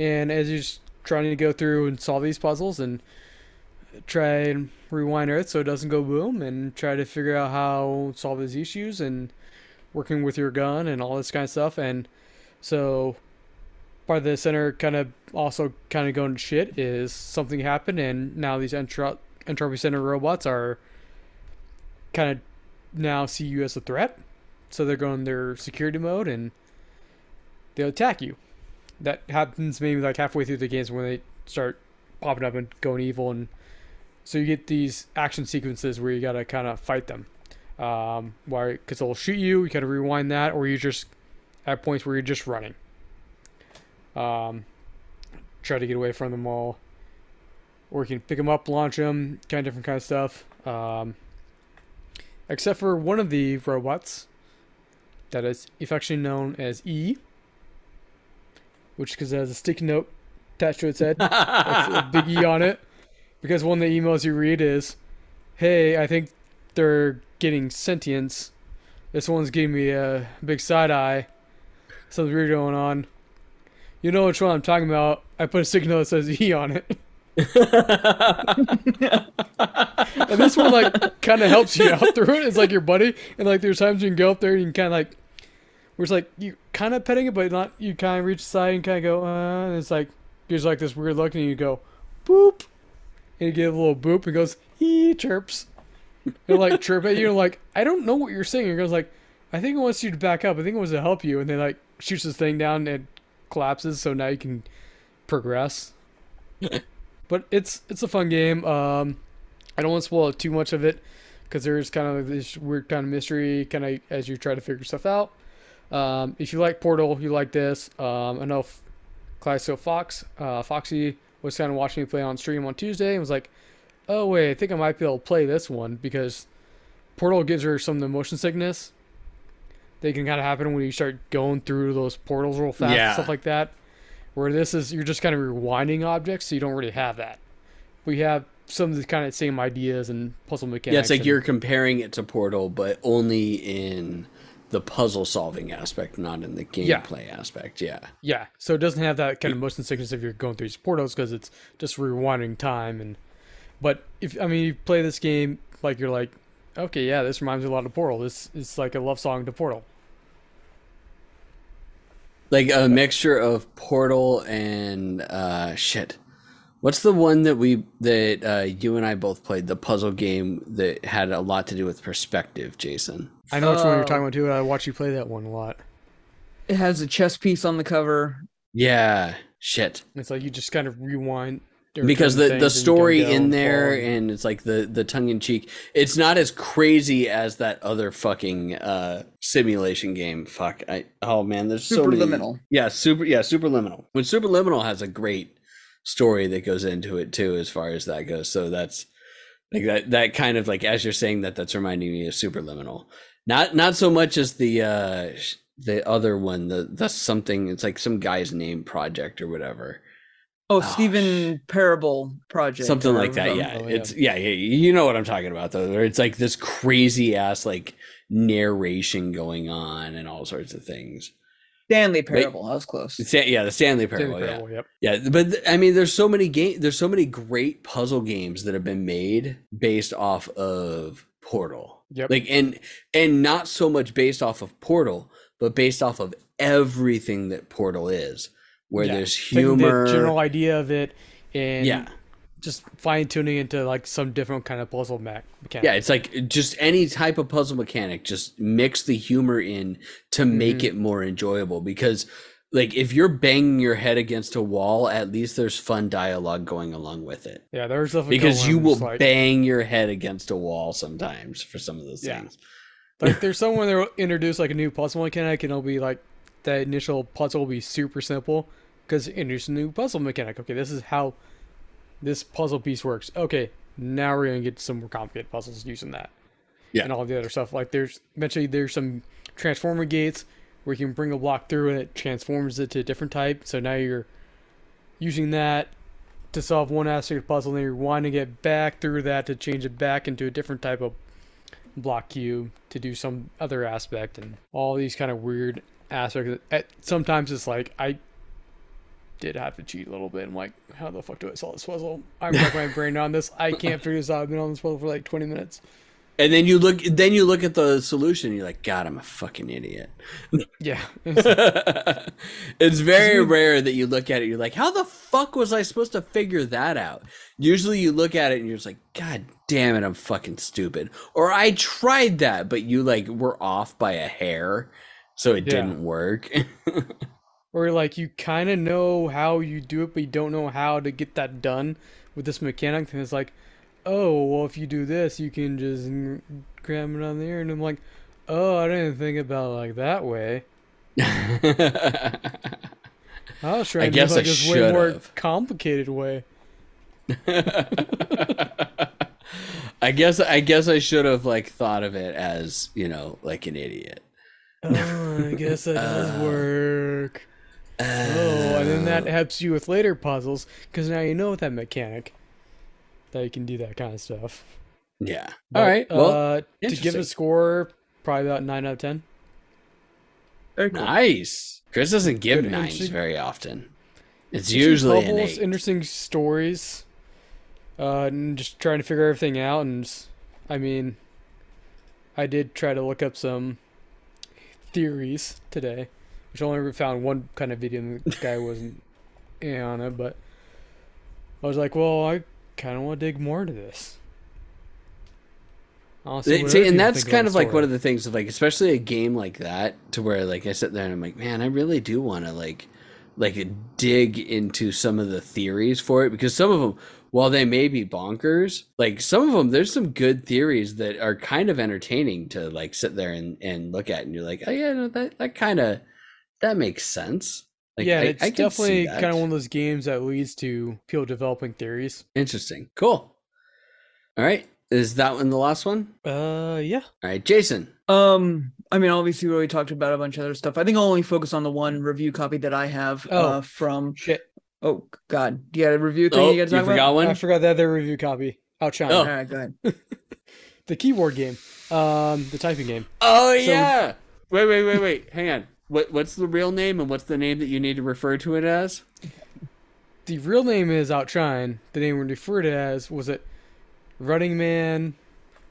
And as you're trying to go through and solve these puzzles and try and rewind Earth so it doesn't go boom, and try to figure out how to solve these issues and working with your gun and all this kind of stuff. And so part of the center kind of also kind of going to shit is something happened, and now these entro- entropy center robots are kind of now see you as a threat. So they're going their security mode and they'll attack you. That happens maybe like halfway through the games when they start popping up and going evil and So you get these action sequences where you gotta kind of fight them. Um, why? Because they'll shoot you. You gotta rewind that, or you just at points where you're just running. Um, try to get away from them all, or you can pick them up, launch them, kind of different kind of stuff. Um, except for one of the robots that is affectionately known as E, which because it has a sticky note attached to its head, that's a big E on it. Because one of the emails you read is, "Hey, I think they're getting sentience. This one's giving me a big side eye. Something weird going on. You know which one I'm talking about? I put a note that says E on it." and this one like kind of helps you out through it. It's like your buddy, and like there's times you can go up there and you can kind of like, where it's like you kind of petting it, but not. You kind of reach the side and kind of go, uh, and it's like gives like this weird look, and you go, boop, and you get a little boop, and goes, he chirps, and like chirp at you, and like I don't know what you're saying. It goes like, I think it wants you to back up. I think it wants to help you, and then like shoots this thing down and collapses, so now you can progress. but it's it's a fun game. Um, I don't want to spoil too much of it because there's kind of this weird kind of mystery kind of as you try to figure stuff out. Um, if you like Portal, you like this. Um, I know F- Fox, uh, Foxy was kind of watching me play on stream on Tuesday and was like, "Oh wait, I think I might be able to play this one because Portal gives her some of the motion sickness. They can kind of happen when you start going through those portals real fast Yeah. and stuff like that. Where this is, you're just kind of rewinding objects, so you don't really have that. We have some of the kind of same ideas and puzzle mechanics. yeah, it's like and- you're comparing it to Portal, but only in the puzzle solving aspect, not in the Yeah. gameplay aspect. Yeah. Yeah, so it doesn't have that kind of motion sickness if you're going through these portals because it's just rewinding time and. But if I mean you play this game like you're like, okay, yeah, this reminds me a lot of Portal. This is like a love song to Portal. Like a mixture of Portal and uh shit. What's the one that we that uh you and I both played, the puzzle game that had a lot to do with perspective, Jason? I know which one you're Oh. talking about too. I watch you play that one a lot. It has a chess piece on the cover. Yeah. Shit. It's like you just kind of rewind or because the the story in there forward. and it's like the the tongue in cheek it's not as crazy as that other fucking uh simulation game. Fuck i oh man there's so many Superliminal. yeah super yeah superliminal when super liminal has a great story that goes into it too as far as that goes. So that's like that that kind of like as you're saying that that's reminding me of superliminal not not so much as the uh the other one the the something it's like some guy's name project or whatever Oh, Oh, Stephen Parable Project. something like that yeah Oh, yeah. it's yeah, yeah you know what i'm talking about though it's like this crazy ass like narration going on and all sorts of things Stanley Parable. I was close. Sta- yeah the stanley It's parable yeah Yep. yeah but th- i mean there's so many game there's so many great puzzle games that have been made based off of portal Yep. like and and not so much based off of portal but based off of everything that portal is where Yeah. there's humor the general idea of it and yeah just fine tuning into like some different kind of puzzle me- mechanic. Yeah, it's like just any type of puzzle mechanic, just mix the humor in to make Mhm. it more enjoyable. Because, like, if you're banging your head against a wall, at least there's fun dialogue going along with it. yeah. There's Because you will like, bang your head against a wall sometimes for some of those Yeah. things. like there's someone that will introduce like a new puzzle mechanic and it'll be like that initial puzzle will be super simple because introduce a new puzzle mechanic. Okay, this is how this puzzle piece works. Okay, now we're gonna get some more complicated puzzles using that. Yeah. And all the other stuff. Like there's eventually there's some transformer gates where you can bring a block through and it transforms it to a different type. So now you're using that to solve one aspect of the puzzle, and then you're winding it back through that to change it back into a different type of block cube to do some other aspect, and all these kind of weird At, sometimes it's like I did have to cheat a little bit. I'm like, how the fuck do I solve this puzzle? I'm wrecking my brain on this. I can't figure this out. I've been on this puzzle for like 20 minutes. And then you look, then you look at the solution. You're like, God, I'm a fucking idiot. Yeah. it's very rare that you look at it. You're like, how the fuck was I supposed to figure that out? Usually, you look at it and you're just like, God damn it, I'm fucking stupid. Or I tried that, but you like were off by a hair, so it Yeah. didn't work. or like you kind of know how you do it, but you don't know how to get that done with this mechanic. And it's like, "Oh, well, if you do this, you can just cram it on there." And I'm like, "Oh, I didn't think about it like that way. I was trying to guess like I this way more should've. complicated way." I guess I guess I should have like thought of it as you know like an idiot. Oh, I guess that does Uh, work. Oh, and then that Uh, helps you with later puzzles because now you know with that mechanic that you can do that kind of stuff. yeah. But, All right. Well, uh, to give a score, probably about nine out of ten. Very cool. nice. Chris doesn't give Good, nines very often. It's usually an eight. interesting stories, uh, and just trying to figure everything out. And I mean, I did try to look up some theories today, which I only found one kind of video, and the guy wasn't in on it. But I was like, well, I kind of want to dig more into this. See See, what see, other and that's kind of like one of the things of like, especially a game like that, to where like I sit there and I'm like, man, I really do want to like, like dig into some of the theories for it because some of them, while they may be bonkers, like some of them, there's some good theories that are kind of entertaining to like sit there and and look at, and you're like, oh yeah, no, that that kind of that makes sense. Like, yeah, I- it's I can see definitely kind of one of those games that leads to people developing theories. interesting. Cool. All right, is that one the last one? Uh, yeah. All right, Jason. Um, I mean, obviously, we already talked about a bunch of other stuff. I think I'll only focus on the one review copy that I have Oh. uh, from. Shit. Oh God, you got a review thing Oh, you you got to talk forgot about? one. I forgot the other review copy. Outshine. Oh. All right, go ahead. The keyboard game. Um, the typing game. Oh So- yeah. Wait, wait, wait, wait. Hang on. What what's the real name and what's the name that you need to refer to it as? The real name is Outshine. The name we referred to as was it Running Man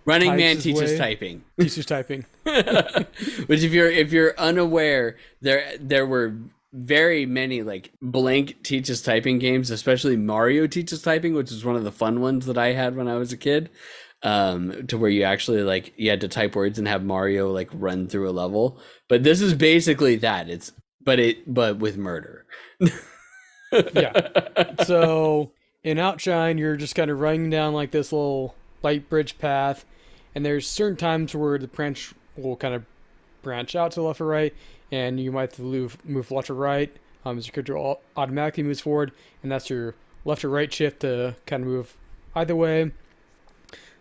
Running Man teaches way. typing. teaches typing. Which if you're if you're unaware, there there were very many like blank teaches typing games, especially Mario teaches typing, which is one of the fun ones that I had when I was a kid. Um, to where you actually like you had to type words and have Mario like run through a level. But this is basically that. It's but it but with murder. Yeah. So in Outshine, you're just kind of running down like this little light bridge path, and there's certain times where the branch will kind of branch out to the left or right, and you might move, move left or right um, as your character automatically moves forward, and that's your left or right shift to kind of move either way.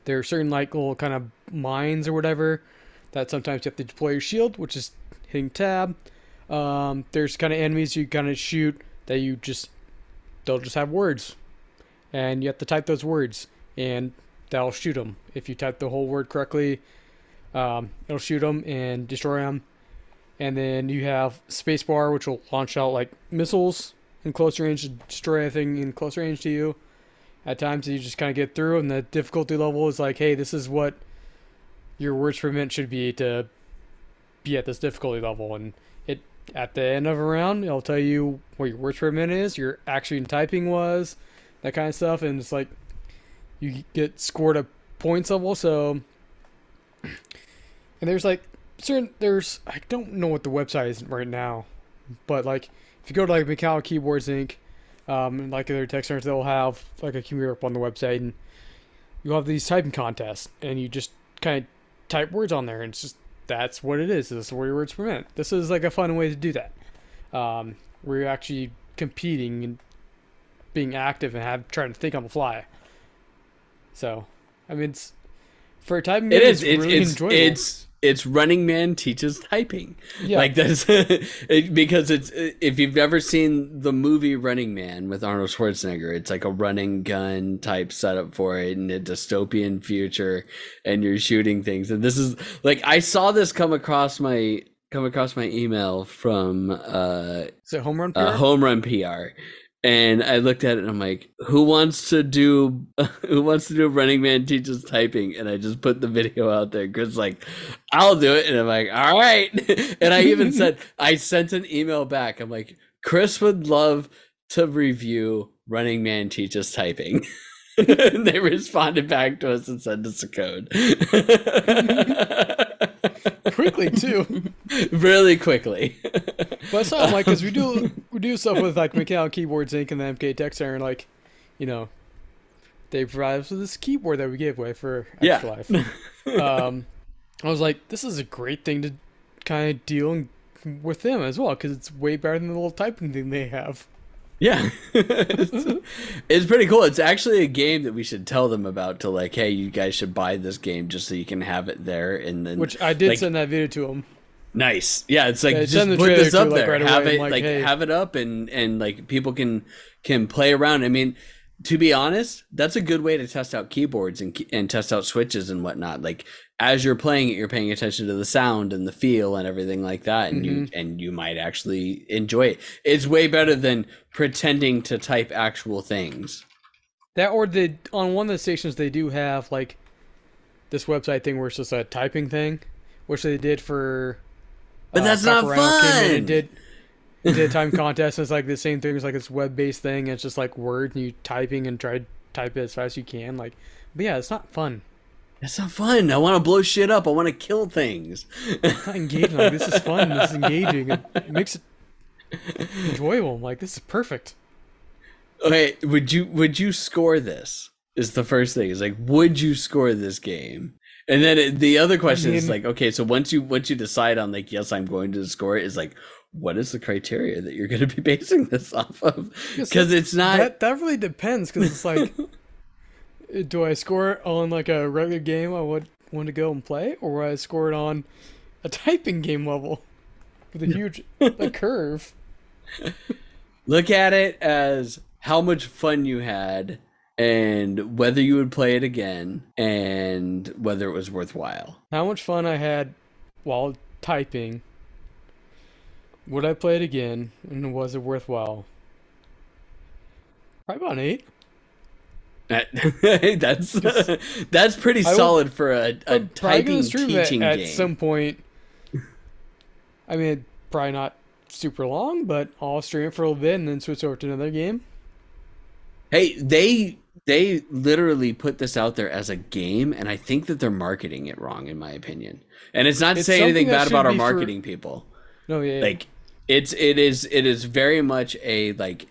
There are certain like little kind of mines or whatever that sometimes you have to deploy your shield, which is hitting tab. Um, there's kind of enemies you kind of shoot that you just they'll just have words, and you have to type those words, and that'll shoot them. If you type the whole word correctly, um, it'll shoot them and destroy them. And then you have spacebar, which will launch out like missiles in close range to destroy anything in close range to you. At times, you just kind of get through, and the difficulty level is like, hey, this is what your words per minute should be to be at this difficulty level, and it at the end of a round, it'll tell you what your words per minute is, your action typing was, that kind of stuff, and it's like you get scored a points level. So, and there's like certain there's I don't know what the website is right now, but like if you go to like Macau Keyboards Inc. Um, and like other tech centers, they'll have like a computer up on the website, and you'll have these typing contests, and you just kind of type words on there, and it's just that's what it is. This is where your words per minute. This is like a fun way to do that. Um, where you're actually competing and being active and have trying to think on the fly. So, I mean, it's for a typing It game, is. It's It's really it's, enjoyable. it's it's Running Man teaches typing. yeah, Like that's it, because it's if you've ever seen the movie Running Man with Arnold Schwarzenegger, it's like a running gun type setup for it in a dystopian future, and you're shooting things. And this is like I saw this come across my come across my email from uh, is it home run? uh, home run PR. And I looked at it and I'm like, who wants to do who wants to do Running Man teaches typing? And I just put the video out there. Chris like, I'll do it. And I'm like, all right. and I even said I sent an email back. I'm like, Chris would love to review Running Man teaches typing. and they responded back to us and sent us a code. Quickly too. really quickly. But I saw like because we do we do stuff with like Macau Keyboards Inc. and the MK Tech Center, and like, you know, they provide us with this keyboard that we gave away for Yeah. extra life. um, I was like, this is a great thing to kind of deal with them as well because it's way better than the little typing thing they have. Yeah. it's, it's pretty cool. It's actually a game that we should tell them about to like, hey, you guys should buy this game just so you can have it there and then Which I did like, send that video to them. Nice. Yeah, it's like Yeah, just send the put this to, up like, there. right have it like, like, hey. have it up and and like people can can play around. I mean, to be honest, that's a good way to test out keyboards and and test out switches and whatnot. Like as you're playing it, you're paying attention to the sound and the feel and everything like that, and you Mm-hmm. and you might actually enjoy it. It's way better than pretending to type actual things. That or they on one of the stations they do have like this website thing where it's just a typing thing, which they did for. But that's not Paparama came in fun! and did did a time contest. And it's like the same thing. It's like this web based thing. And it's just like word and you typing and try to type it as fast as you can. Like, but yeah, it's not fun. It's not fun. I want to blow shit up. I want to kill things. It's not engaging. Like this is fun. This is engaging. It, makes it enjoyable. I'm like this is perfect. Okay, would you would you score this? Is the first thing. Is like, would you score this game? And then it, the other question is mean- like, okay, so once you once you decide on like, yes, I'm going to score it, is like, what is the criteria that you're going to be basing this off of? Because it's not. that that really depends because it's like, eh, do I score it on like a regular game I would want to go and play, or I score it on a typing game level with a huge like, curve? look at it as how much fun you had and whether you would play it again and whether it was worthwhile. How much fun I had while typing. Would I play it again, and was it worthwhile? Probably about eight. That's that's pretty I solid for a, a typing gonna stream that teaching at game. At some point. I mean, probably not super long, but I'll stream it for a little bit and then switch over to another game. Hey, they they literally put this out there as a game, and I think that they're marketing it wrong, in my opinion. And it's not to It's say anything bad about our be for- marketing people. No, yeah, yeah. Like it's it is it is very much a like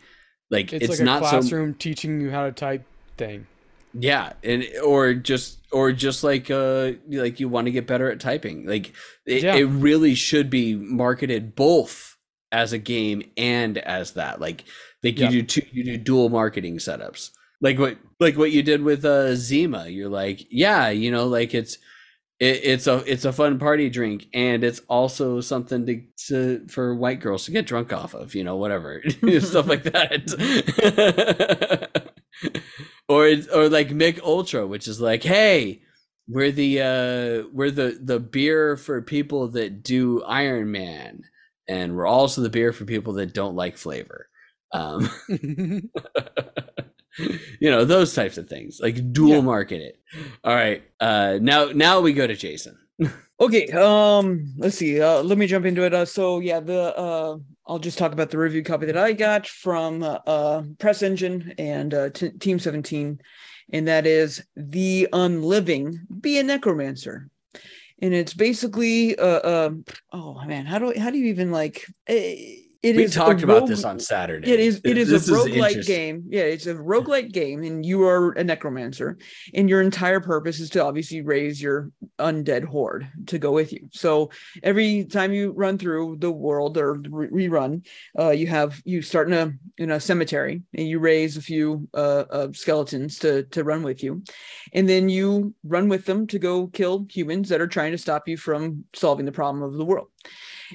like it's, it's, like a not so classroom teaching you how to type thing. yeah, and or just or just like uh like you want to get better at typing. Like it, Yeah. it really should be marketed both as a game and as that. Like like you do two, you do dual marketing setups. Like what like what you did with uh Zima. You're like, yeah, you know, like it's it, it's a it's a fun party drink and it's also something to, to for white girls to get drunk off of, you know, whatever. Stuff like that. or it's, or like Mich Ultra, which is like, hey, we're the uh we're the the beer for people that do Iron Man, and we're also the beer for people that don't like flavor. Um, you know those types of things, like dual Yeah. market it. All right, uh, now now we go to Jason. Okay, um, let's see. Uh, let me jump into it. Uh, so yeah, the uh, I'll just talk about the review copy that I got from uh, uh Press Engine and uh, T- Team Seventeen, and that is the Unliving: Be a Necromancer, and it's basically uh, um, oh man, how do how do you even like? eh, It we is talked about rogue- this on Saturday. it is it is This a roguelike interesting. game. Yeah, it's a roguelike game, and you are a necromancer, and your entire purpose is to obviously raise your undead horde to go with you. So every time you run through the world or re- rerun, uh, you have you start in a in a cemetery and you raise a few uh, uh, skeletons to to run with you, and then you run with them to go kill humans that are trying to stop you from solving the problem of the world.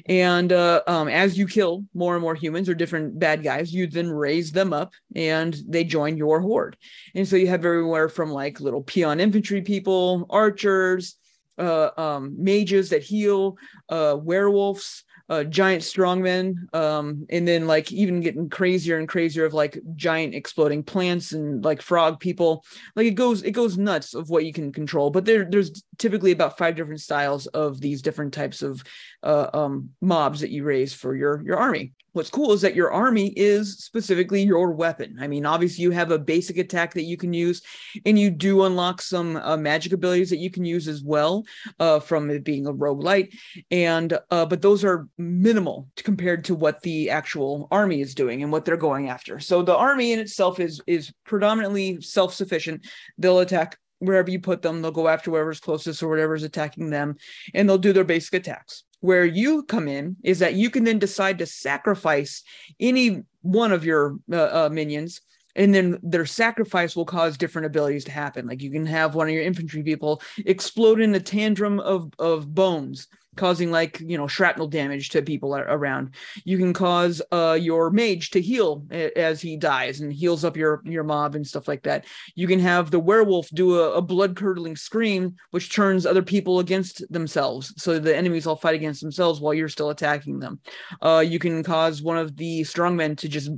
And uh, um, as you kill more and more humans or different bad guys, you then raise them up and they join your horde. And so you have everywhere from like little peon infantry people, archers, uh, um, mages that heal, uh, werewolves, uh, giant strongmen, um, and then like even getting crazier and crazier of like giant exploding plants and like frog people. Like it goes, it goes nuts of what you can control. But there, there's typically about five different styles of these different types of uh, um, mobs that you raise for your your army. What's cool is that your army is specifically your weapon. I mean, obviously you have a basic attack that you can use, and you do unlock some uh, magic abilities that you can use as well uh, from it being a roguelite. And uh, but those are minimal compared to what the actual army is doing and what they're going after. So the army in itself is is predominantly self-sufficient. They'll attack wherever you put them. They'll go after whoever's closest or whatever's attacking them, and they'll do their basic attacks. Where you come in is that you can then decide to sacrifice any one of your uh, uh, minions and then their sacrifice will cause different abilities to happen. Like you can have one of your infantry people explode in a tantrum of of bones causing like you know shrapnel damage to people around. You can cause uh your mage to heal as he dies and heals up your your mob and stuff like that. You can have the werewolf do a, a blood curdling scream which turns other people against themselves. So the enemies all fight against themselves while you're still attacking them. Uh you can cause one of the strongmen to just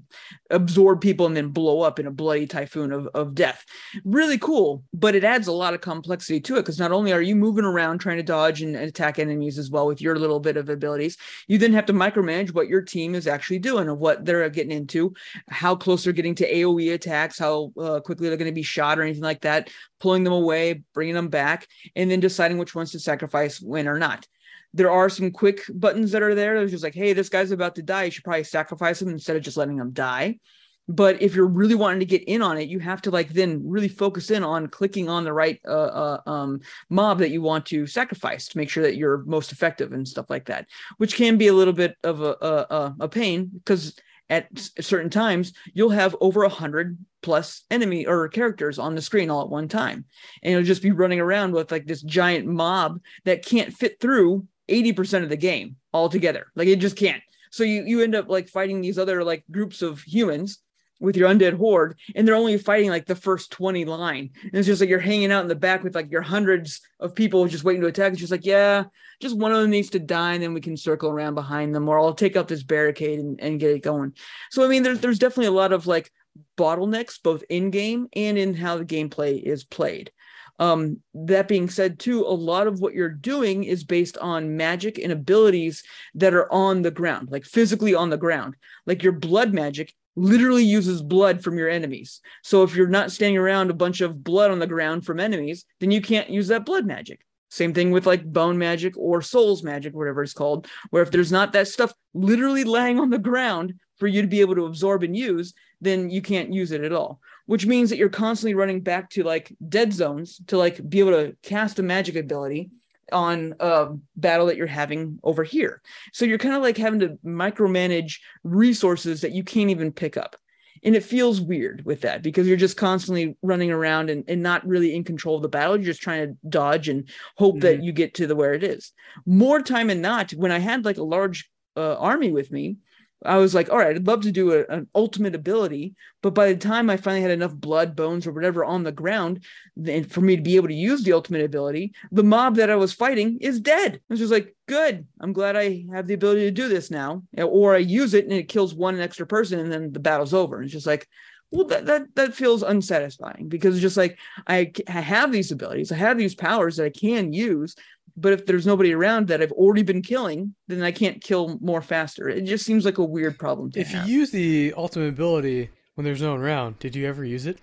absorb people and then blow up in a bloody typhoon of, of death. Really cool but it adds a lot of complexity to it because not only are you moving around trying to dodge and attack enemies as well with your little bit of abilities. You then have to micromanage what your team is actually doing of what they're getting into, how close they're getting to AoE attacks, how uh, quickly they're going to be shot or anything like that, pulling them away, bringing them back, and then deciding which ones to sacrifice when or not there are some quick buttons that are there. There's just like, hey, this guy's about to die. You should probably sacrifice him instead of just letting him die but if you're really wanting to get in on it you have to like then really focus in on clicking on the right uh, uh, um, mob that you want to sacrifice to make sure that you're most effective and stuff like that which can be a little bit of a, a, a pain because at certain times you'll have over a hundred plus enemy or characters on the screen all at one time. And you'll just be running around with like this giant mob that can't fit through 80% of the game altogether. Like it just can't. So you you end up like fighting these other like groups of humans with your undead horde and they're only fighting like the first 20 line. And it's just like you're hanging out in the back with like your hundreds of people just waiting to attack. It's just like yeah just one of them needs to die and then we can circle around behind them or i'll take up this barricade and, and get it going. So i mean there's there's definitely a lot of like bottlenecks both in game and in how the gameplay is played. Um, that being said, too, a lot of what you're doing is based on magic and abilities that are on the ground, like physically on the ground. Like your blood magic literally uses blood from your enemies. So if you're not standing around a bunch of blood on the ground from enemies, then you can't use that blood magic. Same thing with like bone magic or souls magic, whatever it's called, where if there's not that stuff literally laying on the ground for you to be able to absorb and use, then you can't use it at all. Which means that you're constantly running back to like dead zones to like be able to cast a magic ability on a battle that you're having over here. So you're kind of like having to micromanage resources that you can't even pick up. And it feels weird with that because you're just constantly running around and, and not really in control of the battle. You're just trying to dodge and hope mm-hmm. that you get to the where it is. More time than not, when I had like a large uh, army with me, I was like, all right, I'd love to do a, an ultimate ability, but by the time I finally had enough blood, bones, or whatever on the ground, and for me to be able to use the ultimate ability, the mob that I was fighting is dead. I was just like, good. I'm glad I have the ability to do this now, or I use it and it kills one extra person, and then the battle's over. And it's just like, well, that that that feels unsatisfying because it's just like I, I have these abilities, I have these powers that I can use, but if there's nobody around that I've already been killing, then I can't kill more faster. It just seems like a weird problem. if have. you use the ultimate ability when there's no one around, did you ever use it?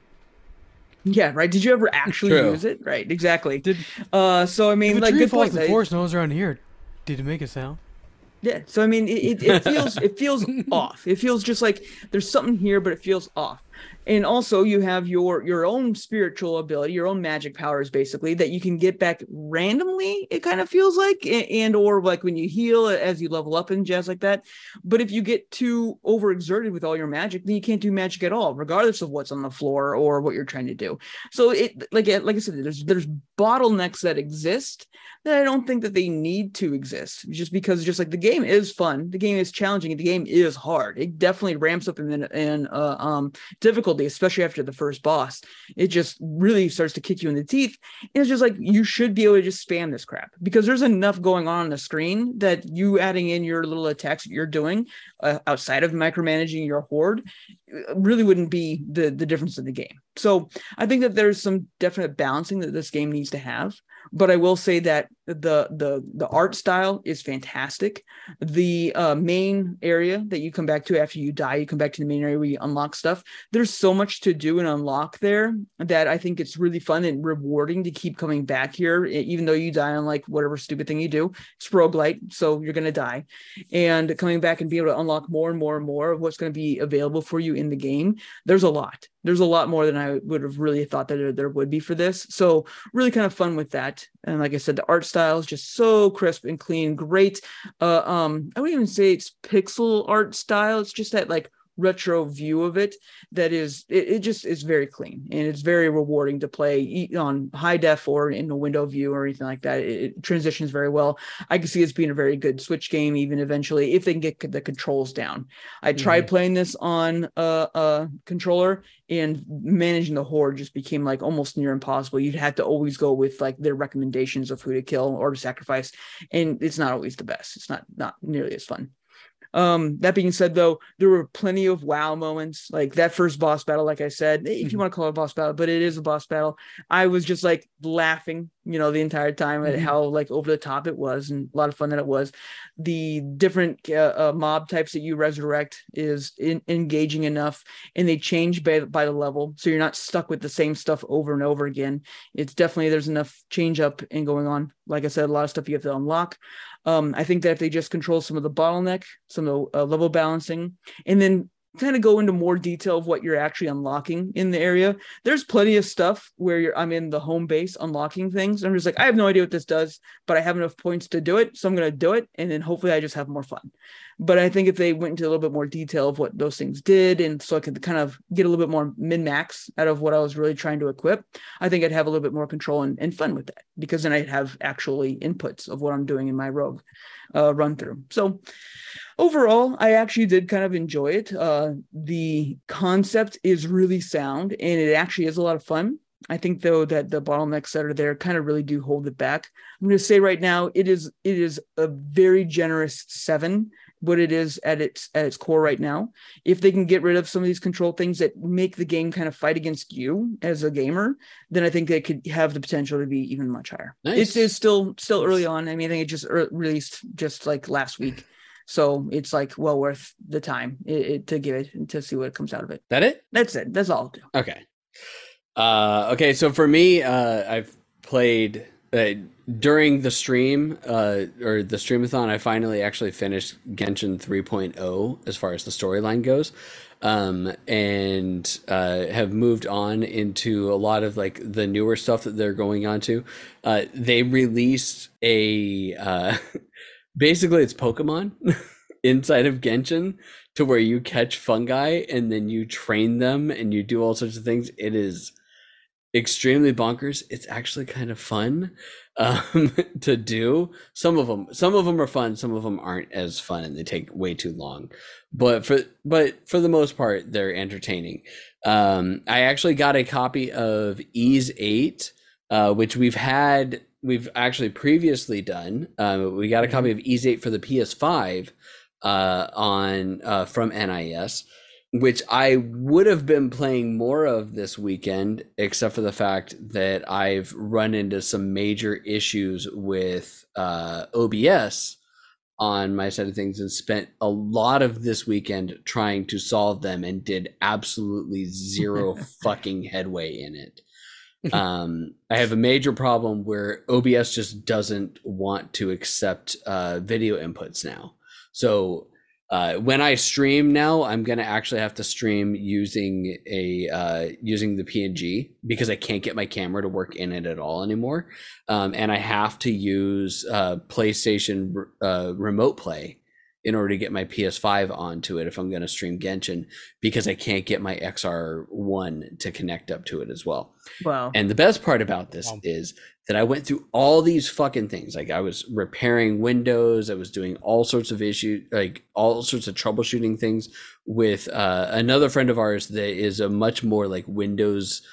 Yeah, right. Did you ever actually True. use it? Right, exactly. Did uh, so I mean, if like, tree falls in the forest, no one's around here. Did it make a sound? Yeah. So I mean, it, it, it feels it feels off. It feels just like there's something here, but it feels off and also you have your your own spiritual ability your own magic powers basically that you can get back randomly it kind of feels like and or like when you heal as you level up and jazz like that. But if you get too overexerted with all your magic then you can't do magic at all regardless of what's on the floor or what you're trying to do. So it like like i said there's there's bottlenecks that exist that i don't think that they need to exist just because just like the game is fun the game is challenging the game is hard. It definitely ramps up in in uh, um difficulty, especially after the first boss. It just really starts to kick you in the teeth. And it's just like you should be able to just spam this crap because there's enough going on on the screen that you adding in your little attacks that you're doing uh, outside of micromanaging your horde uh, really wouldn't be the the difference in the game. So I think that there's some definite balancing that this game needs to have. But I will say that the the the art style is fantastic. The uh, main area that you come back to after you die, you come back to the main area where you unlock stuff. There's so much to do and unlock there that I think it's really fun and rewarding to keep coming back here, even though you die on like whatever stupid thing you do. It's roguelite, so you're gonna die, and coming back and be able to unlock more and more and more of what's going to be available for you in the game. There's a lot there's a lot more than I would have really thought that there, there, would be for this. So really kind of fun with that. And like I said, the art style is just so crisp and clean, great. Uh, um, I wouldn't even say it's pixel art style. It's just that like retro view of it that is it, it, just is very clean and it's very rewarding to play on high def or in a window view or anything like that. It, it transitions very well. I can see it's being a very good switch game even eventually if they can get the controls down. I tried mm-hmm. playing this on a, a controller and managing the horde just became like almost near impossible. You'd have to always go with like their recommendations of who to kill or to sacrifice and it's not always the best. It's not not nearly as fun um, that being said, though, there were plenty of wow moments. Like that first boss battle, like I said, if you mm-hmm. want to call it a boss battle, but it is a boss battle. I was just like laughing, you know, the entire time at mm-hmm. how like over the top it was, and a lot of fun that it was. The different uh, uh, mob types that you resurrect is in- engaging enough, and they change by, by the level, so you're not stuck with the same stuff over and over again. It's definitely there's enough change up and going on. Like I said, a lot of stuff you have to unlock. Um, I think that if they just control some of the bottleneck, some of the uh, level balancing, and then kind of go into more detail of what you're actually unlocking in the area. There's plenty of stuff where you're I'm in the home base unlocking things. I'm just like, I have no idea what this does, but I have enough points to do it. So I'm gonna do it. And then hopefully I just have more fun. But I think if they went into a little bit more detail of what those things did, and so I could kind of get a little bit more min max out of what I was really trying to equip, I think I'd have a little bit more control and, and fun with that because then I'd have actually inputs of what I'm doing in my rogue uh, run through. So overall, I actually did kind of enjoy it. Uh, the concept is really sound and it actually is a lot of fun. I think though that the bottlenecks that are there kind of really do hold it back. I'm going to say right now it is it is a very generous seven what it is at its at its core right now. If they can get rid of some of these control things that make the game kind of fight against you as a gamer, then I think they could have the potential to be even much higher. Nice. It is still still early on. I mean, I think it just released just like last week. So it's like well worth the time it, it, to give it to see what comes out of it. That it? That's it. That's all I'll do. Okay. Uh, okay. So for me, uh, I've played uh, during the stream uh, or the streamathon, I finally actually finished Genshin 3.0 as far as the storyline goes, um, and uh, have moved on into a lot of like the newer stuff that they're going on to. Uh, they released a uh, basically it's Pokemon inside of Genshin to where you catch fungi and then you train them and you do all sorts of things. It is extremely bonkers. It's actually kind of fun um, to do. Some of them, some of them are fun. Some of them aren't as fun, and they take way too long. But for but for the most part, they're entertaining. Um, I actually got a copy of Ys 8, uh, which we've had. We've actually previously done. Uh, we got a copy mm-hmm. of Ys 8 for the PS5 uh, on uh, from NIS which I would have been playing more of this weekend, except for the fact that I've run into some major issues with uh, OBS on my side of things and spent a lot of this weekend trying to solve them and did absolutely zero fucking headway in it. Um, I have a major problem where OBS just doesn't want to accept uh, video inputs now. So uh, when I stream now, I'm gonna actually have to stream using a uh, using the PNG because I can't get my camera to work in it at all anymore, um, and I have to use uh, PlayStation uh, Remote Play in order to get my PS5 onto it if I'm going to stream Genshin because I can't get my XR1 to connect up to it as well. Wow. And the best part about this wow. is that I went through all these fucking things. Like I was repairing windows, I was doing all sorts of issues, like all sorts of troubleshooting things with uh, another friend of ours that is a much more like Windows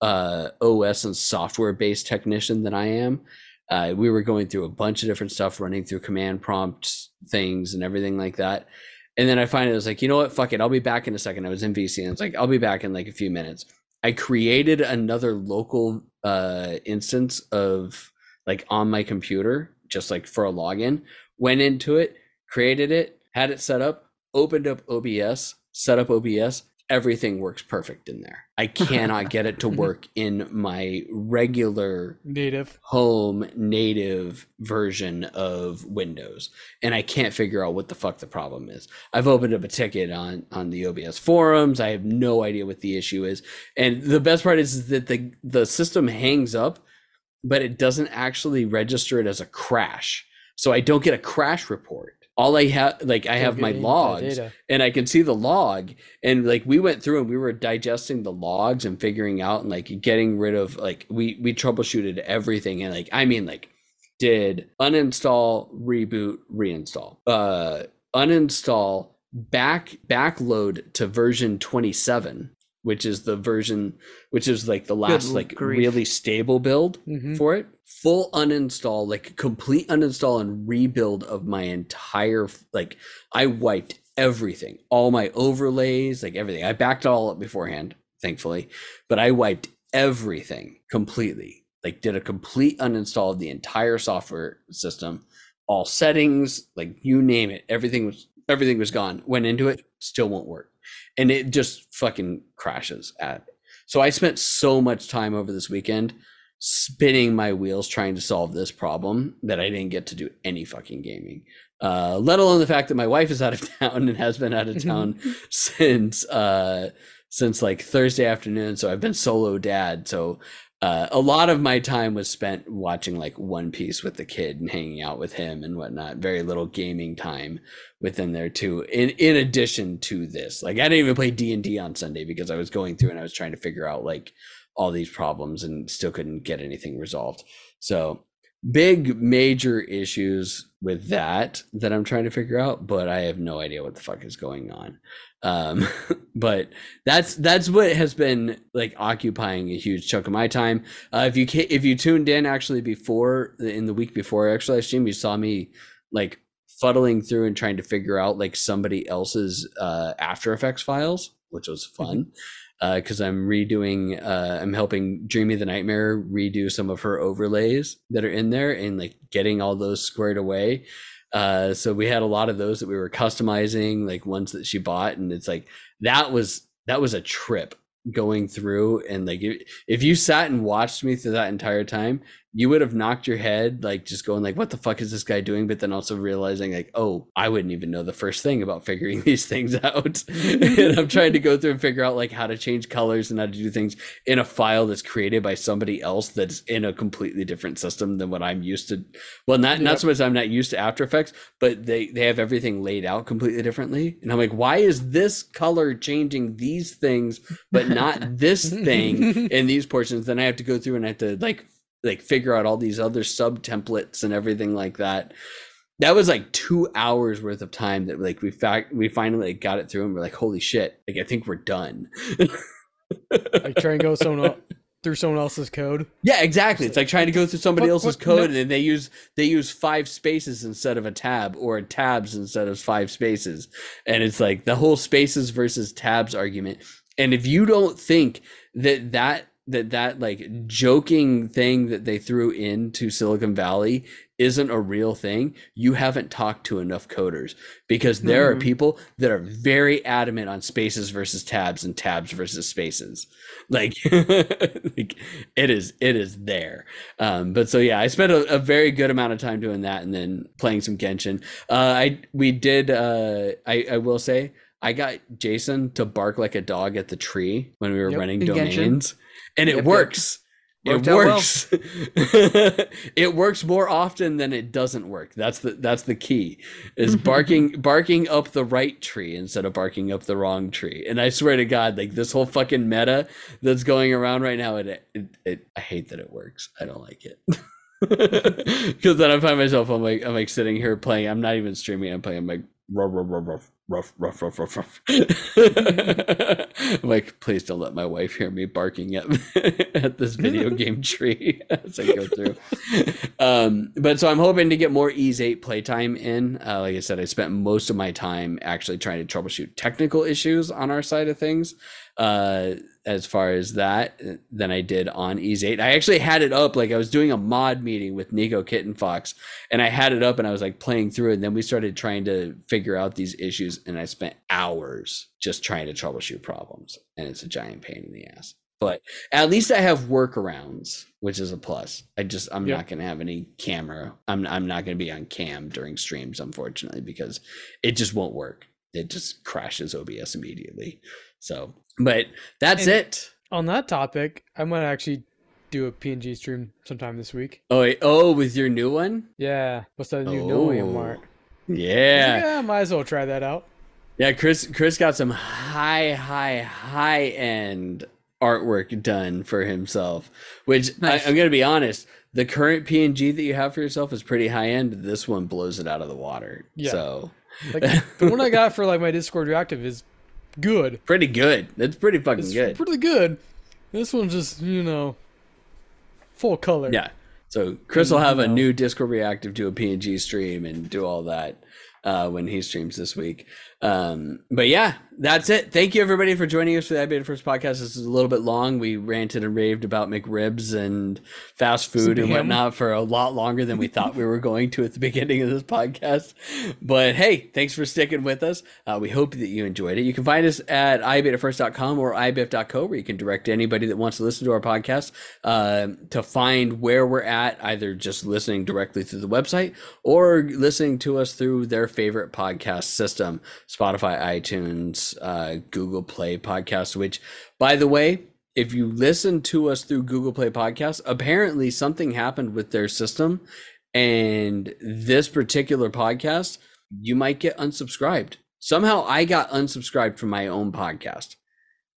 uh, OS and software based technician than I am uh, we were going through a bunch of different stuff, running through command prompt things and everything like that. And then I finally was like, you know what? Fuck it. I'll be back in a second. I was in VC and it's like, I'll be back in like a few minutes. I created another local uh, instance of like on my computer, just like for a login. Went into it, created it, had it set up, opened up OBS, set up OBS. Everything works perfect in there. I cannot get it to work in my regular Native. home native version of Windows, and I can't figure out what the fuck the problem is. I've opened up a ticket on on the OBS forums. I have no idea what the issue is, and the best part is that the the system hangs up, but it doesn't actually register it as a crash, so I don't get a crash report. All I have, like, I have my logs, and I can see the log. And like we went through and we were digesting the logs and figuring out and like getting rid of like we we troubleshooted everything. And like I mean like did uninstall reboot reinstall. Uh uninstall back backload to version 27 which is the version which is like the last like grief. really stable build Mhm. for it. Full uninstall like complete uninstall and rebuild of my entire like i wiped everything. All my overlays like everything. I backed it all up beforehand thankfully but i wiped everything completely. Like did a complete uninstall of the entire software system all settings like you name it. Everything was everything was gone went into it still won't work and it just fucking crashes at so i spent so much time over this weekend spinning my wheels trying to solve this problem that I didn't get to do any fucking gaming. Uh, let alone the fact that my wife is out of town and has been out of town since uh, since like Thursday afternoon. So I've been solo dad. So uh, a lot of my time was spent watching like One Piece with the kid and hanging out with him and whatnot. Very little gaming time within there too. In in addition to this, like I didn't even play D and D on Sunday because I was going through and I was trying to figure out like all these problems and still couldn't get anything resolved. So big major issues with that that I'm trying to figure out, but I have no idea what the fuck is going on. Um, but that's that's what has been like occupying a huge chunk of my time. Uh, if you if you tuned in actually before in the week before actually I streamed, you saw me like fuddling through and trying to figure out like somebody else's uh, After Effects files, which was fun because I'm redoing, uh, I'm helping Dreamy the Nightmare redo some of her overlays that are in there and like getting all those squared away. Uh, so we had a lot of those that we were customizing, like ones that she bought, and it's like that was that was a trip going through and like if, if you sat and watched me through that entire time you would have knocked your head like just going like what the fuck is this guy doing? But then also realizing like oh i wouldn't even know the first thing about figuring these things out. And i'm trying to go through and figure out like how to change colors and how to do things in a file that's created by somebody else that's in a completely different system than what i'm used to. Well not not so much i'm not used to after effects but they they have everything laid out completely differently. And i'm like why is this color changing these things but not this thing in these portions? Then i have to go through and i have to like like figure out all these other sub templates and everything like that. That was like two hours worth of time that like we fact we finally like, got it through and we're like holy shit like i think we're done. Like try and go someone el- through someone else's code. yeah exactly. It's like trying to go through somebody What- else's what- code no- and they use they use five spaces instead of a tab or tabs instead of five spaces. And it's like the whole spaces versus tabs argument. And if you don't think that that that that like joking thing that they threw into silicon valley isn't a real thing you haven't talked to enough coders because there are Mhm. people that are very adamant on spaces versus tabs and tabs versus spaces like, like it is it is there um but so yeah i spent a, a very good amount of time doing that and then playing some genshin uh i we did uh i i will say i got jason to bark like a dog at the tree when we were Yep. running domains. Genshin. And it Yep, yep. works Worked it out well. works it works more often than it doesn't work that's the that's the key is barking barking up the right tree instead of barking up the wrong tree and i swear to god like this whole fucking meta that's going around right now it, it, it i hate that it works i don't like it because then i find myself i'm like i'm like sitting here playing i'm not even streaming i'm playing I'm like ruff, ruff, ruff. Rough, rough, rough, rough, rough. I'm like, please don't let my wife hear me barking at at this video game tree as I go through. Um, but so I'm hoping to get more Ys 8 playtime in. Uh, like I said, I spent most of my time actually trying to troubleshoot technical issues on our side of things. Uh, as far as that than I did on Ys 8. I actually had it up like I was doing a mod meeting with Nico Kitten Fox and I had it up and I was like playing through it and then we started trying to figure out these issues and I spent hours just trying to troubleshoot problems and it's a giant pain in the ass. But at least I have workarounds, which is a plus. I just I'm yep. not going to have any camera. I'm I'm not going to be on cam during streams unfortunately because it just won't work. It just crashes OBS immediately. So but that's and it. On that topic, I might actually do a PNG stream sometime this week. Oh, wait, oh, with your new one? Yeah. What's that new oh. Mart? Yeah. Yeah, might as well try that out. Yeah, Chris Chris got some high, high, high end artwork done for himself. Which nice. I, am gonna be honest, the current PNG that you have for yourself is pretty high end. This one blows it out of the water. Yeah. So like, the one I got for like my Discord reactive is good. Pretty good. That's pretty fucking it's good. Pretty good. This one's just you know full color. Yeah. So Chris will have a new Discord reactive to a PNG stream and do all that uh, when he streams this week. Um, but yeah, that's it. Thank you everybody for joining us for the I Beat It First podcast. This is a little bit long. We ranted and raved about McRibs and fast food and whatnot for a lot longer than we thought we were going to at the beginning of this podcast. But hey, thanks for sticking with us. Uh, we hope that you enjoyed it. You can find us at ibeatitfirst.com or ibif.co where you can direct anybody that wants to listen to our podcast uh, to find where we're at, either just listening directly through the website or listening to us through their favorite podcast system. Spotify, iTunes, uh, Google Play Podcasts, which, by the way, if you listen to us through Google Play Podcasts, apparently something happened with their system. And this particular podcast, you might get unsubscribed. Somehow I got unsubscribed from my own podcast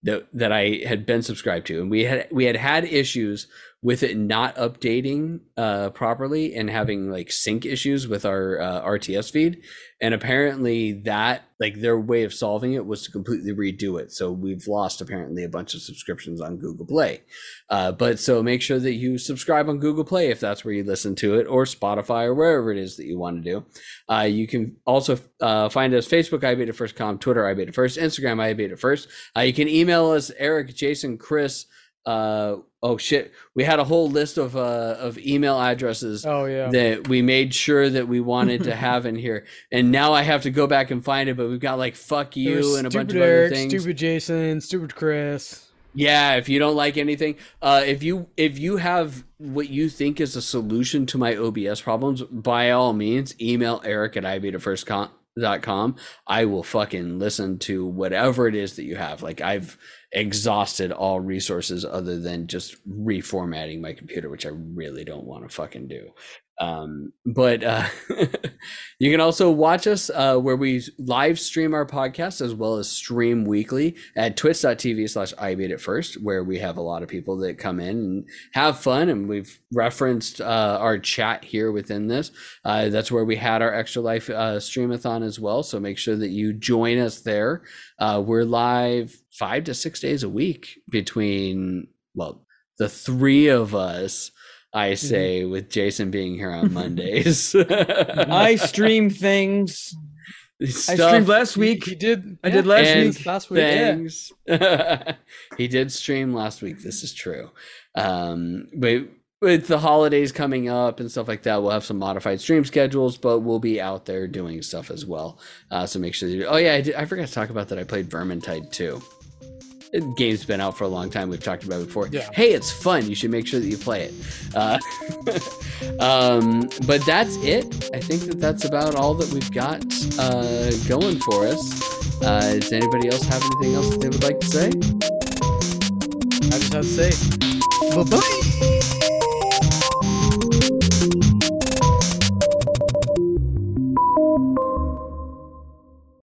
that, that I had been subscribed to. And we had we had had issues with it not updating uh, properly and having like sync issues with our uh, RSS feed. And apparently, that like their way of solving it was to completely redo it. So we've lost apparently a bunch of subscriptions on Google Play. Uh, but so make sure that you subscribe on Google Play if that's where you listen to it, or Spotify, or wherever it is that you want to do. Uh, you can also uh, find us Facebook, I Beat It First Com, Twitter, I Beat It First, Instagram, I Beat It First. Uh, you can email us, Eric, Jason, Chris uh oh shit. We had a whole list of uh of email addresses oh yeah. that we made sure that we wanted to have in here. And now i have to go back and find it but we've got like fuck you and a bunch of Eric, other things. stupid jason stupid chris. Yeah if you don't like anything uh if you if you have what you think is a solution to my obs problems by all means email eric at ibeatitfirst.com i will fucking listen to whatever it is that you have. Like i've exhausted all resources other than just reformatting my computer, which I really don't want to fucking do. Um, but uh, you can also watch us uh, where we live stream our podcast as well as stream weekly at twitch.tv slash I beat it first, where we have a lot of people that come in and have fun. And we've referenced uh, our chat here within this. Uh, that's where we had our extra life uh, streamathon as well. So make sure that you join us there. Uh, we're live five to six days a week between, well, the three of us I mm-hmm. say mm-hmm. with Jason being here on Mondays. I stream things. Stuff. I streamed last week. He did. I yeah. did last and week. Last week. Things. Yeah. he did stream last week. This is true. Um, but with the holidays coming up and stuff like that, we'll have some modified stream schedules, but we'll be out there doing stuff as well. Uh, so make sure you. Oh yeah, I, did, I forgot to talk about that. I played Vermintide 2 game's been out for a long time. We've talked about it before. Yeah. Hey, it's fun. You should make sure that you play it. Uh, um, but that's it. I think that that's about all that we've got uh, going for us. Uh, does anybody else have anything else that they would like to say? I just have to say, bye bye.